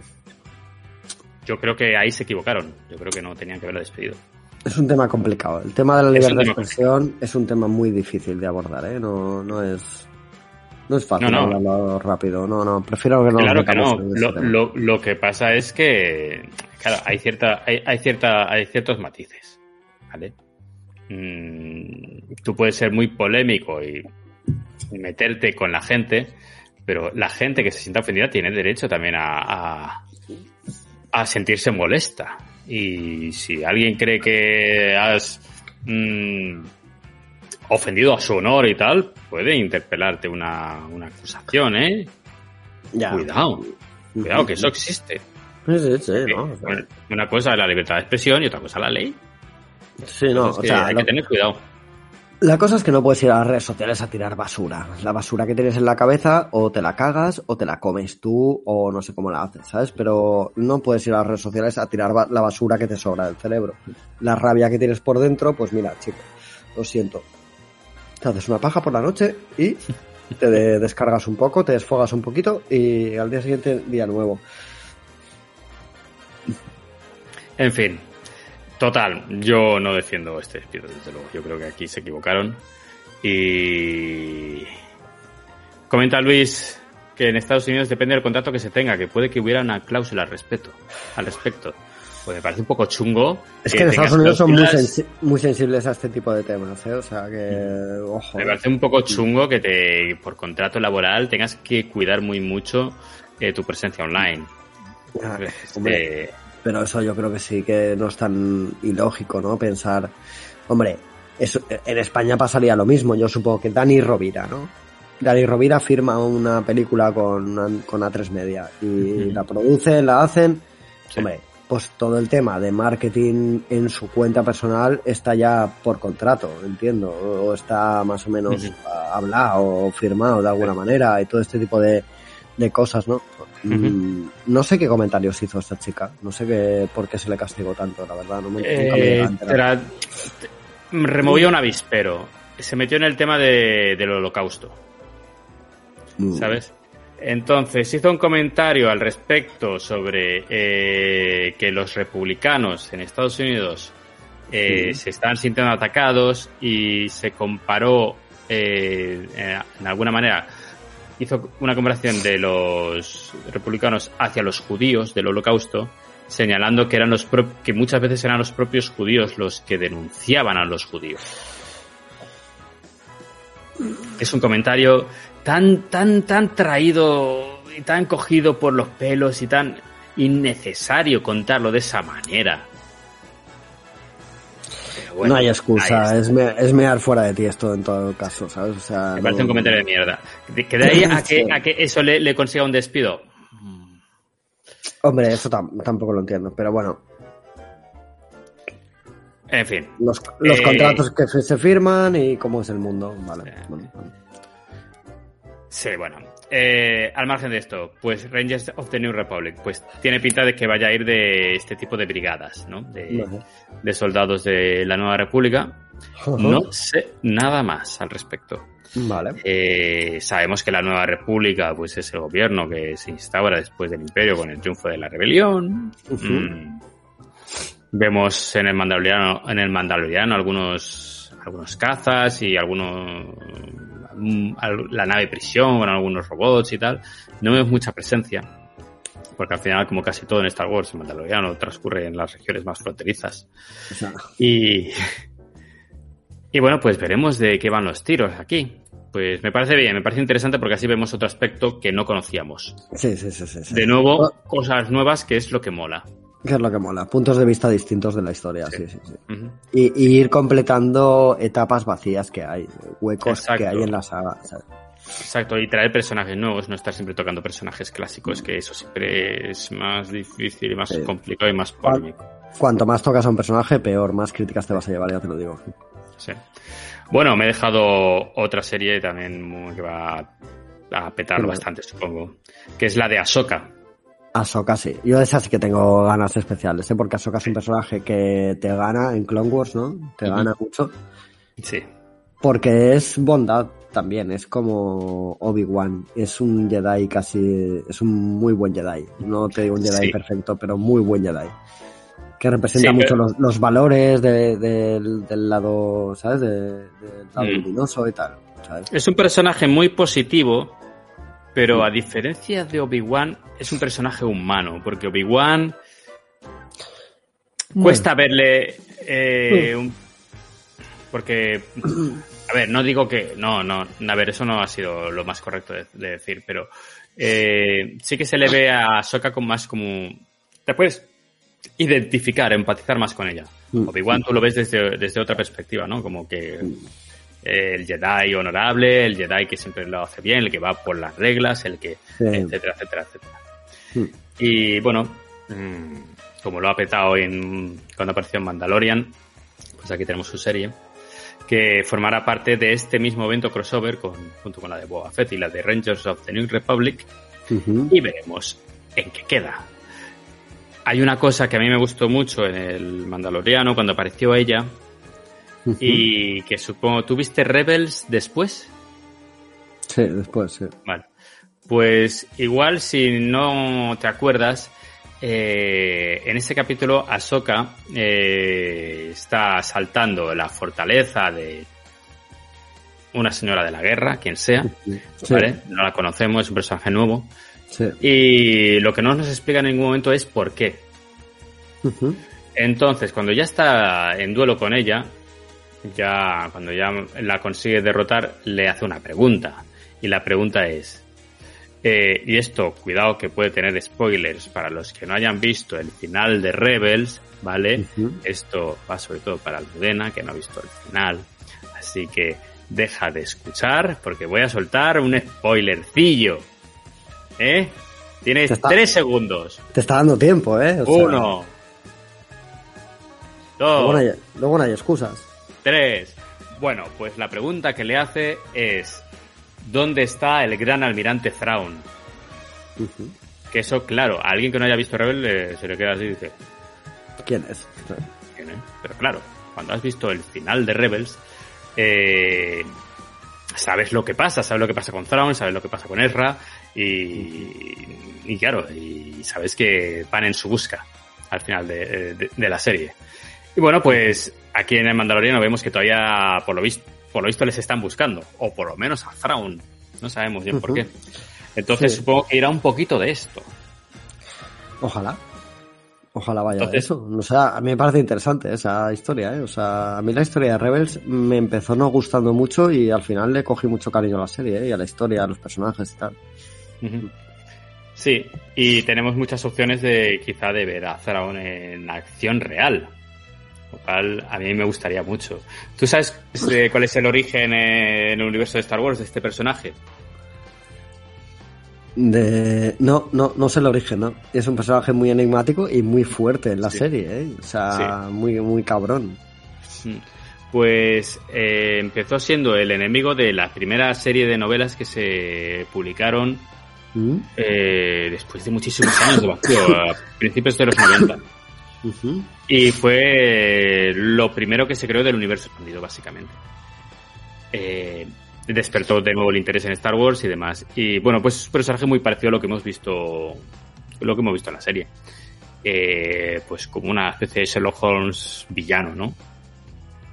Yo creo que ahí se equivocaron. Yo creo que no tenían que haberla despedido.
Es un tema complicado. El tema de la libertad de expresión es un tema muy difícil de abordar, ¿eh? No, no es no es fácil hablarlo rápido, no, no, prefiero que no
Claro que no. Lo, lo, que pasa es que, claro, hay cierta, hay, hay cierta, hay ciertos matices, ¿vale? Mm, tú puedes ser muy polémico y, meterte con la gente, pero la gente que se sienta ofendida tiene derecho también a, a, sentirse molesta. Y si alguien cree que has mm, ofendido a su honor y tal, puede interpelarte una, una acusación, ¿eh? Ya. Cuidado. Cuidado, que eso existe.
Sí, sí, ¿no?
Una cosa es la libertad de expresión y otra cosa es la ley.
Sí, no, o sea,
hay que tener cuidado.
La cosa es que no puedes ir a las redes sociales a tirar basura. La basura que tienes en la cabeza o te la cagas o te la comes tú o no sé cómo la haces, ¿sabes? Pero no puedes ir a las redes sociales a tirar la basura que te sobra del cerebro. La rabia que tienes por dentro, pues mira, chico, lo siento te haces una paja por la noche y te descargas un poco, te desfogas un poquito y al día siguiente día nuevo.
En fin, total, yo no defiendo este despido, desde luego. Yo creo que aquí se equivocaron. Y comenta Luis que en Estados Unidos depende del contrato que se tenga, que puede que hubiera una cláusula al respecto, al respecto pues me parece un poco chungo.
Es que, en Estados Unidos son muy, sensibles a este tipo de temas, ¿eh? O sea que, ojo.
Me parece un poco chungo que te, por contrato laboral tengas que cuidar muy mucho eh, tu presencia online.
Ah, este, pero eso yo creo que sí que no es tan ilógico, ¿no? Pensar, hombre, eso, en España pasaría lo mismo, yo supongo que Dani Rovira, ¿no? Dani Rovira firma una película con, con A3 Media y la produce, la hacen. Hombre, pues todo el tema de marketing en su cuenta personal está ya por contrato, entiendo, o está más o menos hablado o firmado de alguna manera y todo este tipo de, de cosas, ¿no? Mm, no sé qué comentarios hizo esta chica, no sé qué, por qué se le castigó tanto, la verdad, no me,
eh, removió un avispero, se metió en el tema de, del holocausto, mm. ¿sabes? Entonces hizo un comentario al respecto sobre eh, que los republicanos en Estados Unidos eh, se están sintiendo atacados y se comparó eh, en alguna manera hizo una comparación de los republicanos hacia los judíos del holocausto señalando que eran los que muchas veces eran los propios judíos los que denunciaban a los judíos. Es un comentario tan, tan, tan traído y tan cogido por los pelos y tan innecesario contarlo de esa manera.
no hay excusa, es, es, mear fuera de ti esto en todo caso, ¿sabes? O sea,
Me parece un comentario de mierda. Que de ahí a que, a que eso le, consiga un despido.
Hombre, eso tampoco lo entiendo, pero bueno.
En fin.
Los, los eh, contratos que se firman y cómo es el mundo, vale. bueno.
Sí, bueno. Eh, al margen de esto, pues Rangers of the New Republic, pues tiene pinta de que vaya a ir de este tipo de brigadas, ¿no? De, soldados de la Nueva República. No sé nada más al respecto.
Vale.
Eh, sabemos que la Nueva República, pues es el gobierno que se instaura después del Imperio con el triunfo de la rebelión. Mm. Vemos en el Mandaloriano, en el Mandaloriano algunos, algunos cazas y algunos la nave prisión con algunos robots y tal, no vemos mucha presencia. Porque al final, como casi todo en Star Wars, el Mandaloriano transcurre en las regiones más fronterizas. Y, y bueno, pues veremos de qué van los tiros aquí. Pues me parece bien, me parece interesante porque así vemos otro aspecto que no conocíamos.
Sí, sí, sí, sí.
De nuevo, cosas nuevas que es lo que mola.
Que es lo que mola, puntos de vista distintos de la historia, sí, sí, sí. y, ir completando etapas vacías que hay, huecos que hay en la saga.
Exacto, y traer personajes nuevos, no estar siempre tocando personajes clásicos, que eso siempre es más difícil y más complicado y más polémico.
Cuanto más tocas a un personaje, peor, más críticas te vas a llevar, ya te lo digo.
Sí. Bueno, me he dejado otra serie también que va a petarlo bastante, supongo, que es la de Ahsoka.
Ahsoka sí. Yo de esa sí que tengo ganas especiales, ¿eh? porque Ahsoka es un personaje que te gana en Clone Wars, ¿no? Te gana mucho.
Sí.
Porque es bondad también, es como Obi-Wan. Es un Jedi casi. Es un muy buen Jedi. No te digo un Jedi perfecto, pero muy buen Jedi. Que representa mucho los, valores del, lado, ¿sabes? del lado mm. luminoso y tal. ¿sabes?
Es un personaje muy positivo pero a diferencia de Obi-Wan, es un personaje humano, porque Obi-Wan cuesta verle eh, porque a ver, no digo que no, no, a ver, eso no ha sido lo más correcto de, decir, pero eh, sí que se le ve a Soka con más como te puedes identificar, empatizar más con ella. Mm. Obi-Wan tú lo ves desde, desde otra perspectiva, ¿no? Como que el Jedi honorable, el Jedi que siempre lo hace bien, el que va por las reglas, el que, etcétera, etcétera, etcétera. Hmm. Y bueno, mm, como lo ha petado en, cuando apareció en Mandalorian, pues aquí tenemos su serie, que formará parte de este mismo evento crossover con, junto con la de Boba Fett y la de Rangers of the New Republic, y veremos en qué queda. Hay una cosa que a mí me gustó mucho en el Mandaloriano cuando apareció ella, y que supongo, ¿tuviste Rebels después?
Sí, después, sí.
Vale. Pues igual si no te acuerdas, eh, en ese capítulo Ahsoka eh, está asaltando la fortaleza de una señora de la guerra, quien sea, ¿vale? No la conocemos, es un personaje nuevo. Sí. Y lo que no nos explica en ningún momento es por qué. Entonces, cuando ya está en duelo con ella, ya cuando ya la consigue derrotar, le hace una pregunta. Y la pregunta es, Eh, y esto, cuidado que puede tener spoilers para los que no hayan visto el final de Rebels, ¿vale? Esto va sobre todo para Almudena, que no ha visto el final. Así que deja de escuchar porque voy a soltar un spoilercillo. ¿Eh? Tienes tres segundos.
Te está dando tiempo, ¿eh?
Uno. Dos.
Luego no, hay, excusas.
Tres. Bueno, pues la pregunta que le hace es ¿dónde está el gran almirante Thrawn? Que eso, claro, a alguien que no haya visto Rebel se le queda así y dice
¿Quién es?
¿Quién es? Pero claro, cuando has visto el final de Rebels, eh, sabes lo que pasa, sabes lo que pasa con Thrawn, sabes lo que pasa con Ezra y, claro, y sabes que van en su busca al final de, la serie. Y bueno, pues aquí en el Mandaloriano vemos que todavía, por lo visto, por lo visto les están buscando, o por lo menos a Thrawn, no sabemos bien por qué. Entonces supongo que irá un poquito de esto.
Ojalá. Ojalá vaya eso. O sea, a mí me parece interesante esa historia, ¿eh? O sea, a mí la historia de Rebels me empezó no gustando mucho y al final le cogí mucho cariño a la serie, ¿eh? Y a la historia, a los personajes y tal.
Sí, y tenemos muchas opciones de quizá de ver a Thrawn en acción real. Lo cual a mí me gustaría mucho. ¿Tú sabes cuál es el origen en el universo de Star Wars de este personaje?
De... No, no, no sé el origen, ¿no? Es un personaje muy enigmático y muy fuerte en la serie, ¿eh? O sea, muy, muy cabrón.
Mm. Pues eh, empezó siendo el enemigo de la primera serie de novelas que se publicaron ¿Mm? eh, después de muchísimos años de vacío, a principios de los 90. Y fue lo primero que se creó del universo expandido, básicamente. Eh, despertó de nuevo el interés en Star Wars y demás. Y bueno, pues es un personaje muy parecido a lo que hemos visto, lo que hemos visto en la serie. Eh, pues como una especie de Sherlock Holmes villano, ¿no?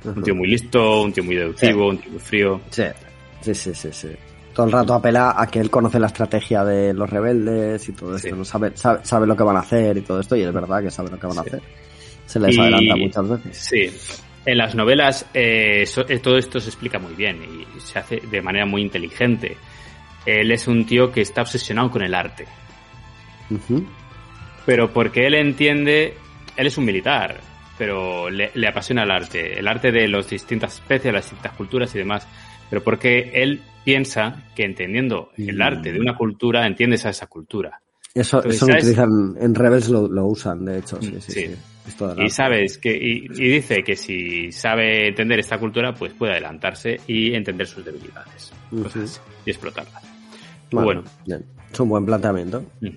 Un tío muy listo, un tío muy deductivo, un tío muy frío.
Sí, sí, sí, sí, Todo el rato apela a que él conoce la estrategia de los rebeldes y todo esto, ¿no? sabe, sabe, lo que van a hacer y todo esto, y es verdad que sabe lo que van a hacer. Se les adelanta muchas veces.
Sí, en las novelas eh, eh, todo esto se explica muy bien y se hace de manera muy inteligente. Él es un tío que está obsesionado con el arte. Pero porque él entiende, él es un militar, pero le, apasiona el arte, el arte de las distintas especies, las distintas culturas y demás. Pero porque él piensa que entendiendo el mm. arte de una cultura, entiendes a esa cultura.
Eso, eso lo utilizan, en Rebels lo, usan, de hecho. Sí, sí, sí.
Y sabes que, y, dice que si sabe entender esta cultura, pues puede adelantarse y entender sus debilidades. y explotarlas. Bueno,
es un buen planteamiento.
Mm,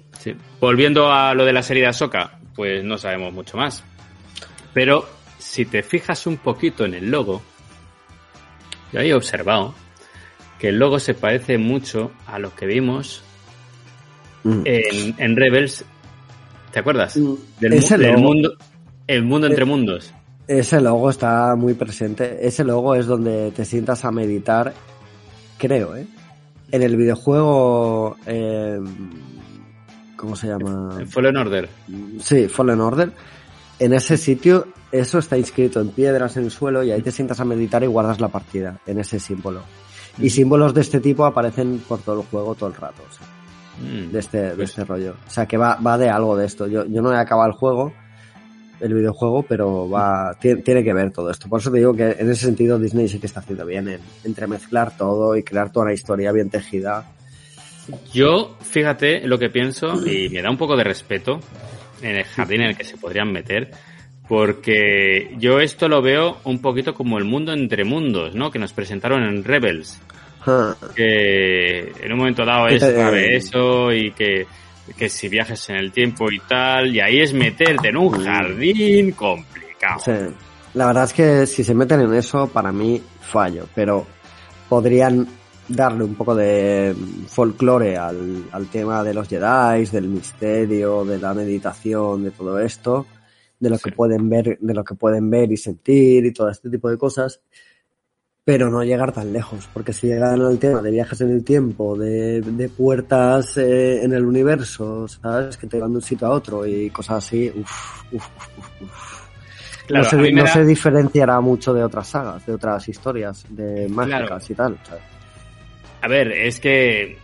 Volviendo a lo de la serie de Ahsoka, pues no sabemos mucho más. Pero si te fijas un poquito en el logo, yo he observado que el logo se parece mucho a lo que vimos mm. en, Rebels. ¿Te acuerdas? Mm. del mundo el mundo entre eh, mundos.
Ese logo está muy presente. Ese logo es donde te sientas a meditar, creo, ¿eh? En el videojuego... Eh, ¿Cómo se llama?
Fallen Order.
Sí, Fallen Order. En ese sitio, eso está inscrito en piedras en el suelo y ahí te sientas a meditar y guardas la partida en ese símbolo. Y símbolos de este tipo aparecen por todo el juego todo el rato. Mm, de, este, de pues este rollo. O sea que va, va de algo de esto. Yo, yo no he acabado el juego, el videojuego, pero va tiene, que ver todo esto. Por eso te digo que en ese sentido Disney sí que está haciendo bien en entremezclar todo y crear toda una historia bien tejida.
Yo, fíjate lo que pienso y me da un poco de respeto en el jardín en el que se podrían meter, porque yo esto lo veo un poquito como el mundo entre mundos, ¿no? Que nos presentaron en Rebels. Ah. Que en un momento dado es eso y que que si viajes en el tiempo y tal, y ahí es meterte en un jardín complicado.
Sí. La verdad es que si se meten en eso, para mí fallo, pero podrían darle un poco de folclore al, al tema de los Jedi, del misterio, de la meditación, de todo esto, de lo que pueden ver, de lo que pueden ver y sentir y todo este tipo de cosas pero no llegar tan lejos, porque si llegan al tema de viajes en el tiempo, de, de puertas eh, en el universo, ¿sabes? Que te van de un sitio a otro y cosas así, uff, uff, uff, uff. no, se, no se, diferenciará mucho de otras sagas, de otras historias, de mágicas y tal. ¿sabes?
A ver, es que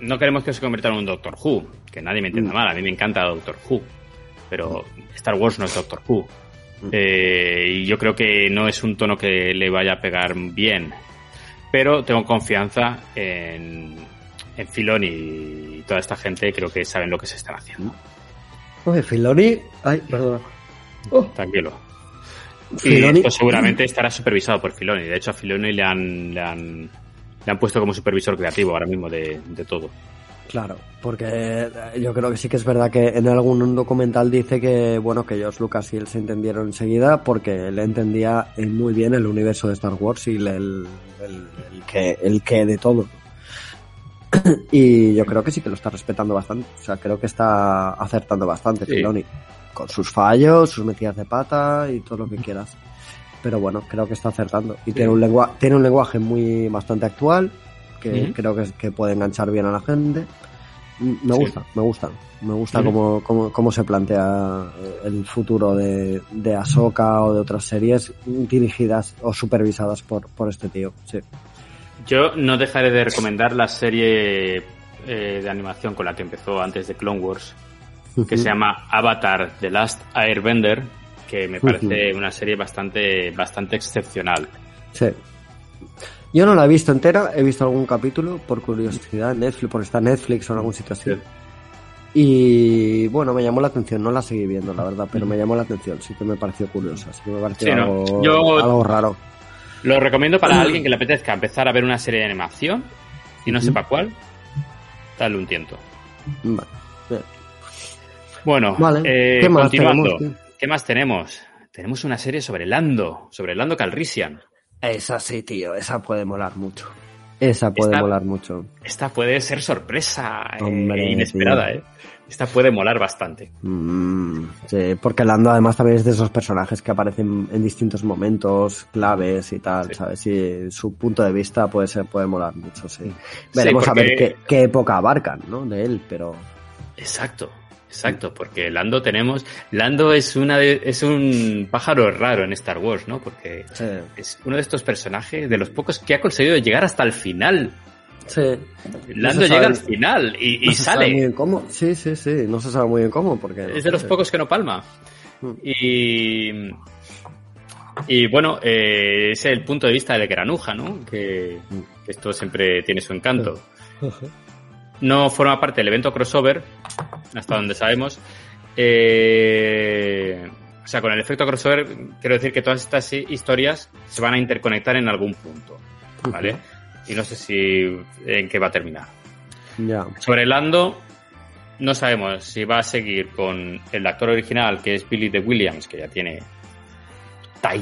no queremos que se convierta en un Doctor Who, que nadie me entienda mm. mal, a mí me encanta Doctor Who, pero Star Wars no es Doctor Who. Mm. Eh, y yo creo que no es un tono que le vaya a pegar bien. Pero tengo confianza en, en Filoni y toda esta gente, creo que saben lo que se están haciendo.
Oye, Filoni. Ay, perdón.
Oh. Tranquilo. Y esto seguramente estará supervisado por Filoni. De hecho, a Filoni le han, le han, le han puesto como supervisor creativo ahora mismo de, de todo.
Claro, porque yo creo que sí que es verdad que en algún documental dice que, bueno, que ellos, Lucas y él se entendieron enseguida porque él entendía muy bien el universo de Star Wars y el, el, que, el que de todo. y yo creo que sí que lo está respetando bastante. O sea, creo que está acertando bastante, Filoni. Con sus fallos, sus metidas de pata y todo lo que quieras. Pero bueno, creo que está acertando. Y tiene, un lenguaje, tiene un lenguaje muy bastante actual que creo que, que, puede enganchar bien a la gente. Me gusta, me gusta. Me gusta cómo, cómo, cómo, se plantea eh, el futuro de, de Ahsoka o de otras series dirigidas o supervisadas por, por este tío. Sí.
Yo no dejaré de recomendar la serie eh, de animación con la que empezó antes de Clone Wars, que se llama Avatar The Last Airbender, que me parece una serie bastante, bastante excepcional.
Sí. Yo no la he visto entera, he visto algún capítulo por curiosidad Netflix, por estar Netflix o en algún sitio así. Y bueno, me llamó la atención, no la seguí viendo, la verdad, pero me llamó la atención, sí que me pareció curiosa, sí que me pareció algo, raro.
Lo recomiendo para alguien que le apetezca empezar a ver una serie de animación y no sepa cuál, dale un tiento. Bueno, eh, continuando. ¿Qué más tenemos? Tenemos una serie sobre Lando, sobre Lando Calrissian.
Esa sí, tío, esa puede molar mucho. Esa puede molar mucho.
Esta puede ser sorpresa eh, inesperada, ¿eh? Esta puede molar bastante.
Mm, sí, porque Lando además también es de esos personajes que aparecen en distintos momentos claves y tal, ¿sabes? Y su punto de vista puede ser, puede molar mucho, sí. Veremos a ver qué, qué, época abarcan, ¿no? De él, pero...
Exacto. Exacto, porque Lando tenemos. Lando es una de, es un pájaro raro en Star Wars, ¿no? Porque es uno de estos personajes de los pocos que ha conseguido llegar hasta el final.
Sí.
Lando llega al final y,
no
se sale.
Sabe muy bien cómo. Sí, sí, sí. No se sabe muy bien cómo. Porque,
es de los pocos que no palma. Mm. Y. Y bueno, eh, es el punto de vista de Granuja, ¿no? Que, mm. que esto siempre tiene su encanto. no forma parte del evento crossover, hasta donde sabemos. Eh, o sea, con el efecto crossover, quiero decir que todas estas historias se van a interconectar en algún punto, ¿vale? Y no sé si en qué va a terminar.
Ya.
Sobre Lando, no sabemos si va a seguir con el actor original, que es Billy de Williams, que ya tiene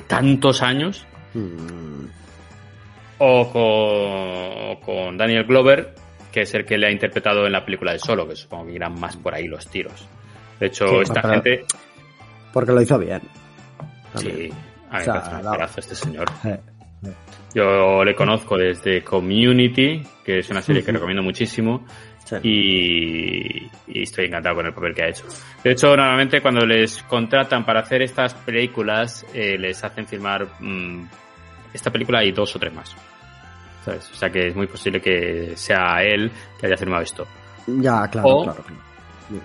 tantos años, mm. o, con, o con Daniel Glover, que es el que le ha interpretado en la película de Solo, que supongo que irán más por ahí los tiros. De hecho, esta gente...
Porque lo hizo bien.
Sí, a mí me este señor. Yo le conozco desde Community, que es una serie que recomiendo muchísimo. Y, estoy encantado con el papel que ha hecho. De hecho, normalmente cuando les contratan para hacer estas películas, eh, les hacen filmar mm, esta película y dos o tres más. O sea que es muy posible que sea él que haya firmado esto.
Ya, claro, o, claro.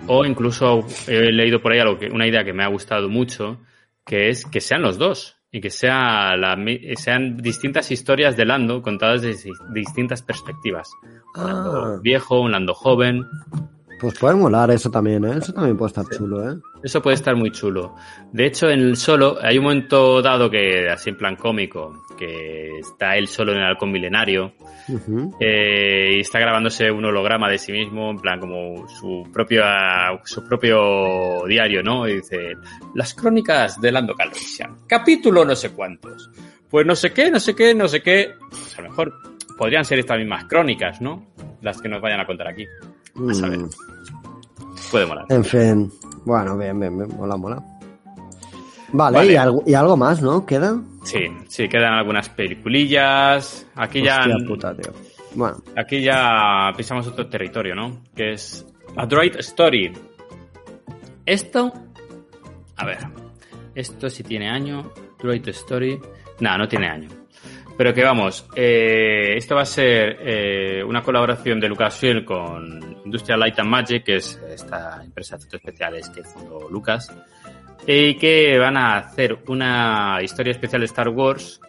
O incluso he leído por ahí algo que, una idea que me ha gustado mucho, que es que sean los dos y que sea la, sean distintas historias de Lando contadas desde distintas perspectivas. Un Lando ah. viejo, un Lando joven.
Pues puede molar eso también, ¿eh? Eso también puede estar chulo, ¿eh?
Eso puede estar muy chulo. De hecho, en el solo, hay un momento dado que, así en plan cómico, que está él solo en el halcón milenario, eh, y está grabándose un holograma de sí mismo, en plan como su propio, su propio diario, ¿no? Y dice, las crónicas de Lando Calrissian, capítulo no sé cuántos. Pues no sé qué, no sé qué, no sé qué. Pues a lo mejor podrían ser estas mismas crónicas, ¿no? Las que nos vayan a contar aquí. A. Mm. Puede molar.
En fin. Bueno, bien, bien, bien. Mola, mola. Vale, ¿y, algo, y algo más, ¿no? ¿Queda?
Sí, sí, quedan algunas peliculillas. Aquí ya.
Puta, tío. Bueno.
Aquí ya pisamos otro territorio, ¿no? Que es A Droid Story. Esto. A ver. Esto sí tiene año. Droid Story. No, no tiene año. Pero que vamos, eh, esto va a ser eh, una colaboración de Lucasfilm con Industrial Light and Magic, que es esta empresa de especiales que fundó Lucas, y que van a hacer una historia especial de Star Wars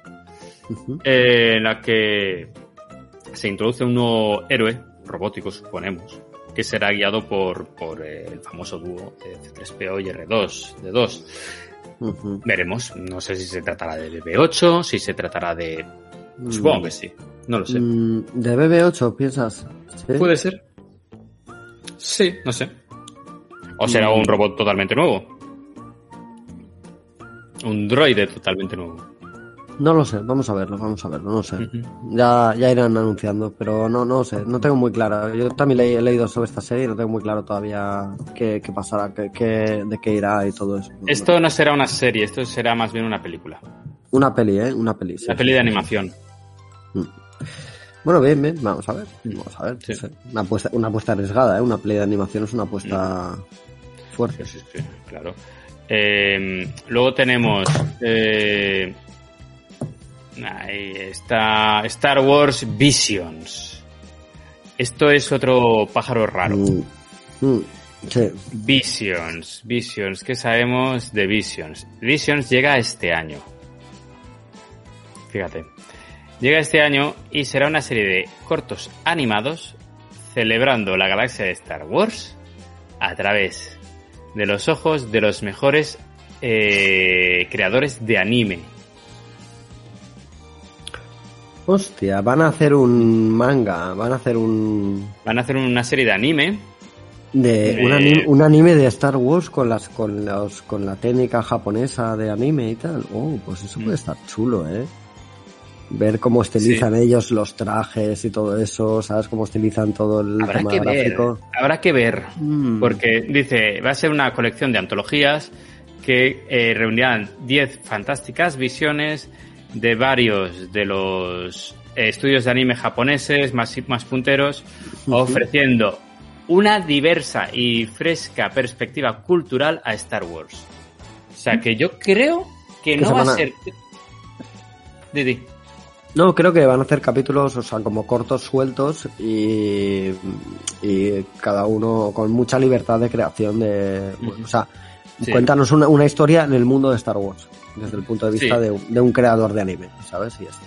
eh, en la que se introduce un nuevo héroe robótico, suponemos, que será guiado por, por el famoso dúo C3PO y R2, de 2. Veremos. No sé si se tratará de BB8, si se tratará de. Supongo que sí. No lo sé.
Mm, ¿De BB8 piensas?
Puede ser. Sí, no sé. O será un robot totalmente nuevo. Un droide totalmente nuevo.
No lo sé, vamos a verlo, vamos a verlo, no sé. ya, ya irán anunciando, pero no, no sé, no tengo muy claro. Yo también he leído sobre esta serie y no tengo muy claro todavía qué, qué pasará, qué, qué, de qué irá y todo eso.
Esto no será una serie, esto será más bien una película.
Una peli, ¿eh? Una peli.
una peli de animación.
Mm. Bueno, bien, bien, vamos a ver. Vamos a ver. Una, apuesta, una apuesta arriesgada, ¿eh? Una peli de animación es una apuesta mm. fuerte.
Sí, sí, claro. Eh, luego tenemos eh, Ahí está Star Wars Visions. Esto es otro pájaro raro. Mm, mm, Visions, Visions. ¿Qué sabemos de Visions? Visions llega este año. Fíjate. Llega este año y será una serie de cortos animados celebrando la galaxia de Star Wars a través de los ojos de los mejores eh, creadores de anime
Hostia, van a hacer un manga, van a hacer un...
Van a hacer una serie de anime.
De, Un, anime, de Star Wars con las con los con la técnica japonesa de anime y tal. Oh, pues eso puede mm. estar chulo, ¿eh? Ver cómo estilizan ellos los trajes y todo eso, ¿sabes? Cómo estilizan todo el
Habrá que gráfico. Ver. Habrá que ver, mm. porque dice, va a ser una colección de antologías que eh, reunirán 10 fantásticas visiones de varios de los estudios de anime japoneses más, más punteros, ofreciendo una diversa y fresca perspectiva cultural a Star Wars. O sea que yo creo que no va a ser. Didi.
No, creo que van a hacer capítulos, o sea, como cortos, sueltos y, y cada uno con mucha libertad de creación de... O sea, cuéntanos una, una, historia en el mundo de Star Wars desde el punto de vista de, un creador de anime, ¿sabes? Y esto.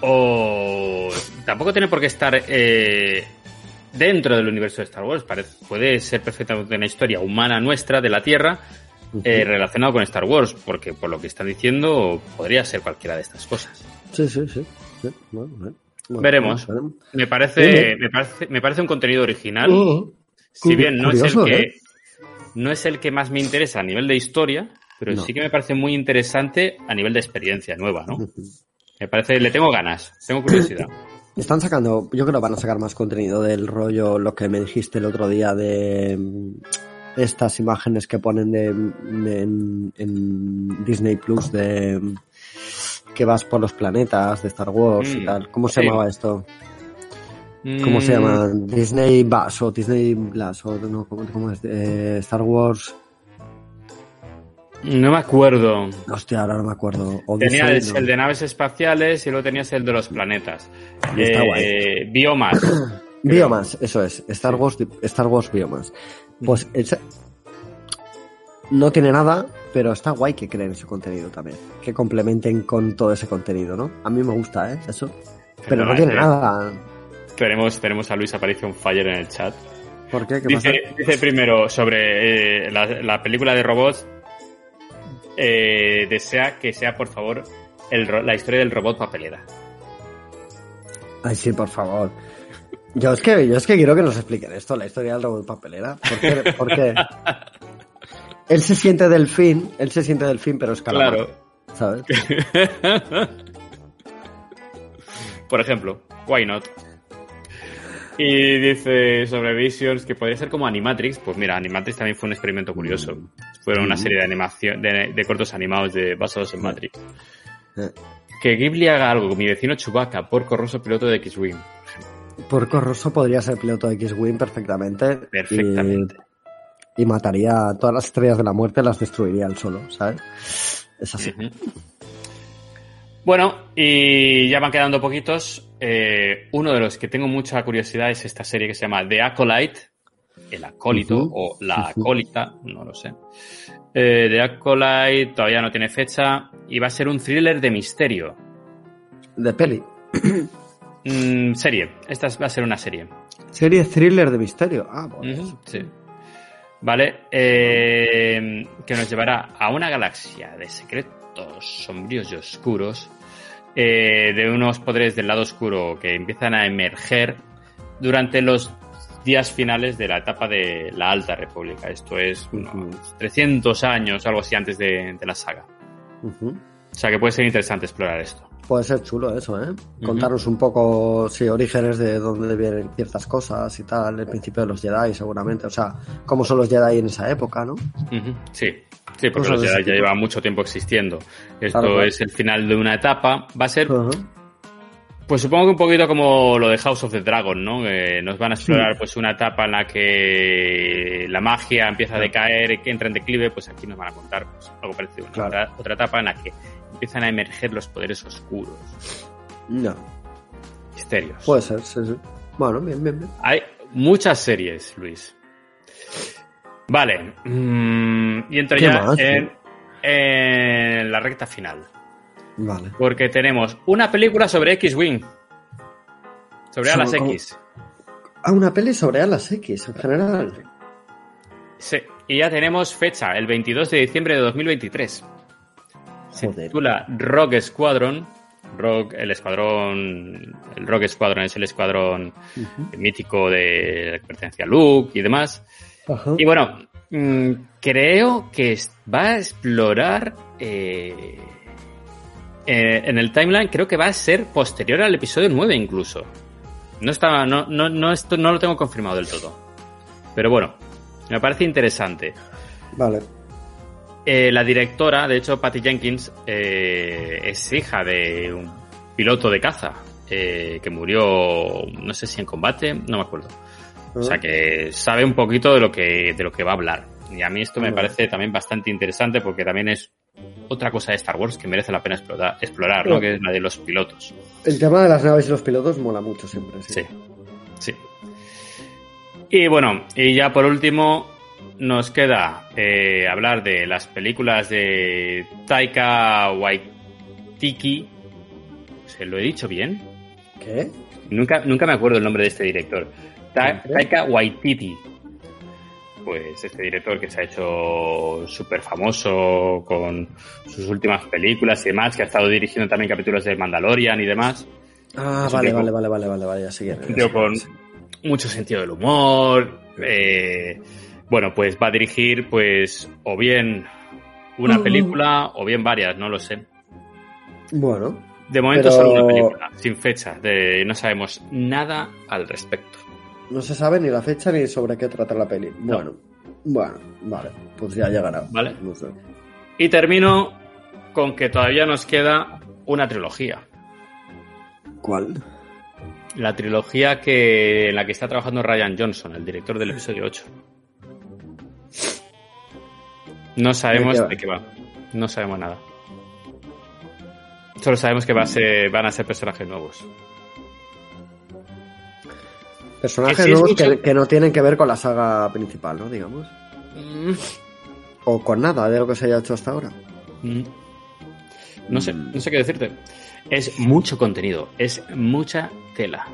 O tampoco tiene por qué estar eh, dentro del universo de Star Wars. puede ser perfectamente una historia humana nuestra de la Tierra eh, relacionada con Star Wars, porque por lo que están diciendo podría ser cualquiera de estas cosas.
Sí, sí, sí.
veremos. Me parece, me parece, me parece un contenido original. Oh, si bien no es el que ¿eh? No es el que más me interesa a nivel de historia, pero sí que me parece muy interesante a nivel de experiencia nueva, ¿no? Me parece, le tengo ganas, tengo curiosidad.
Están sacando, yo creo que van a sacar más contenido del rollo, lo que me dijiste el otro día de estas imágenes que ponen de, en, Disney Plus de que vas por los planetas de Star Wars y mm, tal. ¿Cómo se llamaba esto? ¿Cómo se llama? Mm. Disney Bus o Disney Blast o no, ¿cómo, es? Eh, Star Wars
no me acuerdo.
Hostia, ahora no me acuerdo.
tenías el, de naves espaciales y luego tenías el de los planetas. Está eh, guay. Biomas.
Biomas, eso es. Star Wars, Star Wars Biomas. Pues no tiene nada, pero está guay que creen ese contenido también. Que complementen con todo ese contenido, ¿no? A mí me gusta, ¿eh? Eso. Pero, no tiene nada.
Tenemos, tenemos a Luis Aparicio Fire en el chat.
¿Por qué? ¿Qué
dice, dice primero sobre eh, la, la, película de robots eh, desea que sea, por favor, el, la historia del robot papelera.
Ay, sí, por favor. Yo es que, yo es que quiero que nos expliquen esto, la historia del robot papelera. Porque, él se siente del fin, él se siente del fin, pero es Claro. ¿Sabes?
por ejemplo, why not? Y dice sobre Visions que podría ser como Animatrix. Pues mira, Animatrix también fue un experimento curioso. Fueron una serie de animación, de, cortos animados de, basados en Matrix. Eh. Que Ghibli haga algo con mi vecino Chewbacca, Porco Rosso, piloto de X-Wing.
Porco Rosso podría ser piloto de X-Wing perfectamente.
Perfectamente.
Y, mataría a todas las estrellas de la muerte, las destruiría él solo, ¿sabes? Es así.
Bueno, y ya van quedando poquitos. Eh, uno de los que tengo mucha curiosidad es esta serie que se llama The Acolyte, el acólito o la acólita, no lo sé. Eh, The Acolyte todavía no tiene fecha y va a ser un thriller de misterio.
De peli.
Mm, serie, esta va a ser una serie.
Serie thriller de misterio. Ah, bueno.
Sí. Vale, eh, que nos llevará a una galaxia de secretos sombríos y oscuros, eh, de unos poderes del lado oscuro que empiezan a emerger durante los días finales de la etapa de la Alta República. Esto es unos 300 años, algo así, antes de, de la saga. O sea que puede ser interesante explorar esto.
Puede ser chulo eso, ¿eh? Contarnos un poco, sí, orígenes de dónde vienen ciertas cosas y tal, el principio de los Jedi seguramente, o sea, cómo son los Jedi en esa época, ¿no?
Sí, sí, porque los Jedi ya llevan mucho tiempo existiendo. Esto
Claro, claro.
es el final de una etapa. Va a ser. Pues supongo que un poquito como lo de House of the Dragon, ¿no? Nos van a explorar pues una etapa en la que la magia empieza a decaer, que entra en declive, pues aquí nos van a contar pues, algo parecido. una
Claro.
otra, otra etapa en la que empiezan a emerger los poderes oscuros,
No,
misterios.
puede ser, sí, sí. Bueno, bien, bien, bien.
Hay muchas series, Luis. Vale. mm, y entro
¿Qué
ya
más?
en, en la recta final.
Vale.
Porque tenemos una película sobre X-Wing. Sobre alas. X.
Ah, una peli sobre alas X en general.
Sí, y ya tenemos fecha, el 22 de diciembre de 2023. Se
Joder.
titula Rogue Squadron. Rogue, el escuadrón. El Rogue Squadron es el escuadrón mítico de que pertenece a Luke y demás. Y bueno, mm, creo que va a explorar. eh, eh, en el timeline, creo que va a ser posterior al episodio 9 incluso. No está, no, no, no, esto, no lo tengo confirmado del todo. Pero bueno, me parece interesante.
Vale.
Eh, la directora, de hecho, Patty Jenkins, eh, es hija de un piloto de caza eh, que murió, no sé si en combate, no me acuerdo. O sea que sabe un poquito de lo que, de lo que va a hablar. Y a mí esto me
Vale.
parece también bastante interesante porque también es otra cosa de Star Wars que merece la pena explorar, explorar ¿no? Que es la de los pilotos.
El tema de las naves y los pilotos mola mucho siempre, sí.
Sí, sí. Y bueno, y ya por último nos queda eh, hablar de las películas de Taika Waititi. ¿Se lo he dicho bien?
¿Qué?
Nunca, nunca me acuerdo el nombre de este director. Ta-
¿Qué?
Taika Waititi. Pues este director que se ha hecho súper famoso con sus últimas películas y demás, que ha estado dirigiendo también capítulos de Mandalorian y demás.
Ah, vale, vale, vale, vale, vale, vale, ya sé quién
con mucho sentido del humor. eh, bueno, pues va a dirigir, pues, o bien una
Mm.
película o bien varias, no lo sé.
Bueno,
De momento
Pero-
solo una película, sin fecha, de, no sabemos nada al respecto.
no se sabe ni la fecha ni sobre qué trata la peli.
No.
Bueno, bueno, vale, pues ya llegará.
Vale.
No sé.
Y termino con que todavía nos queda una trilogía.
¿Cuál?
La trilogía que, en la que está trabajando Ryan Johnson, el director del episodio 8. No sabemos
¿De qué va?
de qué va. No sabemos nada. Solo sabemos que va a ser, van a ser personajes nuevos.
Personajes
Que sí es
nuevos que, que no tienen que ver con la saga principal, ¿no? Digamos.
Mm,
O con nada de lo que se haya hecho hasta ahora.
mm. No sé, no sé qué decirte. Es mucho contenido, es mucha tela.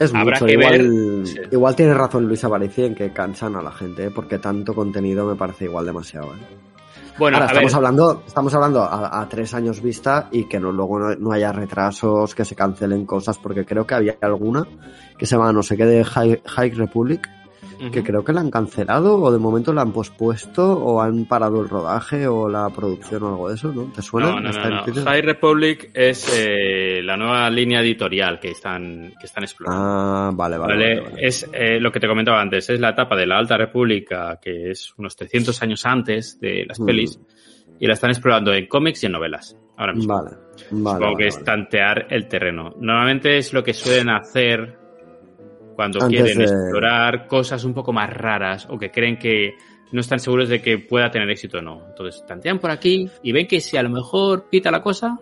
Es
Habrá
mucho.
que
igual,
ver- sí.
igual tiene razón Luis Aparici en que cansan a la gente, ¿eh? porque tanto contenido me parece igual demasiado. ¿eh?
Bueno,
Ahora,
a
estamos
ver,
hablando, estamos hablando a, a tres años vista y que no, luego no, no haya retrasos, que se cancelen cosas, porque creo que había alguna que se llama no sé qué de High, High Republic, que creo que la han cancelado o de momento la han pospuesto o han parado el rodaje o la producción o algo de eso, ¿no? ¿Te suena?
No. High Republic es eh, la nueva línea editorial que están, que están explorando.
Ah, vale, vale.
¿vale?
vale, vale.
Es eh, lo que te comentaba antes, es la etapa de la Alta República, que es unos 300 años antes de las
Mm.
pelis, y la están explorando en cómics y en novelas. Ahora mismo.
Vale, vale.
Supongo que es tantear el terreno. Normalmente es lo que suelen hacer cuando
Antes
quieren
de-
explorar cosas un poco más raras o que creen que no están seguros de que pueda tener éxito o no. Entonces tantean por aquí y ven que si a lo mejor pita la cosa,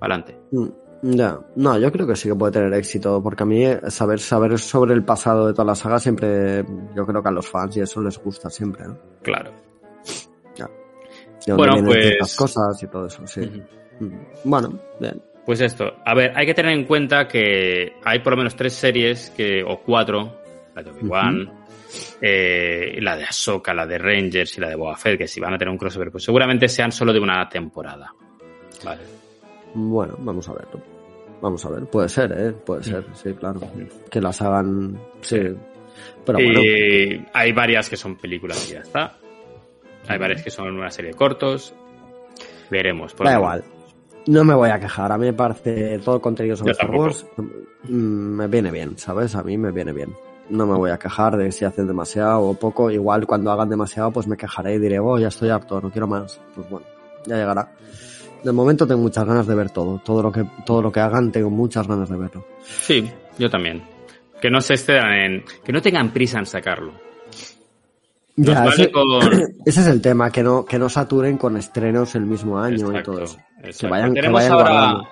adelante.
Mm, Ya, no, yo creo que sí que puede tener éxito, porque a mí eh, saber saber sobre el pasado de toda la saga siempre, yo creo que a los fans y eso les gusta siempre, ¿no?
Claro.
Dónde
Bueno, pues-
ciertas cosas y todo eso, sí. Mm, Bueno, bien.
Pues esto, a ver, hay que tener en cuenta que hay por lo menos tres series que, o cuatro, la de Obi-Wan, eh, la de Ahsoka, la de Rangers y la de Boba Fett, que si van a tener un crossover, pues seguramente sean solo de una temporada. Vale.
Bueno, vamos a verlo. Vamos a ver, puede ser, ¿eh? Puede ser, sí, claro. Que las hagan, sí. Pero bueno,
Y hay varias que son películas y ya está. Hay varias que son una serie de cortos. Veremos. por
da igual. No me voy a quejar. A mí me parece todo el contenido sobre Star. Wars mm, me viene bien, ¿sabes? A mí me viene bien. No me voy a quejar de si hacen demasiado o poco. Igual cuando hagan demasiado, pues me quejaré y diré, oh, ya estoy harto, no quiero más. Pues bueno, ya llegará. De momento tengo muchas ganas de ver todo. Todo lo que, todo lo que hagan, tengo muchas ganas de verlo.
Sí, yo también. Que no se excedan en. Que no tengan prisa en sacarlo. Nos
Ya,
vale
ese,
con.
ese es el tema, que no, que no saturen con estrenos el mismo año y todo eso.
exacto.
vayan- que
tenemos,
vayan
ahora,
guardando.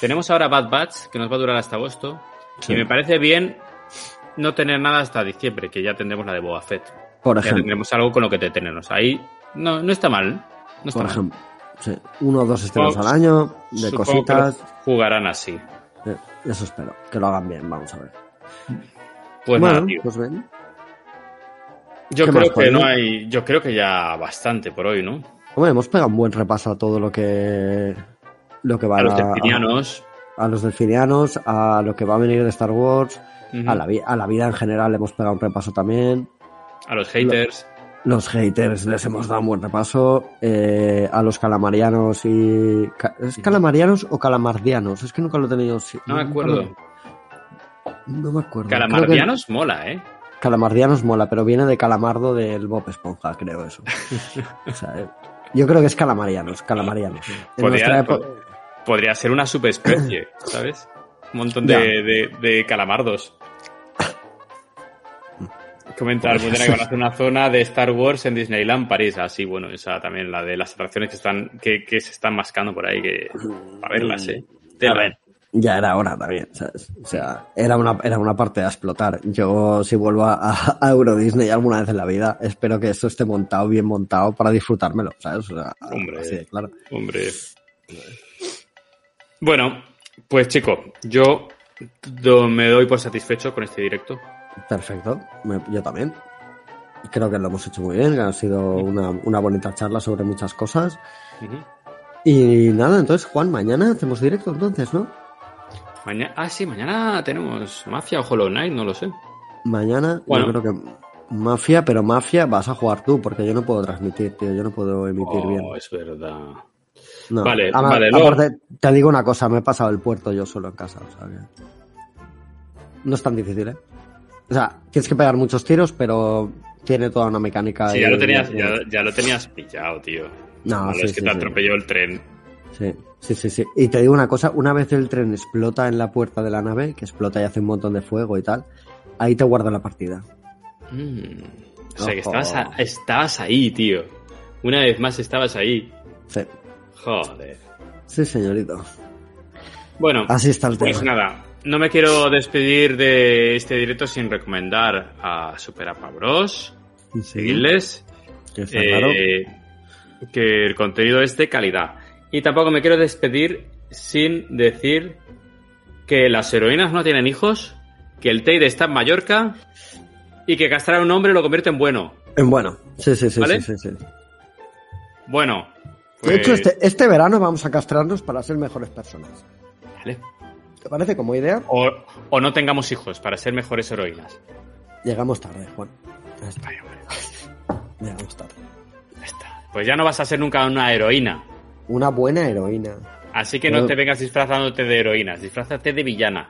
tenemos ahora Bad Batch, que nos va a durar hasta agosto.
Sí.
Y me parece bien no tener nada hasta diciembre, que ya tendremos la de Boba Fett.
Por
Ya
ejemplo,
tendremos algo con lo que detenernos. Ahí no, no está mal. No está
por
mal.
ejemplo. Sí, uno o dos estrenos al año, de cositas.
que jugarán así.
Eh, Eso espero, que lo hagan bien, vamos a ver.
Pues
bueno,
nada, tío.
pues ven.
Yo
¿qué
creo
más,
que
Juan?
no hay. Yo creo que ya bastante por hoy, ¿no?
Hombre, hemos pegado un buen repaso a todo lo que lo que va
A los delfinianos.
a, los delfinianos, a lo que va a venir de Star Wars, a, la, vi- a la vida en general hemos pegado un repaso también.
a los haters.
Los haters les hemos dado un buen repaso. eh, a los calamarianos y. ¿Es calamarianos o calamardianos? Es que nunca lo he tenido.
No me acuerdo.
lo- No me acuerdo. Que-
Calamardianos mola, ¿eh?
Calamardianos mola, pero viene de calamardo del Bob Esponja, creo eso. O sea, eh, yo creo que es calamarianos, calamarianos.
Podría,
época-
podría ser una subespecie, ¿sabes? Un montón de, de- de calamardos. Comentar
Podría
que van a hacer una zona de Star Wars en Disneyland París. Así, bueno, esa también, la de las atracciones que están que, que se están mascando por ahí, que para verlas, ¿eh?
A ver, ya era hora también, ¿sabes? O sea, era una, era una parte a explotar. Yo, si vuelvo a, a Euro Disney alguna vez en la vida, espero que esto esté montado, bien montado, para disfrutármelo, ¿sabes? O sea,
Hombre.
así claro.
Hombre. Bueno, pues chico, yo do- me doy por satisfecho con este directo.
Perfecto, Me- yo también. Creo que lo hemos hecho muy bien, que ha sido una, una bonita charla sobre muchas cosas. Y nada, entonces, Juan, mañana hacemos directo entonces, ¿no?
Ah, sí, mañana tenemos Mafia o Hollow Knight, no lo sé.
Mañana,
Bueno.
yo creo que Mafia, pero Mafia vas a jugar tú, porque yo no puedo transmitir, tío, yo no puedo emitir
Oh,
bien.
es verdad.
No.
vale, vale,
Aparte, te digo una cosa, me he pasado el puerto yo solo en casa, o sea que... No es tan difícil, ¿eh? O sea, tienes que pegar muchos tiros, pero tiene toda una mecánica.
Sí, ya lo tenías, ya, ya lo tenías pillado, tío.
No,
malo
sí,
es que
sí,
te
sí.
atropelló el tren.
Sí, sí, sí, sí. Y te digo una cosa, una vez el tren explota en la puerta de la nave, que explota y hace un montón de fuego y tal, ahí te guarda la partida.
Mm. O sea que estabas, a- estabas ahí, tío. Una vez más estabas ahí.
Sí,
Joder.
sí señorito.
Bueno,
Así está el
pues
tema.
nada. No me quiero despedir de este directo sin recomendar a Super Apa Bros.
Sí,
Seguirles.
que está claro.
eh, que el contenido es de calidad. Y tampoco me quiero despedir sin decir que las heroínas no tienen hijos, que el Teide está en Mallorca y que castrar a un hombre lo convierte en bueno.
En bueno, sí, sí, sí,
¿Vale?
sí, sí, sí.
Bueno.
De hecho,
pues-
este, este verano vamos a castrarnos para ser mejores personas.
Vale.
¿Te parece como idea?
O, o no tengamos hijos para ser mejores heroínas.
Llegamos tarde, Juan. Ya está,
Vaya, hombre,
Llegamos tarde.
ya está. Pues ya no vas a ser nunca una heroína.
Una buena heroína.
Así que no te vengas disfrazándote de heroínas, disfrázate de villana.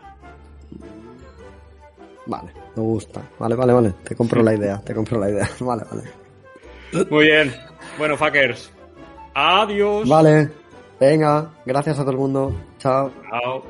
Vale, me gusta. Vale, vale, vale. Te compro la idea, te compro la idea. Vale, vale.
Muy bien. Bueno, fuckers. Adiós.
Vale. Venga, gracias a todo el mundo. Chao.
Chao.